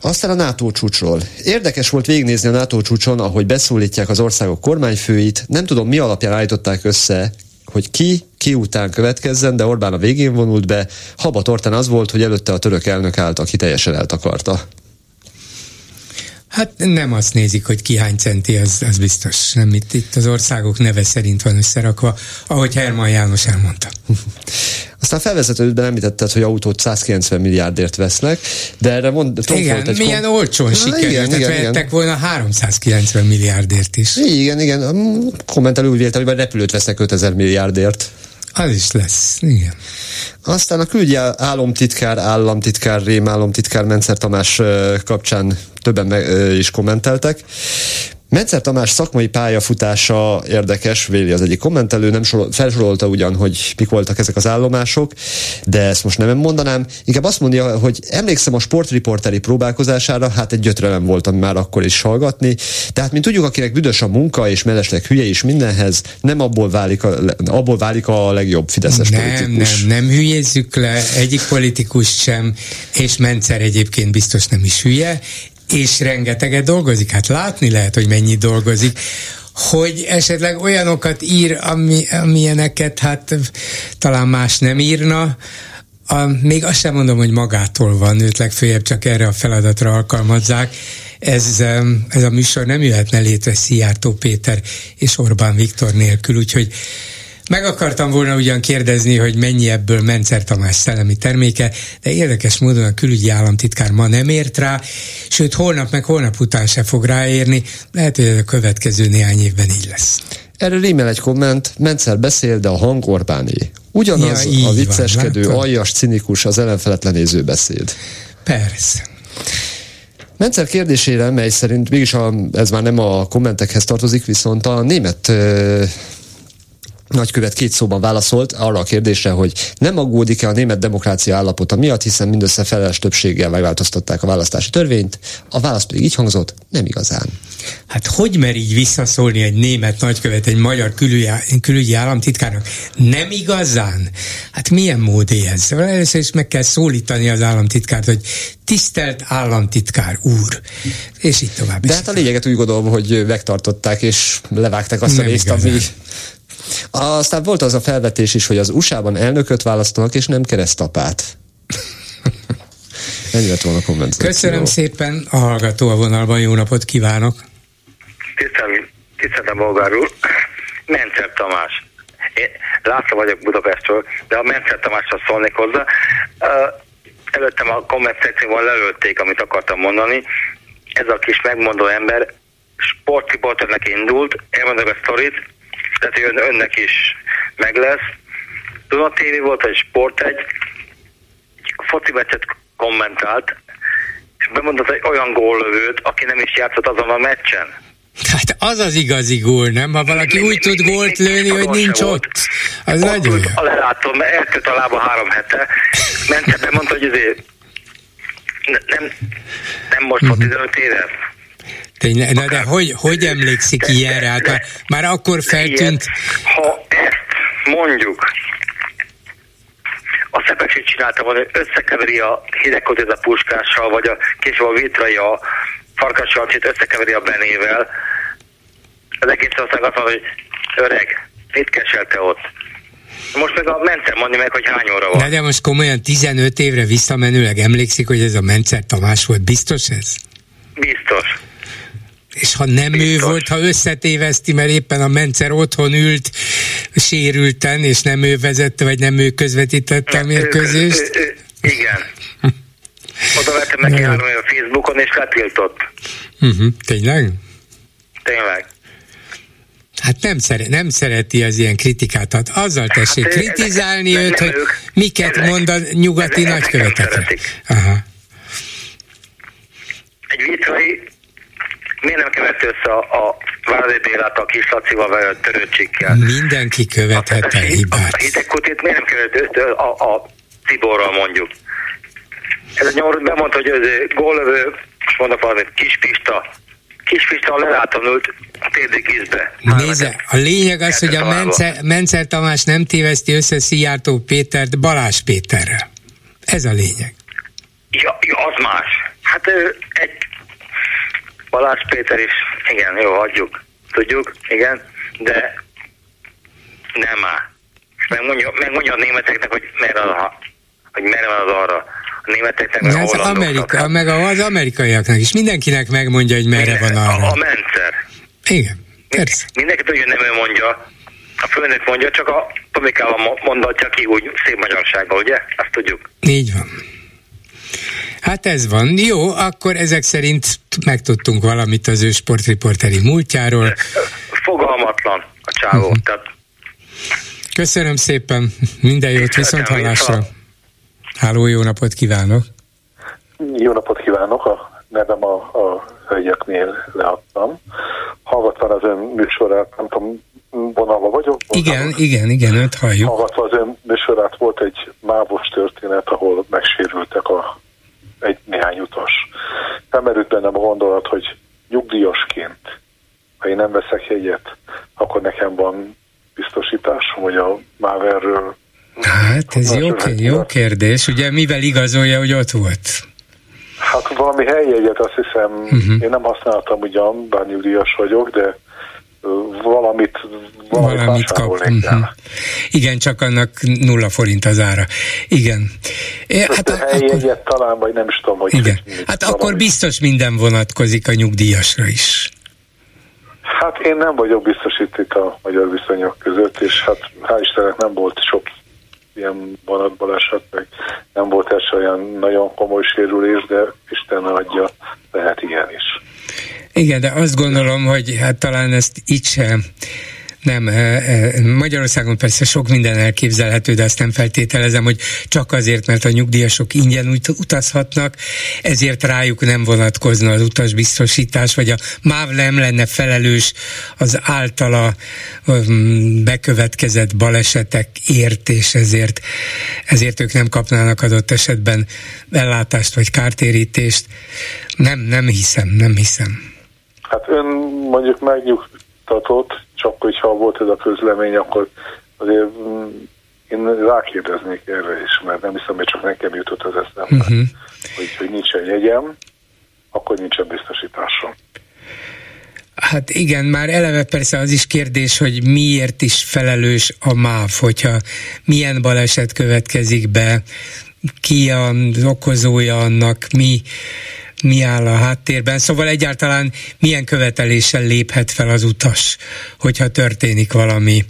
J: Aztán a NATO csúcsról. Érdekes volt végignézni a NATO csúcson, ahogy beszólítják az országok kormányfőit. Nem tudom, mi alapján állították össze, hogy ki, ki után következzen, de Orbán a végén vonult be. Haba tortán az volt, hogy előtte a török elnök állt, aki teljesen eltakarta.
A: Hát nem azt nézik, hogy ki hány centi, az, az biztos. Nem itt, itt az országok neve szerint van összerakva, ahogy Herman János elmondta. <laughs>
J: Aztán felvezetődben említetted, hogy autót 190 milliárdért vesznek, de erre mond,
A: igen, volt egy milyen kom- olcsón sikerült, igen. volna 390 milliárdért is.
J: Igen, igen, kommentelő úgy vélte, hogy repülőt vesznek 5000 milliárdért.
A: Az is lesz, igen.
J: Aztán a külügyi államtitkár, államtitkár, rém államtitkár Mencer Tamás kapcsán többen is kommenteltek. Mencer Tamás szakmai pályafutása érdekes, véli az egyik kommentelő, nem sorol, felsorolta ugyan, hogy mik voltak ezek az állomások, de ezt most nem mondanám. Inkább azt mondja, hogy emlékszem a sportriporteri próbálkozására, hát egy gyötrelem voltam már akkor is hallgatni. Tehát, mint tudjuk, akinek büdös a munka, és mellesleg hülye is mindenhez, nem abból válik a, abból válik a legjobb fideszes
A: nem,
J: politikus.
A: Nem, nem hülyézzük le egyik politikus sem, és Mencer egyébként biztos nem is hülye, és rengeteget dolgozik. Hát látni lehet, hogy mennyit dolgozik hogy esetleg olyanokat ír, ami, amilyeneket hát talán más nem írna, a, még azt sem mondom, hogy magától van, őt legfőjebb csak erre a feladatra alkalmazzák. Ez, ez a műsor nem jöhetne létre Szijjártó Péter és Orbán Viktor nélkül, úgyhogy meg akartam volna ugyan kérdezni, hogy mennyi ebből Mencer Tamás szellemi terméke, de érdekes módon a külügyi államtitkár ma nem ért rá, sőt holnap meg holnap után se fog ráérni, lehet, hogy ez a következő néhány évben így lesz.
J: Erről rímel egy komment, Mencer beszél, de a hang Orbáné. Ugyanaz ja, a vicceskedő, van, aljas, cinikus, az ellenfeletlenéző beszéd.
A: Persze.
J: Mencer kérdésére, mely szerint mégis a, ez már nem a kommentekhez tartozik, viszont a német nagykövet két szóban válaszolt arra a kérdésre, hogy nem aggódik-e a német demokrácia állapota miatt, hiszen mindössze feles többséggel megváltoztatták a választási törvényt. A válasz pedig így hangzott, nem igazán.
A: Hát hogy mer így visszaszólni egy német nagykövet, egy magyar külügyi, külügyi államtitkárnak? Nem igazán? Hát milyen mód ez? Először is meg kell szólítani az államtitkárt, hogy tisztelt államtitkár úr, és így tovább.
J: De hát a lényeget úgy gondolom, hogy megtartották és levágták azt nem a részt, ami aztán volt az a felvetés is, hogy az USA-ban elnököt választanak, és nem keresztapát. <laughs> Ennyi lett volna a komment.
A: Köszönöm szépen, a hallgató a vonalban, jó napot kívánok!
K: Tisztelem, tisztelem Bolgár úr, Mencer Tamás. Én László vagyok Budapestről, de a Mencer Tamásra szólnék hozzá. Előttem a komment szekcióban lelőtték, amit akartam mondani. Ez a kis megmondó ember sportriporternek indult, elmondok a sztorit, tehát ön, önnek is meg lesz. Duna TV volt egy sport egy, foci meccset kommentált, és bemondott egy olyan góllövőt, aki nem is játszott azon a meccsen.
A: Hát az az igazi gól, nem? Ha valaki úgy tud gólt lőni, hogy nincs ott, az ott nagyon jó.
K: Lelátom, eltűnt a lába három hete, ment be, mondta, hogy azért nem, nem most uh-huh. 15 éve.
A: Tényleg, na de hogy, hogy emlékszik de, ilyenre? Hát már, már akkor feltűnt... Ilyet,
K: ha ezt mondjuk, a Szepesi csinálta volna, hogy összekeveri a hidegkotit a puskással, vagy a később a vitrai a farkasalcsit összekeveri a benével, az egész ország azt mondja, hogy öreg, mit keselte ott? Most meg a Mencer mondja meg, hogy hány óra van.
A: De, de most komolyan 15 évre visszamenőleg emlékszik, hogy ez a Mencer Tamás volt. Biztos ez?
K: Biztos.
A: És ha nem Biztos. ő volt, ha összetéveszti, mert éppen a Mencer otthon ült sérülten, és nem ő vezette, vagy nem ő közvetítette a mérkőzést?
K: Igen. <laughs> Oda vettem neki három a Facebookon, és letiltott.
A: Uh-huh. Tényleg?
K: Tényleg.
A: Hát nem, szere, nem szereti az ilyen kritikát. Hát azzal tessék hát, kritizálni ezek, őt, hogy ők, miket ezek, mond a nyugati ezek, nagykövetekre. Aha.
K: Egy vitrai miért nem követett össze a, a Váradi Bélát a kis Lacival vagy a törőcsikkel?
A: Mindenki követhet el hibát.
K: A hidegkutit miért nem követett össze a, a Tiborral mondjuk? Ez a nyomorult bemondta, hogy ez gólövő, most mondok valamit, Kis Pista, Kispista ült a térdik ízbe.
A: Nézze, a lényeg az, hogy a Mencer, Mencer Tamás nem téveszti össze Szijjártó Pétert Balázs Péterrel. Ez a lényeg.
K: Ja, ja az más. Hát egy Balázs Péter is, igen, jó, hagyjuk. Tudjuk, igen, de nem már. Megmondja, megmondja a németeknek, hogy merre, a, hogy merre van az arra a németeknek, meg
A: az Amerika, meg az amerikaiaknak is. Mindenkinek megmondja, hogy merre van arra.
K: A, a mentszer.
A: Igen, persze.
K: Mindenki tudja, nem ő mondja, a főnök mondja, csak a Tomikával mondatja ki úgy szép magyarsággal, ugye? Azt tudjuk.
A: Így van. Hát ez van. Jó, akkor ezek szerint megtudtunk valamit az ő sportriporteri múltjáról.
K: Fogalmatlan a csávó. Uh-huh. Tehát...
A: Köszönöm szépen, minden jót, viszont hallásra. Háló, jó napot kívánok!
L: Jó napot kívánok! A nevem a, a hölgyeknél leadtam. Hallgatva az ön műsorát, nem tudom, vonalva vagyok?
A: Igen, igen, igen, önt halljuk.
L: Hallgatva az ön műsorát volt egy mávos történet, ahol megsérültek a, egy néhány utas. merült bennem a gondolat, hogy nyugdíjasként, ha én nem veszek jegyet, akkor nekem van biztosításom, hogy a máverről
A: Hát ez jó, jó kérdés. Ugye mivel igazolja, hogy ott volt?
L: Hát valami helyjegyet azt hiszem, uh-huh. én nem használtam ugyan, bár nyugdíjas vagyok, de valamit, valamit, valamit kap. Uh-huh.
A: Igen, csak annak nulla forint az ára. Igen.
L: É, hát a, akkor, talán, vagy nem is tudom, hogy...
A: Igen. Hát valami. akkor biztos minden vonatkozik a nyugdíjasra is.
L: Hát én nem vagyok biztosíték a magyar viszonyok között, és hát hál' Istennek nem volt sok ilyen vonatbaleset, meg nem volt ez olyan nagyon komoly sérülés, de Isten adja, lehet ilyen is.
A: Igen, de azt gondolom, hogy hát talán ezt így sem nem, Magyarországon persze sok minden elképzelhető, de azt nem feltételezem, hogy csak azért, mert a nyugdíjasok ingyen utazhatnak, ezért rájuk nem vonatkozna az utasbiztosítás, vagy a MÁV nem lenne felelős az általa bekövetkezett balesetekért, és ezért, ezért ők nem kapnának adott esetben ellátást vagy kártérítést. Nem, nem hiszem, nem hiszem.
L: Hát ön mondjuk megnyugtatott, csak hogyha volt ez a közlemény, akkor azért mm, én rákérdeznék erre is, mert nem hiszem, hogy csak nekem jutott az eszembe, uh-huh. hogy, hogy nincsen jegyem, akkor nincsen biztosításom.
A: Hát igen, már eleve persze az is kérdés, hogy miért is felelős a MÁV, hogyha milyen baleset következik be, ki az okozója annak, mi mi áll a háttérben, szóval egyáltalán milyen követeléssel léphet fel az utas, hogyha történik valami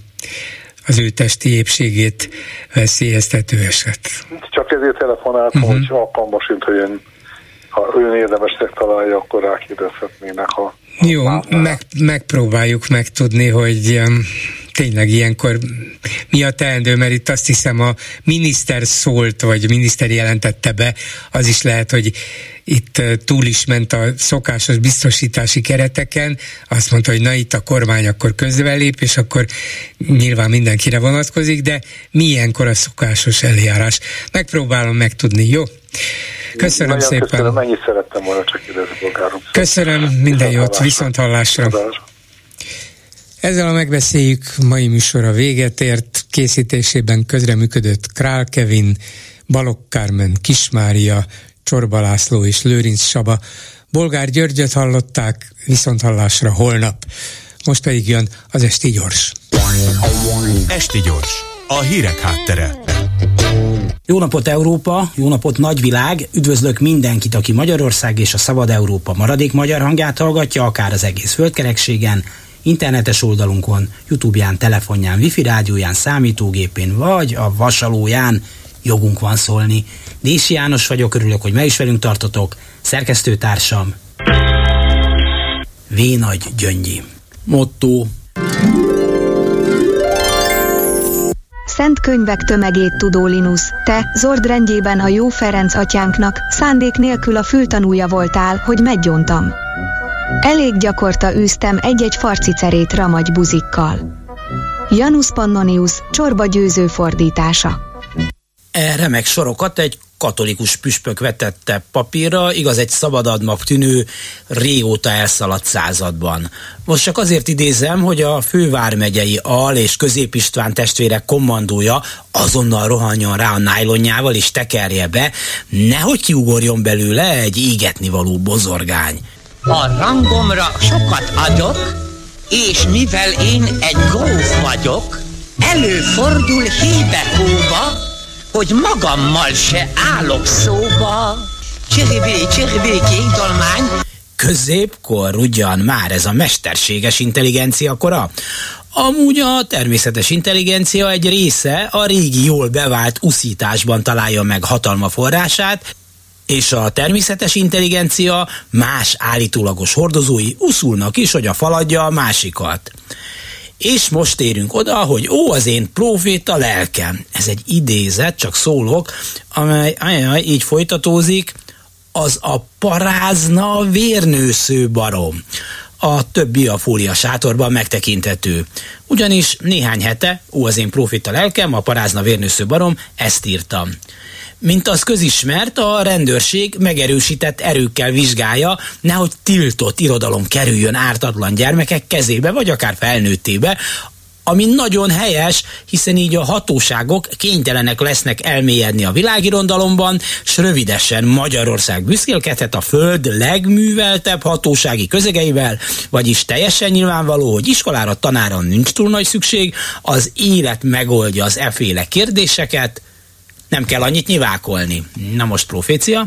A: az ő testi épségét veszélyeztető eset.
L: Csak ezért telefonáltam, uh-huh. hogy alkalmas, hogy én, ha ön érdemesnek találja, akkor rákérdezhetnének a
A: jó, meg, megpróbáljuk megtudni, hogy tényleg ilyenkor mi a teendő, mert itt azt hiszem a miniszter szólt, vagy a miniszter jelentette be, az is lehet, hogy itt túl is ment a szokásos biztosítási kereteken, azt mondta, hogy na itt a kormány akkor közbelép, és akkor nyilván mindenkire vonatkozik, de milyenkor a szokásos eljárás? Megpróbálom megtudni, jó? Köszönöm
L: Nagyon
A: szépen.
L: Köszönöm, ennyit szerettem volna csak bolgárom.
A: Köszönöm, minden jót, viszont hallásra. Ezzel a megbeszéljük mai műsora véget ért, készítésében közreműködött Král Kevin, Balok Kármen, Kismária, Csorba László és Lőrinc Saba. Bolgár Györgyöt hallották, viszont hallásra holnap. Most pedig jön az Esti Gyors.
F: Esti Gyors, a hírek háttere.
M: Jó napot Európa, jó napot nagyvilág, üdvözlök mindenkit, aki Magyarország és a Szabad Európa maradék magyar hangját hallgatja, akár az egész földkerekségen, internetes oldalunkon, Youtube-ján, telefonján, wifi rádióján, számítógépén, vagy a vasalóján jogunk van szólni. Dési János vagyok, örülök, hogy me is velünk tartotok, szerkesztőtársam V. Nagy Gyöngyi. Motto
N: Szent könyvek tömegét tudó Linus, te, Zord rendjében a jó Ferenc atyánknak, szándék nélkül a fültanúja voltál, hogy meggyontam. Elég gyakorta űztem egy-egy farcicerét ramagy buzikkal. Janus Pannonius, csorba győző fordítása.
M: E remek sorokat egy katolikus püspök vetette papírra, igaz egy szabadadnak tűnő, régóta elszaladt században. Most csak azért idézem, hogy a fővármegyei Al és Közép István testvérek kommandója azonnal rohanjon rá a nájlonjával és tekerje be, nehogy kiugorjon belőle egy égetni való bozorgány.
O: A rangomra sokat adok, és mivel én egy gróf vagyok, előfordul hébe-hóba, hogy magammal se állok szóba. Csiribili, csiribili kékdolmány.
M: Középkor ugyan már ez a mesterséges intelligencia kora. Amúgy a természetes intelligencia egy része a régi jól bevált uszításban találja meg hatalma forrását, és a természetes intelligencia más állítólagos hordozói uszulnak is, hogy a faladja a másikat. És most érünk oda, hogy ó, az én proféta lelkem. Ez egy idézet, csak szólok, amely ajaj, így folytatózik, az a parázna vérnősző barom. A többi a fólia sátorban megtekintető. Ugyanis néhány hete, ó, az én profita lelkem, a parázna vérnősző barom, ezt írtam. Mint az közismert, a rendőrség megerősített erőkkel vizsgálja, nehogy tiltott irodalom kerüljön ártatlan gyermekek kezébe, vagy akár felnőttébe, ami nagyon helyes, hiszen így a hatóságok kénytelenek lesznek elmélyedni a világirondalomban, s rövidesen Magyarország büszkélkedhet a föld legműveltebb hatósági közegeivel, vagyis teljesen nyilvánvaló, hogy iskolára, tanára nincs túl nagy szükség, az élet megoldja az eféle kérdéseket, nem kell annyit nyivákolni. Na most profécia.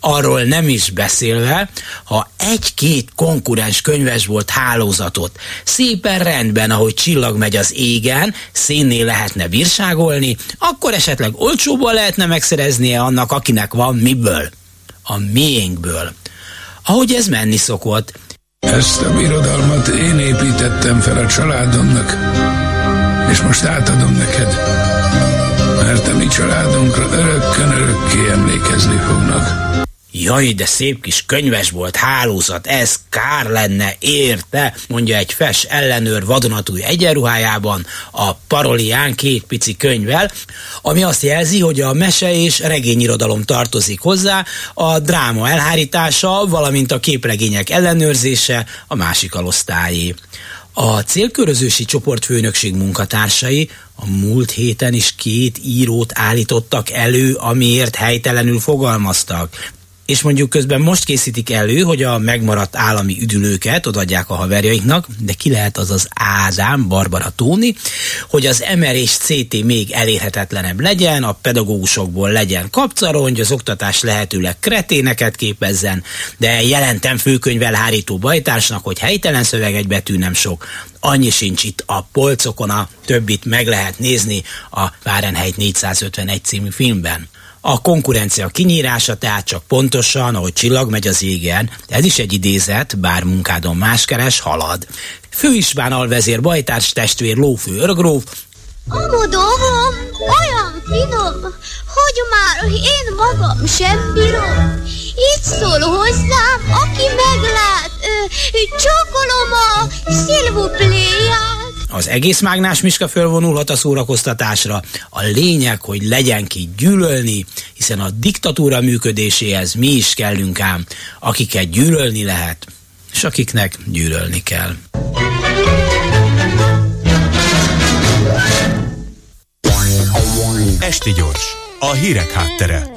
M: Arról nem is beszélve, ha egy-két konkurens könyves volt hálózatot szépen rendben, ahogy csillag megy az égen, szénnél lehetne bírságolni, akkor esetleg olcsóban lehetne megszereznie annak, akinek van miből. A miénkből. Ahogy ez menni szokott.
P: Ezt a birodalmat én építettem fel a családomnak, és most átadom neked mert a mi családunkra örökkön örökké emlékezni fognak.
M: Jaj, de szép kis könyves volt hálózat, ez kár lenne, érte, mondja egy fes ellenőr vadonatúj egyenruhájában, a parolián két pici könyvvel, ami azt jelzi, hogy a mese és regényirodalom tartozik hozzá, a dráma elhárítása, valamint a képregények ellenőrzése a másik alosztályé. A célkörözősi csoportfőnökség munkatársai a múlt héten is két írót állítottak elő, amiért helytelenül fogalmaztak és mondjuk közben most készítik elő, hogy a megmaradt állami üdülőket odaadják a haverjaiknak, de ki lehet az az Ádám, Barbara Tóni, hogy az MR és CT még elérhetetlenebb legyen, a pedagógusokból legyen kapcarongy, az oktatás lehetőleg kreténeket képezzen, de jelentem főkönyvel hárító bajtársnak, hogy helytelen szöveg egy betű nem sok, annyi sincs itt a polcokon, a többit meg lehet nézni a Fahrenheit 451 című filmben. A konkurencia kinyírása tehát csak pontosan, ahogy csillag megy az égen, ez is egy idézet, bár munkádon más keres, halad. Főisbán alvezér bajtárs testvér lófő örgróf,
Q: Amodom, olyan finom, hogy már én magam sem bírom. Így szól hozzám, aki meglát, ő csókolom a szilvupléját.
M: Az egész mágnás miska fölvonulhat a szórakoztatásra. A lényeg, hogy legyen ki gyűlölni, hiszen a diktatúra működéséhez mi is kellünk ám, akiket gyűlölni lehet, és akiknek gyűlölni kell.
R: Esti gyors, a hírek háttere.